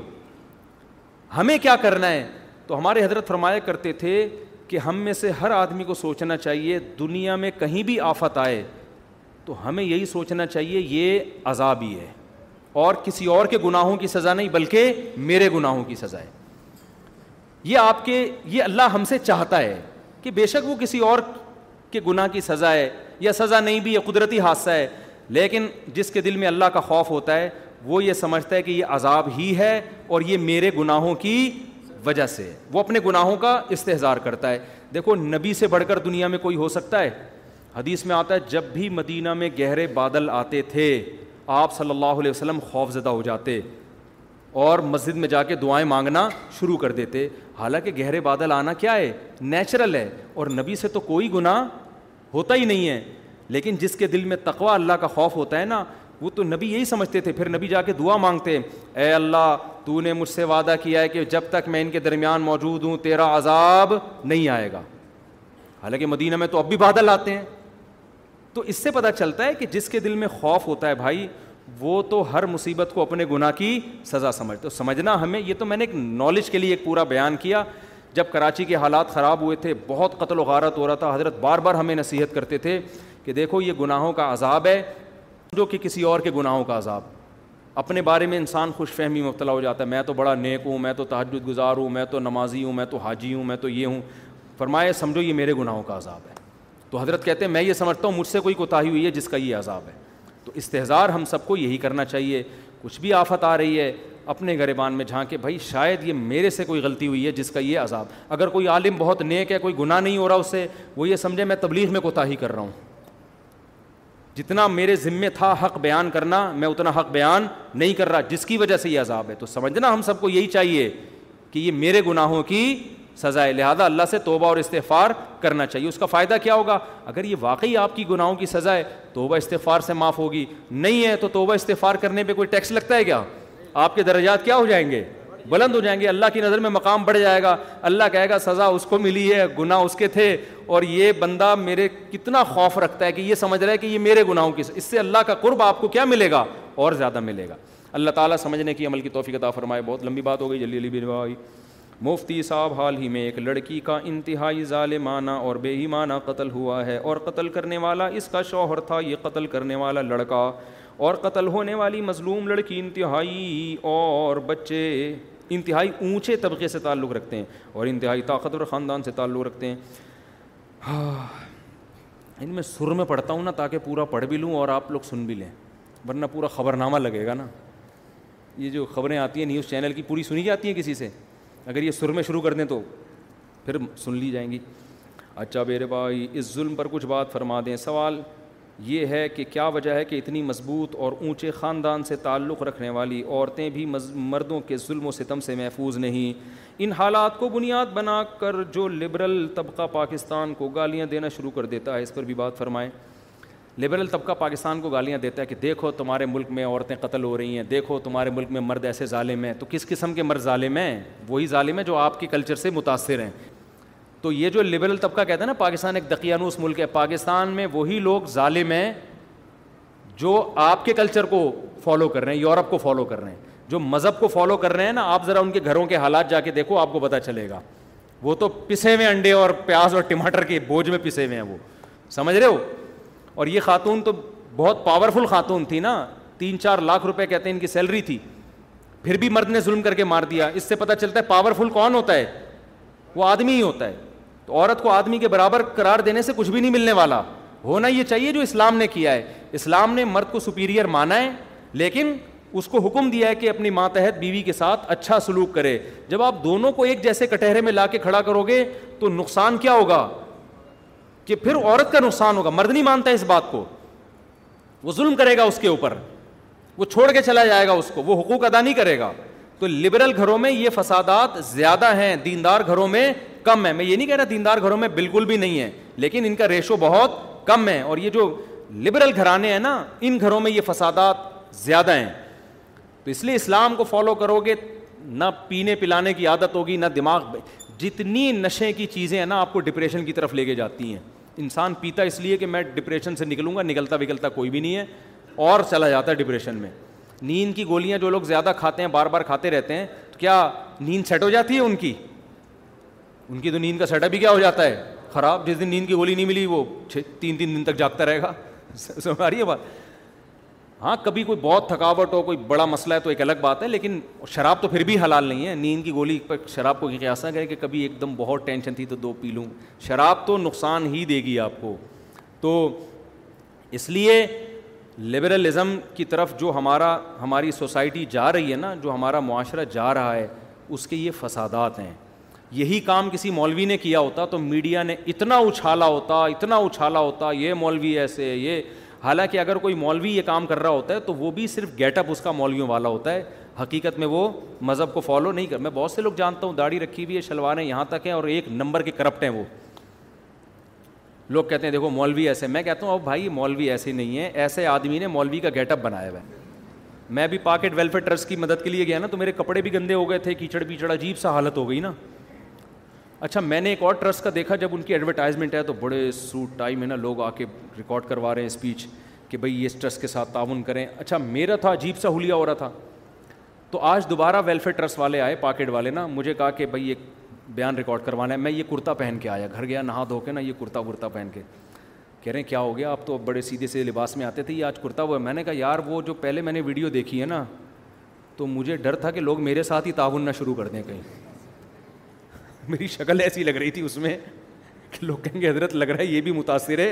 ہمیں کیا کرنا ہے تو ہمارے حضرت فرمایا کرتے تھے کہ ہم میں سے ہر آدمی کو سوچنا چاہیے دنیا میں کہیں بھی آفت آئے تو ہمیں یہی سوچنا چاہیے یہ عذابی ہے اور کسی اور کے گناہوں کی سزا نہیں بلکہ میرے گناہوں کی سزا ہے یہ آپ کے یہ اللہ ہم سے چاہتا ہے کہ بے شک وہ کسی اور کے گناہ کی سزا ہے یا سزا نہیں بھی یہ قدرتی حادثہ ہے لیکن جس کے دل میں اللہ کا خوف ہوتا ہے وہ یہ سمجھتا ہے کہ یہ عذاب ہی ہے اور یہ میرے گناہوں کی وجہ سے وہ اپنے گناہوں کا استحظار کرتا ہے دیکھو نبی سے بڑھ کر دنیا میں کوئی ہو سکتا ہے حدیث میں آتا ہے جب بھی مدینہ میں گہرے بادل آتے تھے آپ صلی اللہ علیہ وسلم خوف زدہ ہو جاتے اور مسجد میں جا کے دعائیں مانگنا شروع کر دیتے حالانکہ گہرے بادل آنا کیا ہے نیچرل ہے اور نبی سے تو کوئی گناہ ہوتا ہی نہیں ہے لیکن جس کے دل میں تقوا اللہ کا خوف ہوتا ہے نا وہ تو نبی یہی سمجھتے تھے پھر نبی جا کے دعا مانگتے اے اللہ تو نے مجھ سے وعدہ کیا ہے کہ جب تک میں ان کے درمیان موجود ہوں تیرا عذاب نہیں آئے گا حالانکہ مدینہ میں تو اب بھی بادل آتے ہیں تو اس سے پتہ چلتا ہے کہ جس کے دل میں خوف ہوتا ہے بھائی وہ تو ہر مصیبت کو اپنے گناہ کی سزا سمجھتے سمجھنا ہمیں یہ تو میں نے ایک نالج کے لیے ایک پورا بیان کیا جب کراچی کے حالات خراب ہوئے تھے بہت قتل و غارت ہو رہا تھا حضرت بار بار ہمیں نصیحت کرتے تھے کہ دیکھو یہ گناہوں کا عذاب ہے جو کہ کسی اور کے گناہوں کا عذاب اپنے بارے میں انسان خوش فہمی مبتلا ہو جاتا ہے میں تو بڑا نیک ہوں میں تو تحجد گزار ہوں میں تو نمازی ہوں میں تو حاجی ہوں میں تو یہ ہوں فرمایا سمجھو یہ میرے گناہوں کا عذاب ہے تو حضرت کہتے ہیں میں یہ سمجھتا ہوں مجھ سے کوئی کوتاہی ہوئی ہے جس کا یہ عذاب ہے تو استحظار ہم سب کو یہی کرنا چاہیے کچھ بھی آفت آ رہی ہے اپنے گھربان میں جھانکے بھائی شاید یہ میرے سے کوئی غلطی ہوئی ہے جس کا یہ عذاب اگر کوئی عالم بہت نیک ہے کوئی گناہ نہیں ہو رہا اس سے وہ یہ سمجھے میں تبلیغ میں کوتاہی کر رہا ہوں جتنا میرے ذمے تھا حق بیان کرنا میں اتنا حق بیان نہیں کر رہا جس کی وجہ سے یہ عذاب ہے تو سمجھنا ہم سب کو یہی چاہیے کہ یہ میرے گناہوں کی سزا ہے لہٰذا اللہ سے توبہ اور استغفار کرنا چاہیے اس کا فائدہ کیا ہوگا اگر یہ واقعی آپ کی گناہوں کی سزا ہے توبہ استغفار سے معاف ہوگی نہیں ہے تو توبہ استغفار کرنے پہ کوئی ٹیکس لگتا ہے کیا آپ کے درجات کیا ہو جائیں گے بلند ہو جائیں گے اللہ کی نظر میں مقام بڑھ جائے گا اللہ کہے گا سزا اس کو ملی ہے گناہ اس کے تھے اور یہ بندہ میرے کتنا خوف رکھتا ہے کہ یہ سمجھ رہا ہے کہ یہ میرے گناہوں کی اس سے اللہ کا قرب آپ کو کیا ملے گا اور زیادہ ملے گا اللہ تعالیٰ سمجھنے کی عمل کی توفیق عطا فرمائے بہت لمبی بات ہو گئی جلی علی بھی مفتی صاحب حال ہی میں ایک لڑکی کا انتہائی ظالمانہ اور بے ایمانہ قتل ہوا ہے اور قتل کرنے والا اس کا شوہر تھا یہ قتل کرنے والا لڑکا اور قتل ہونے والی مظلوم لڑکی انتہائی اور بچے انتہائی اونچے طبقے سے تعلق رکھتے ہیں اور انتہائی طاقتور خاندان سے تعلق رکھتے ہیں ہاں ان میں سر میں پڑھتا ہوں نا تاکہ پورا پڑھ بھی لوں اور آپ لوگ سن بھی لیں ورنہ پورا خبرنامہ لگے گا نا یہ جو خبریں آتی ہیں نیوز چینل کی پوری سنی جاتی ہیں کسی سے اگر یہ سر میں شروع کر دیں تو پھر سن لی جائیں گی اچھا میرے بھائی اس ظلم پر کچھ بات فرما دیں سوال یہ ہے کہ کیا وجہ ہے کہ اتنی مضبوط اور اونچے خاندان سے تعلق رکھنے والی عورتیں بھی مردوں کے ظلم و ستم سے محفوظ نہیں ان حالات کو بنیاد بنا کر جو لبرل طبقہ پاکستان کو گالیاں دینا شروع کر دیتا ہے اس پر بھی بات فرمائیں لبرل طبقہ پاکستان کو گالیاں دیتا ہے کہ دیکھو تمہارے ملک میں عورتیں قتل ہو رہی ہیں دیکھو تمہارے ملک میں مرد ایسے ظالم ہیں تو کس قسم کے مرد ظالم ہیں وہی ظالم ہیں جو آپ کے کلچر سے متاثر ہیں تو یہ جو لبرل طبقہ کہتا ہے نا پاکستان ایک دقیانوس ملک ہے پاکستان میں وہی لوگ ظالم ہیں جو آپ کے کلچر کو فالو کر رہے ہیں یورپ کو فالو کر رہے ہیں جو مذہب کو فالو کر رہے ہیں نا آپ ذرا ان کے گھروں کے حالات جا کے دیکھو آپ کو پتہ چلے گا وہ تو پسے ہوئے انڈے اور پیاز اور ٹماٹر کے بوجھ میں پسے ہوئے ہیں وہ سمجھ رہے ہو اور یہ خاتون تو بہت پاورفل خاتون تھی نا تین چار لاکھ روپے کہتے ہیں ان کی سیلری تھی پھر بھی مرد نے ظلم کر کے مار دیا اس سے پتہ چلتا ہے پاورفل کون ہوتا ہے وہ آدمی ہی ہوتا ہے تو عورت کو آدمی کے برابر قرار دینے سے کچھ بھی نہیں ملنے والا ہونا یہ چاہیے جو اسلام نے کیا ہے اسلام نے مرد کو سپیریئر مانا ہے لیکن اس کو حکم دیا ہے کہ اپنی ماتحت بیوی کے ساتھ اچھا سلوک کرے جب آپ دونوں کو ایک جیسے کٹہرے میں لا کے کھڑا کرو گے تو نقصان کیا ہوگا کہ پھر عورت کا نقصان ہوگا مرد نہیں مانتا اس بات کو وہ ظلم کرے گا اس کے اوپر وہ چھوڑ کے چلا جائے گا اس کو وہ حقوق ادا نہیں کرے گا تو لبرل گھروں میں یہ فسادات زیادہ ہیں دیندار گھروں میں کم ہے میں یہ نہیں کہہ رہا دیندار گھروں میں بالکل بھی نہیں ہے لیکن ان کا ریشو بہت کم ہے اور یہ جو لبرل گھرانے ہیں نا ان گھروں میں یہ فسادات زیادہ ہیں تو اس لیے اسلام کو فالو کرو گے نہ پینے پلانے کی عادت ہوگی نہ دماغ جتنی نشے کی چیزیں ہیں نا آپ کو ڈپریشن کی طرف لے کے جاتی ہیں انسان پیتا اس لیے کہ میں ڈپریشن سے نکلوں گا نکلتا وکلتا کوئی بھی نہیں ہے اور چلا جاتا ہے ڈپریشن میں نیند کی گولیاں جو لوگ زیادہ کھاتے ہیں بار بار کھاتے رہتے ہیں تو کیا نیند سیٹ ہو جاتی ہے ان کی ان کی تو نیند کا سیٹ اپ ہی کیا ہو جاتا ہے خراب جس دن نیند کی گولی نہیں ملی وہ تین تین دن تک جاگتا رہے گا سمجھ رہی ہے بات ہاں کبھی کوئی بہت تھکاوٹ ہو کوئی بڑا مسئلہ ہے تو ایک الگ بات ہے لیکن شراب تو پھر بھی حلال نہیں ہے نیند کی گولی پر شراب کو قیاس نہ کرے کہ کبھی ایک دم بہت ٹینشن تھی تو دو پی لوں شراب تو نقصان ہی دے گی آپ کو تو اس لیے لبرلزم کی طرف جو ہمارا ہماری سوسائٹی جا رہی ہے نا جو ہمارا معاشرہ جا رہا ہے اس کے یہ فسادات ہیں یہی کام کسی مولوی نے کیا ہوتا تو میڈیا نے اتنا اچھالا ہوتا اتنا اچھالا ہوتا یہ مولوی ایسے یہ حالانکہ اگر کوئی مولوی یہ کام کر رہا ہوتا ہے تو وہ بھی صرف گیٹ اپ اس کا مولویوں والا ہوتا ہے حقیقت میں وہ مذہب کو فالو نہیں کر میں بہت سے لوگ جانتا ہوں داڑھی رکھی ہوئی ہے شلواریں یہاں تک ہیں اور ایک نمبر کے کرپٹ ہیں وہ لوگ کہتے ہیں دیکھو مولوی ایسے میں کہتا ہوں اب بھائی مولوی ایسے نہیں ہے ایسے آدمی نے مولوی کا گیٹ اپ بنایا ہوا ہے میں بھی پاکٹ ویلفیئر ٹرسٹ کی مدد کے لیے گیا نا تو میرے کپڑے بھی گندے ہو گئے تھے کیچڑ پیچڑ عجیب سا حالت ہو گئی نا اچھا میں نے ایک اور ٹرسٹ کا دیکھا جب ان کی ایڈورٹائزمنٹ ہے تو بڑے سوٹ ٹائم میں نا لوگ آ کے ریکارڈ کروا رہے ہیں اسپیچ کہ بھائی یہ اس ٹرسٹ کے ساتھ تعاون کریں اچھا میرا تھا عجیب سا حلیہ ہو رہا تھا تو آج دوبارہ ویلفیئر ٹرسٹ والے آئے پاکٹ والے نا مجھے کہا کہ بھائی ایک بیان ریکارڈ کروانا ہے میں یہ کرتا پہن کے آیا گھر گیا نہا دھو کے نا یہ کرتا ورتا پہن کے کہہ رہے ہیں کیا ہو گیا آپ تو اب بڑے سیدھے سے لباس میں آتے تھے یہ آج کرتا ہوا ہے میں نے کہا یار وہ جو پہلے میں نے ویڈیو دیکھی ہے نا تو مجھے ڈر تھا کہ لوگ میرے ساتھ ہی تعاون نہ شروع کر دیں کہیں میری شکل ایسی لگ رہی تھی اس میں کہ لوگ کہیں گے حضرت لگ رہا ہے یہ بھی متاثر ہے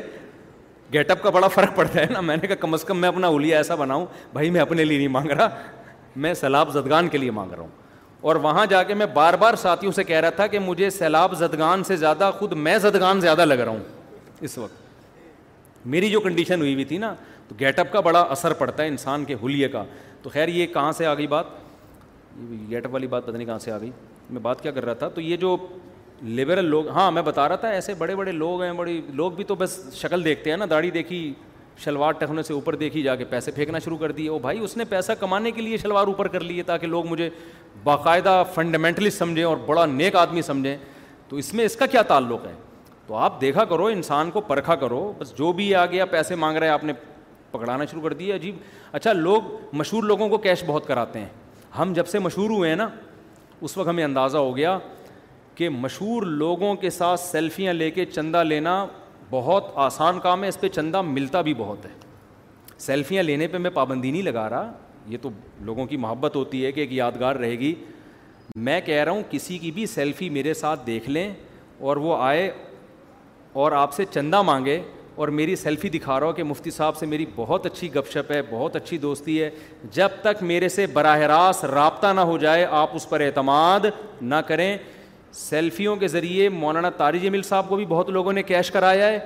گیٹ اپ کا بڑا فرق پڑتا ہے نا میں نے کہا کم از کم میں اپنا اولیا ایسا بناؤں بھائی میں اپنے لیے نہیں مانگ رہا میں سیلاب زدگان کے لیے مانگ رہا ہوں اور وہاں جا کے میں بار بار ساتھیوں سے کہہ رہا تھا کہ مجھے سیلاب زدگان سے زیادہ خود میں زدگان زیادہ لگ رہا ہوں اس وقت میری جو کنڈیشن ہوئی ہوئی تھی نا تو گیٹ اپ کا بڑا اثر پڑتا ہے انسان کے حلیے کا تو خیر یہ کہاں سے آ گئی بات گیٹ اپ والی بات پتہ نہیں کہاں سے آ گئی میں بات کیا کر رہا تھا تو یہ جو لیبرل لوگ ہاں میں بتا رہا تھا ایسے بڑے بڑے لوگ ہیں بڑی لوگ بھی تو بس شکل دیکھتے ہیں نا داڑھی دیکھی شلوار ٹہنے سے اوپر دیکھی جا کے پیسے پھینکنا شروع کر دیے او بھائی اس نے پیسہ کمانے کے لیے شلوار اوپر کر لیے تاکہ لوگ مجھے باقاعدہ فنڈامنٹلی سمجھیں اور بڑا نیک آدمی سمجھیں تو اس میں اس کا کیا تعلق ہے تو آپ دیکھا کرو انسان کو پرکھا کرو بس جو بھی آ گیا پیسے مانگ رہے ہیں آپ نے پکڑانا شروع کر دیا عجیب اچھا لوگ مشہور لوگوں کو کیش بہت کراتے ہیں ہم جب سے مشہور ہوئے ہیں نا اس وقت ہمیں اندازہ ہو گیا کہ مشہور لوگوں کے ساتھ سیلفیاں لے کے چندہ لینا بہت آسان کام ہے اس پہ چندہ ملتا بھی بہت ہے سیلفیاں لینے پہ میں پابندی نہیں لگا رہا یہ تو لوگوں کی محبت ہوتی ہے کہ ایک یادگار رہے گی میں کہہ رہا ہوں کسی کی بھی سیلفی میرے ساتھ دیکھ لیں اور وہ آئے اور آپ سے چندہ مانگے اور میری سیلفی دکھا رہا ہوں کہ مفتی صاحب سے میری بہت اچھی گپ شپ ہے بہت اچھی دوستی ہے جب تک میرے سے براہ راست رابطہ نہ ہو جائے آپ اس پر اعتماد نہ کریں سیلفیوں کے ذریعے مولانا طاری جمیل صاحب کو بھی بہت لوگوں نے کیش کرایا ہے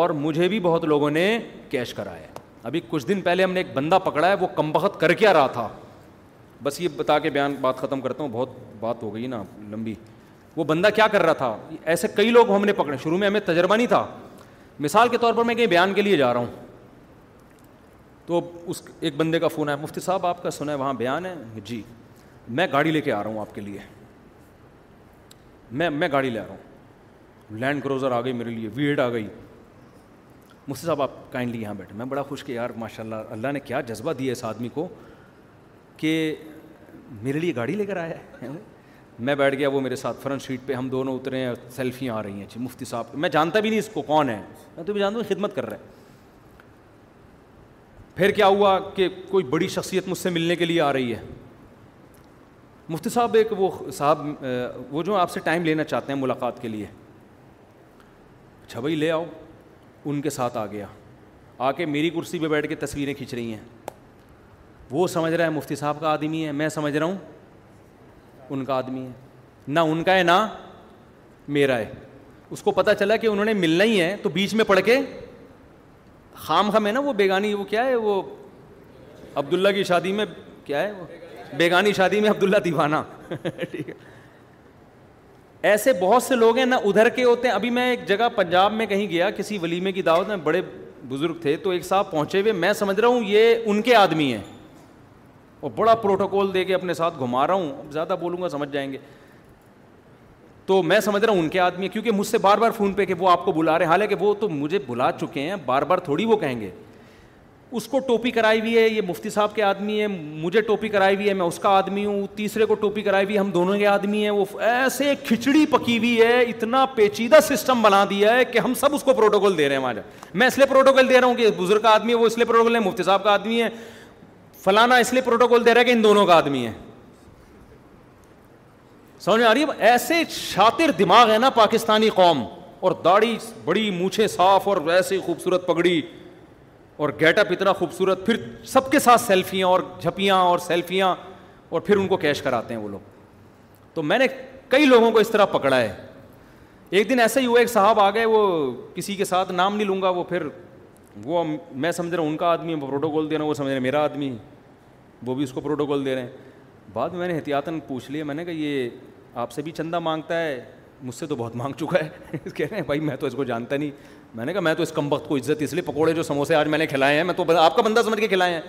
اور مجھے بھی بہت لوگوں نے کیش کرایا ہے ابھی کچھ دن پہلے ہم نے ایک بندہ پکڑا ہے وہ کم بخت کر کے رہا تھا بس یہ بتا کے بیان بات ختم کرتا ہوں بہت بات ہو گئی نا لمبی وہ بندہ کیا کر رہا تھا ایسے کئی لوگ ہم نے پکڑے شروع میں ہمیں تجربہ نہیں تھا مثال کے طور پر میں کہیں بیان کے لیے جا رہا ہوں تو اس ایک بندے کا فون ہے مفتی صاحب آپ کا سنا ہے وہاں بیان ہے جی میں گاڑی لے کے آ رہا ہوں آپ کے لیے میں میں گاڑی لے آ رہا ہوں لینڈ کروزر آ گئی میرے لیے وی ایڈ آ گئی مفتی صاحب آپ کائنڈلی یہاں بیٹھے میں بڑا خوش کہ یار ماشاء اللہ اللہ نے کیا جذبہ دیا اس آدمی کو کہ میرے لیے گاڑی لے کر آیا ہے میں بیٹھ گیا وہ میرے ساتھ فرنٹ سیٹ پہ ہم دونوں اترے ہیں سیلفیاں آ رہی ہیں جی، مفتی صاحب میں جانتا بھی نہیں اس کو کون ہے میں تو بھی جانتا ہوں خدمت کر رہا ہے پھر کیا ہوا کہ کوئی بڑی شخصیت مجھ سے ملنے کے لیے آ رہی ہے مفتی صاحب ایک وہ صاحب وہ جو آپ سے ٹائم لینا چاہتے ہیں ملاقات کے لیے اچھا بھائی لے آؤ ان کے ساتھ آ گیا آ کے میری کرسی پہ بیٹھ کے تصویریں کھینچ رہی ہیں وہ سمجھ رہا ہے مفتی صاحب کا آدمی ہے میں سمجھ رہا ہوں ان کا آدمی ہے نہ ان کا ہے نہ میرا ہے اس کو پتا چلا کہ انہوں نے ملنا ہی ہے تو بیچ میں پڑھ کے خام خام ہے نا وہ بیگانی وہ کیا ہے وہ عبداللہ کی شادی میں کیا ہے وہ بیگانی شادی میں عبداللہ دیوانہ ٹھیک ہے ایسے بہت سے لوگ ہیں نہ ادھر کے ہوتے ہیں ابھی میں ایک جگہ پنجاب میں کہیں گیا کسی ولیمے کی دعوت میں بڑے بزرگ تھے تو ایک صاحب پہنچے ہوئے میں سمجھ رہا ہوں یہ ان کے آدمی ہیں اور بڑا پروٹوکول دے کے اپنے ساتھ گھما رہا ہوں زیادہ بولوں گا سمجھ جائیں گے تو میں سمجھ رہا ہوں ان کے آدمی کیونکہ مجھ سے بار بار فون پہ کہ وہ آپ کو بلا رہے ہیں حالانکہ وہ تو مجھے بلا چکے ہیں بار بار تھوڑی وہ کہیں گے اس کو ٹوپی کرائی ہوئی ہے یہ مفتی صاحب کے آدمی ہے مجھے ٹوپی کرائی ہوئی ہے میں اس کا آدمی ہوں تیسرے کو ٹوپی کرائی ہوئی ہم دونوں کے آدمی ہیں وہ ایسے کھچڑی پکی ہوئی ہے اتنا پیچیدہ سسٹم بنا دیا ہے کہ ہم سب اس کو پروٹوکول دے رہے ہیں وہاں میں اس لیے پروٹوکول دے رہا ہوں کہ بزرگ کا آدمی ہے وہ اس لیے پروٹوکول ہے مفتی صاحب کا آدمی ہے فلانا اس لیے پروٹوکول دے رہا ہے کہ ان دونوں کا آدمی ہے سمجھ میں آ رہی ہے ایسے شاطر دماغ ہے نا پاکستانی قوم اور داڑھی بڑی مونچھے صاف اور ویسے خوبصورت پگڑی اور گیٹ اپ اتنا خوبصورت پھر سب کے ساتھ سیلفیاں اور جھپیاں اور سیلفیاں اور پھر ان کو کیش کراتے ہیں وہ لوگ تو میں نے کئی لوگوں کو اس طرح پکڑا ہے ایک دن ایسا ہی ہوا ایک صاحب آ گئے وہ کسی کے ساتھ نام نہیں لوں گا وہ پھر وہ میں سمجھ رہا ہوں ان کا آدمی وہ پروٹوکول دے رہا ہوں وہ سمجھ رہے میرا آدمی وہ بھی اس کو پروٹوکول دے رہے ہیں بعد میں میں نے احتیاطاً پوچھ لیا میں نے کہا یہ آپ سے بھی چندہ مانگتا ہے مجھ سے تو بہت مانگ چکا ہے کہہ رہے ہیں بھائی میں تو اس کو جانتا نہیں میں نے کہا میں تو اس کم وقت کو عزت اس لیے پکوڑے جو سموسے آج میں نے کھلائے ہیں میں تو آپ کا بندہ سمجھ کے کھلائے ہیں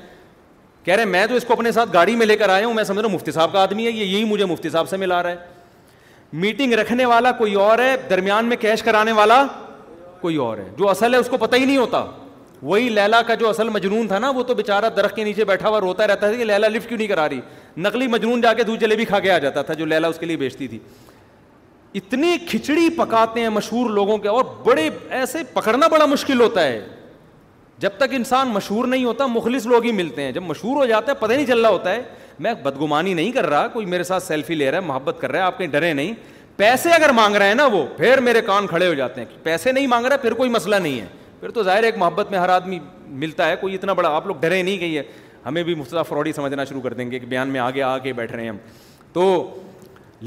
کہہ رہے ہیں میں تو اس کو اپنے ساتھ گاڑی میں لے کر آیا ہوں میں سمجھ رہا ہوں مفتی صاحب کا آدمی ہے یہ یہی مجھے مفتی صاحب سے ملا رہا ہے میٹنگ رکھنے والا کوئی اور ہے درمیان میں کیش کرانے والا کوئی اور ہے جو اصل ہے اس کو پتہ ہی نہیں ہوتا وہی لیلا کا جو اصل مجنون تھا نا وہ تو بےچارا درخت کے نیچے بیٹھا ہوا روتا رہتا تھا کہ لیلا لفٹ کیوں نہیں کرا رہی نقلی مجنون جا کے دودھ جلیبی کھا کے آ جاتا تھا جو لیلا اس کے لیے بیچتی تھی اتنی کھچڑی پکاتے ہیں مشہور لوگوں کے اور بڑے ایسے پکڑنا بڑا مشکل ہوتا ہے جب تک انسان مشہور نہیں ہوتا مخلص لوگ ہی ملتے ہیں جب مشہور ہو جاتا ہے پتہ نہیں چل رہا ہوتا ہے میں بدگمانی نہیں کر رہا کوئی میرے ساتھ سیلفی لے رہا ہے محبت کر رہا ہے آپ کہیں ڈرے نہیں پیسے اگر مانگ رہے ہیں نا وہ پھر میرے کان کھڑے ہو جاتے ہیں پیسے نہیں مانگ رہا پھر کوئی مسئلہ نہیں ہے پھر تو ظاہر ہے ایک محبت میں ہر آدمی ملتا ہے کوئی اتنا بڑا آپ لوگ ڈرے نہیں گئی ہے ہمیں بھی مفتہ فراڈی سمجھنا شروع کر دیں گے کہ بیان میں آگے آ کے بیٹھ رہے ہیں ہم تو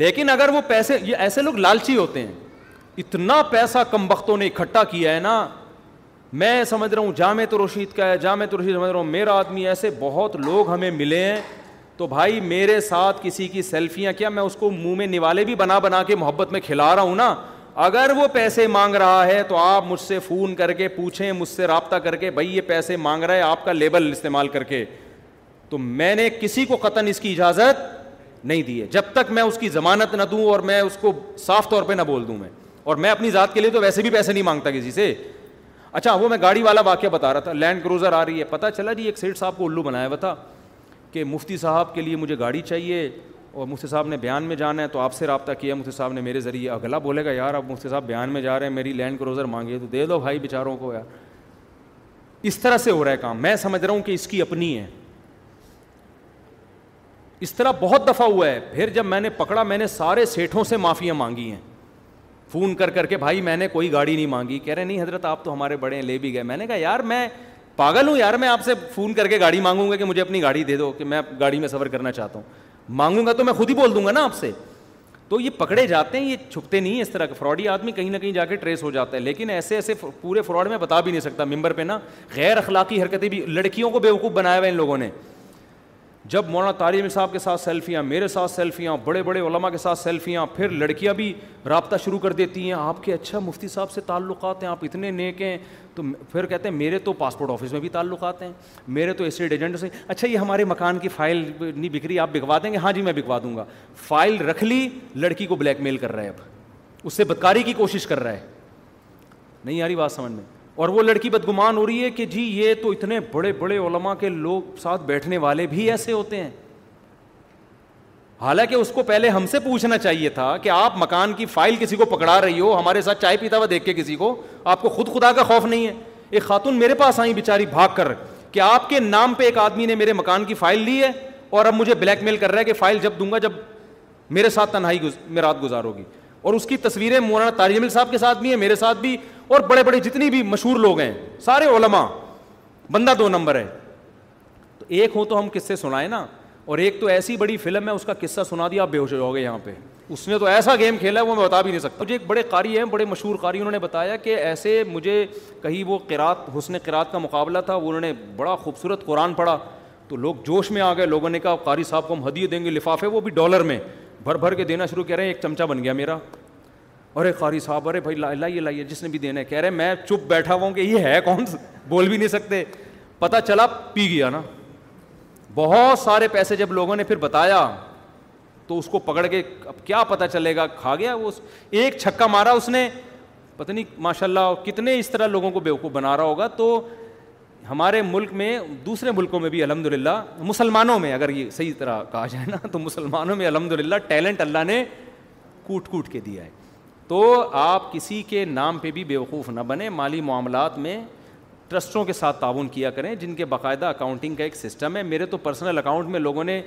لیکن اگر وہ پیسے یہ ایسے لوگ لالچی ہوتے ہیں اتنا پیسہ کم وقتوں نے اکٹھا کیا ہے نا میں سمجھ رہا ہوں جامع تو رشید کا ہے جامع تو رشید سمجھ رہا ہوں میرا آدمی ایسے بہت لوگ ہمیں ملے ہیں تو بھائی میرے ساتھ کسی کی سیلفیاں کیا میں اس کو منہ میں نوالے بھی بنا بنا کے محبت میں کھلا رہا ہوں نا اگر وہ پیسے مانگ رہا ہے تو آپ مجھ سے فون کر کے پوچھیں مجھ سے رابطہ کر کے بھائی یہ پیسے مانگ رہا ہے آپ کا لیبل استعمال کر کے تو میں نے کسی کو قطن اس کی اجازت نہیں دی ہے جب تک میں اس کی ضمانت نہ دوں اور میں اس کو صاف طور پہ نہ بول دوں میں اور میں اپنی ذات کے لیے تو ویسے بھی پیسے نہیں مانگتا کسی سے اچھا وہ میں گاڑی والا واقعہ بتا رہا تھا لینڈ کروزر آ رہی ہے پتہ چلا جی ایک سیٹ صاحب کو الو بنایا ہوا تھا کہ مفتی صاحب کے لیے مجھے گاڑی چاہیے اور مفتی صاحب نے بیان میں جانا ہے تو آپ سے رابطہ کیا مفتی صاحب نے میرے ذریعے اگلا بولے گا یار اب مفتی صاحب بیان میں جا رہے ہیں میری لینڈ کروزر مانگی تو دے دو بھائی بیچاروں کو یار اس طرح سے ہو رہا ہے کام میں سمجھ رہا ہوں کہ اس کی اپنی ہے اس طرح بہت دفعہ ہوا ہے پھر جب میں نے پکڑا میں نے سارے سیٹھوں سے معافیاں مانگی ہیں فون کر کر کے بھائی میں نے کوئی گاڑی نہیں مانگی کہہ رہے نہیں حضرت آپ تو ہمارے بڑے ہیں لے بھی گئے میں نے کہا یار میں پاگل ہوں یار میں آپ سے فون کر کے گاڑی مانگوں گا کہ مجھے اپنی گاڑی دے دو کہ میں گاڑی میں سفر کرنا چاہتا ہوں مانگوں گا تو میں خود ہی بول دوں گا نا آپ سے تو یہ پکڑے جاتے ہیں یہ چھپتے نہیں ہیں اس طرح کے فراڈی آدمی کہیں نہ کہیں جا کے ٹریس ہو جاتا ہے لیکن ایسے ایسے پورے فراڈ میں بتا بھی نہیں سکتا ممبر پہ نا غیر اخلاقی حرکتیں بھی لڑکیوں کو بے وقوف بنایا ہوا ہے ان لوگوں نے جب مولانا تاریم صاحب کے ساتھ سیلفیاں میرے ساتھ سیلفیاں بڑے بڑے علماء کے ساتھ سیلفیاں پھر لڑکیاں بھی رابطہ شروع کر دیتی ہیں آپ کے اچھا مفتی صاحب سے تعلقات ہیں آپ اتنے نیک ہیں تو پھر کہتے ہیں میرے تو پاسپورٹ آفس میں بھی تعلقات ہیں میرے تو اسٹیٹ ایجنٹ سے اچھا یہ ہمارے مکان کی فائل نہیں بکری آپ بکوا دیں گے ہاں جی میں بکوا دوں گا فائل رکھ لی لڑکی کو بلیک میل کر رہا ہے اب اس سے بدکاری کی کوشش کر رہا ہے نہیں آ رہی بات سمجھ میں اور وہ لڑکی بدگمان ہو رہی ہے کہ جی یہ تو اتنے بڑے بڑے علما کے لوگ ساتھ بیٹھنے والے بھی ایسے ہوتے ہیں حالانکہ اس کو پہلے ہم سے پوچھنا چاہیے تھا کہ آپ مکان کی فائل کسی کو پکڑا رہی ہو ہمارے ساتھ چائے پیتا ہوا دیکھ کے کسی کو آپ کو خود خدا کا خوف نہیں ہے ایک خاتون میرے پاس آئی بےچاری بھاگ کر کہ آپ کے نام پہ ایک آدمی نے میرے مکان کی فائل لی ہے اور اب مجھے بلیک میل کر رہا ہے کہ فائل جب دوں گا جب میرے ساتھ تنہائی میں رات گزار ہوگی اور اس کی تصویریں مولانا تاریمل صاحب کے ساتھ بھی ہیں میرے ساتھ بھی اور بڑے بڑے جتنی بھی مشہور لوگ ہیں سارے علما بندہ دو نمبر ہے تو ایک ہو تو ہم کس سے سنائیں نا اور ایک تو ایسی بڑی فلم ہے اس کا قصہ سنا دیا آپ بے ہوش جاؤ گے یہاں پہ اس نے تو ایسا گیم کھیلا ہے وہ میں بتا بھی نہیں سکتا مجھے ایک بڑے قاری ہیں بڑے مشہور قاری انہوں نے بتایا کہ ایسے مجھے کہیں وہ قرات حسن قرات کا مقابلہ تھا وہ انہوں نے بڑا خوبصورت قرآن پڑھا تو لوگ جوش میں آ گئے لوگوں نے کہا قاری صاحب کو ہم ہدیے دیں گے لفافے وہ بھی ڈالر میں بھر بھر کے دینا شروع کر رہے ہیں ایک چمچہ بن گیا میرا ارے قاری صاحب ارے بھائی لائیے لائیے جس نے بھی دینا ہے کہہ رہے میں چپ بیٹھا ہوں کہ یہ ہے کون بول بھی نہیں سکتے پتہ چلا پی گیا نا بہت سارے پیسے جب لوگوں نے پھر بتایا تو اس کو پکڑ کے اب کیا پتہ چلے گا کھا گیا وہ ایک چھکا مارا اس نے پتہ نہیں ماشاء اللہ کتنے اس طرح لوگوں کو بیوقوف بنا رہا ہوگا تو ہمارے ملک میں دوسرے ملکوں میں بھی الحمد للہ مسلمانوں میں اگر یہ صحیح طرح کہا جائے نا تو مسلمانوں میں الحمد للہ ٹیلنٹ اللہ نے کوٹ کوٹ کے دیا ہے تو آپ کسی کے نام پہ بھی بیوقوف نہ بنے مالی معاملات میں ٹرسٹوں کے ساتھ تعاون کیا کریں جن کے باقاعدہ اکاؤنٹنگ کا ایک سسٹم ہے میرے تو پرسنل اکاؤنٹ میں لوگوں نے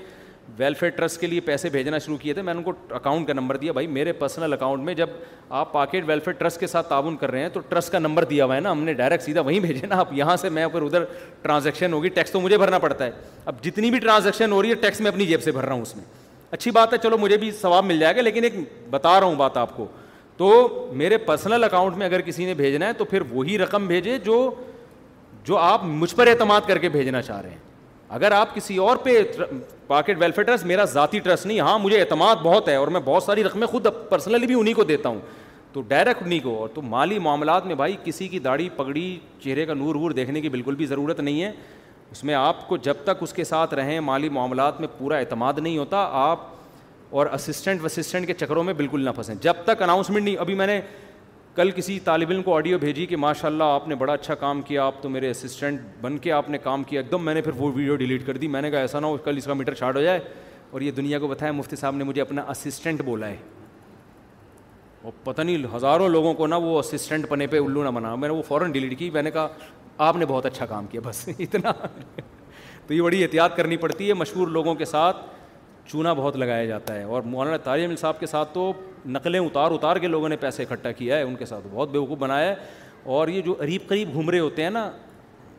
ویلفیئر ٹرسٹ کے لیے پیسے بھیجنا شروع کیے تھے میں نے ان کو اکاؤنٹ کا نمبر دیا بھائی میرے پرسنل اکاؤنٹ میں جب آپ پاکٹ ویلفیئر ٹرسٹ کے ساتھ تعاون کر رہے ہیں تو ٹرسٹ کا نمبر دیا ہوا ہے نا ہم نے ڈائریکٹ سیدھا وہیں بھیجے نا آپ یہاں سے میں پھر ادھر ٹرانزیکشن ہوگی ٹیکس تو مجھے بھرنا پڑتا ہے اب جتنی بھی ٹرانزیکشن ہو رہی ہے ٹیکس میں اپنی جیب سے بھر رہا ہوں اس میں اچھی بات ہے چلو مجھے بھی ثواب مل جائے گا لیکن ایک بتا رہا ہوں بات آپ کو تو میرے پرسنل اکاؤنٹ میں اگر کسی نے بھیجنا ہے تو پھر وہی رقم بھیجے جو جو آپ مجھ پر اعتماد کر کے بھیجنا چاہ رہے ہیں اگر آپ کسی اور پہ پاکٹ ویلفیئر ٹرسٹ میرا ذاتی ٹرسٹ نہیں ہاں مجھے اعتماد بہت ہے اور میں بہت ساری رقمیں خود پرسنلی بھی انہیں کو دیتا ہوں تو ڈائریکٹ انہیں کو اور تو مالی معاملات میں بھائی کسی کی داڑھی پگڑی چہرے کا نور وور دیکھنے کی بالکل بھی ضرورت نہیں ہے اس میں آپ کو جب تک اس کے ساتھ رہیں مالی معاملات میں پورا اعتماد نہیں ہوتا آپ اور اسسٹنٹ وسسٹنٹ کے چکروں میں بالکل نہ پھنسیں جب تک اناؤنسمنٹ نہیں ابھی میں نے کل کسی طالب علم کو آڈیو بھیجی کہ ماشاء اللہ آپ نے بڑا اچھا کام کیا آپ تو میرے اسسٹنٹ بن کے آپ نے کام کیا ایک دم میں نے پھر وہ ویڈیو ڈیلیٹ کر دی میں نے کہا ایسا نہ ہو کل اس کا میٹر شارٹ ہو جائے اور یہ دنیا کو بتایا مفتی صاحب نے مجھے اپنا اسسٹنٹ بولا ہے اور پتہ نہیں ہزاروں لوگوں کو نا وہ اسسٹنٹ پنے پہ الو نہ بنا میں نے وہ فوراً ڈیلیٹ کی میں نے کہا آپ نے بہت اچھا کام کیا بس اتنا تو یہ بڑی احتیاط کرنی پڑتی ہے مشہور لوگوں کے ساتھ چونا بہت لگایا جاتا ہے اور مولانا تعلیم صاحب کے ساتھ تو نقلیں اتار اتار کے لوگوں نے پیسے اکٹھا کیا ہے ان کے ساتھ بہت بیوقوف بنایا ہے اور یہ جو عریب قریب گھوم رہے ہوتے ہیں نا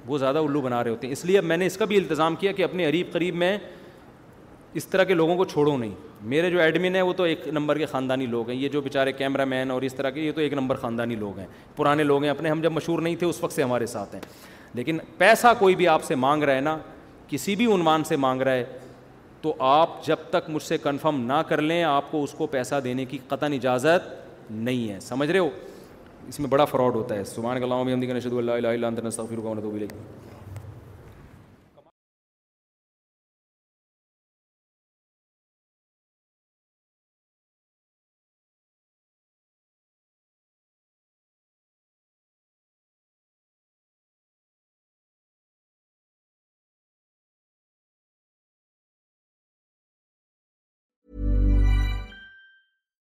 وہ زیادہ الو بنا رہے ہوتے ہیں اس لیے اب میں نے اس کا بھی التظام کیا کہ اپنے قریب قریب میں اس طرح کے لوگوں کو چھوڑوں نہیں میرے جو ایڈمن ہیں وہ تو ایک نمبر کے خاندانی لوگ ہیں یہ جو بیچارے کیمرہ مین اور اس طرح کے یہ تو ایک نمبر خاندانی لوگ ہیں پرانے لوگ ہیں اپنے ہم جب مشہور نہیں تھے اس وقت سے ہمارے ساتھ ہیں لیکن پیسہ کوئی بھی آپ سے مانگ رہا ہے نا کسی بھی عنوان سے مانگ رہا ہے تو آپ جب تک مجھ سے کنفرم نہ کر لیں آپ کو اس کو پیسہ دینے کی قطن اجازت نہیں ہے سمجھ رہے ہو اس میں بڑا فراڈ ہوتا ہے سبحان کلامدگی نشید اللہ تو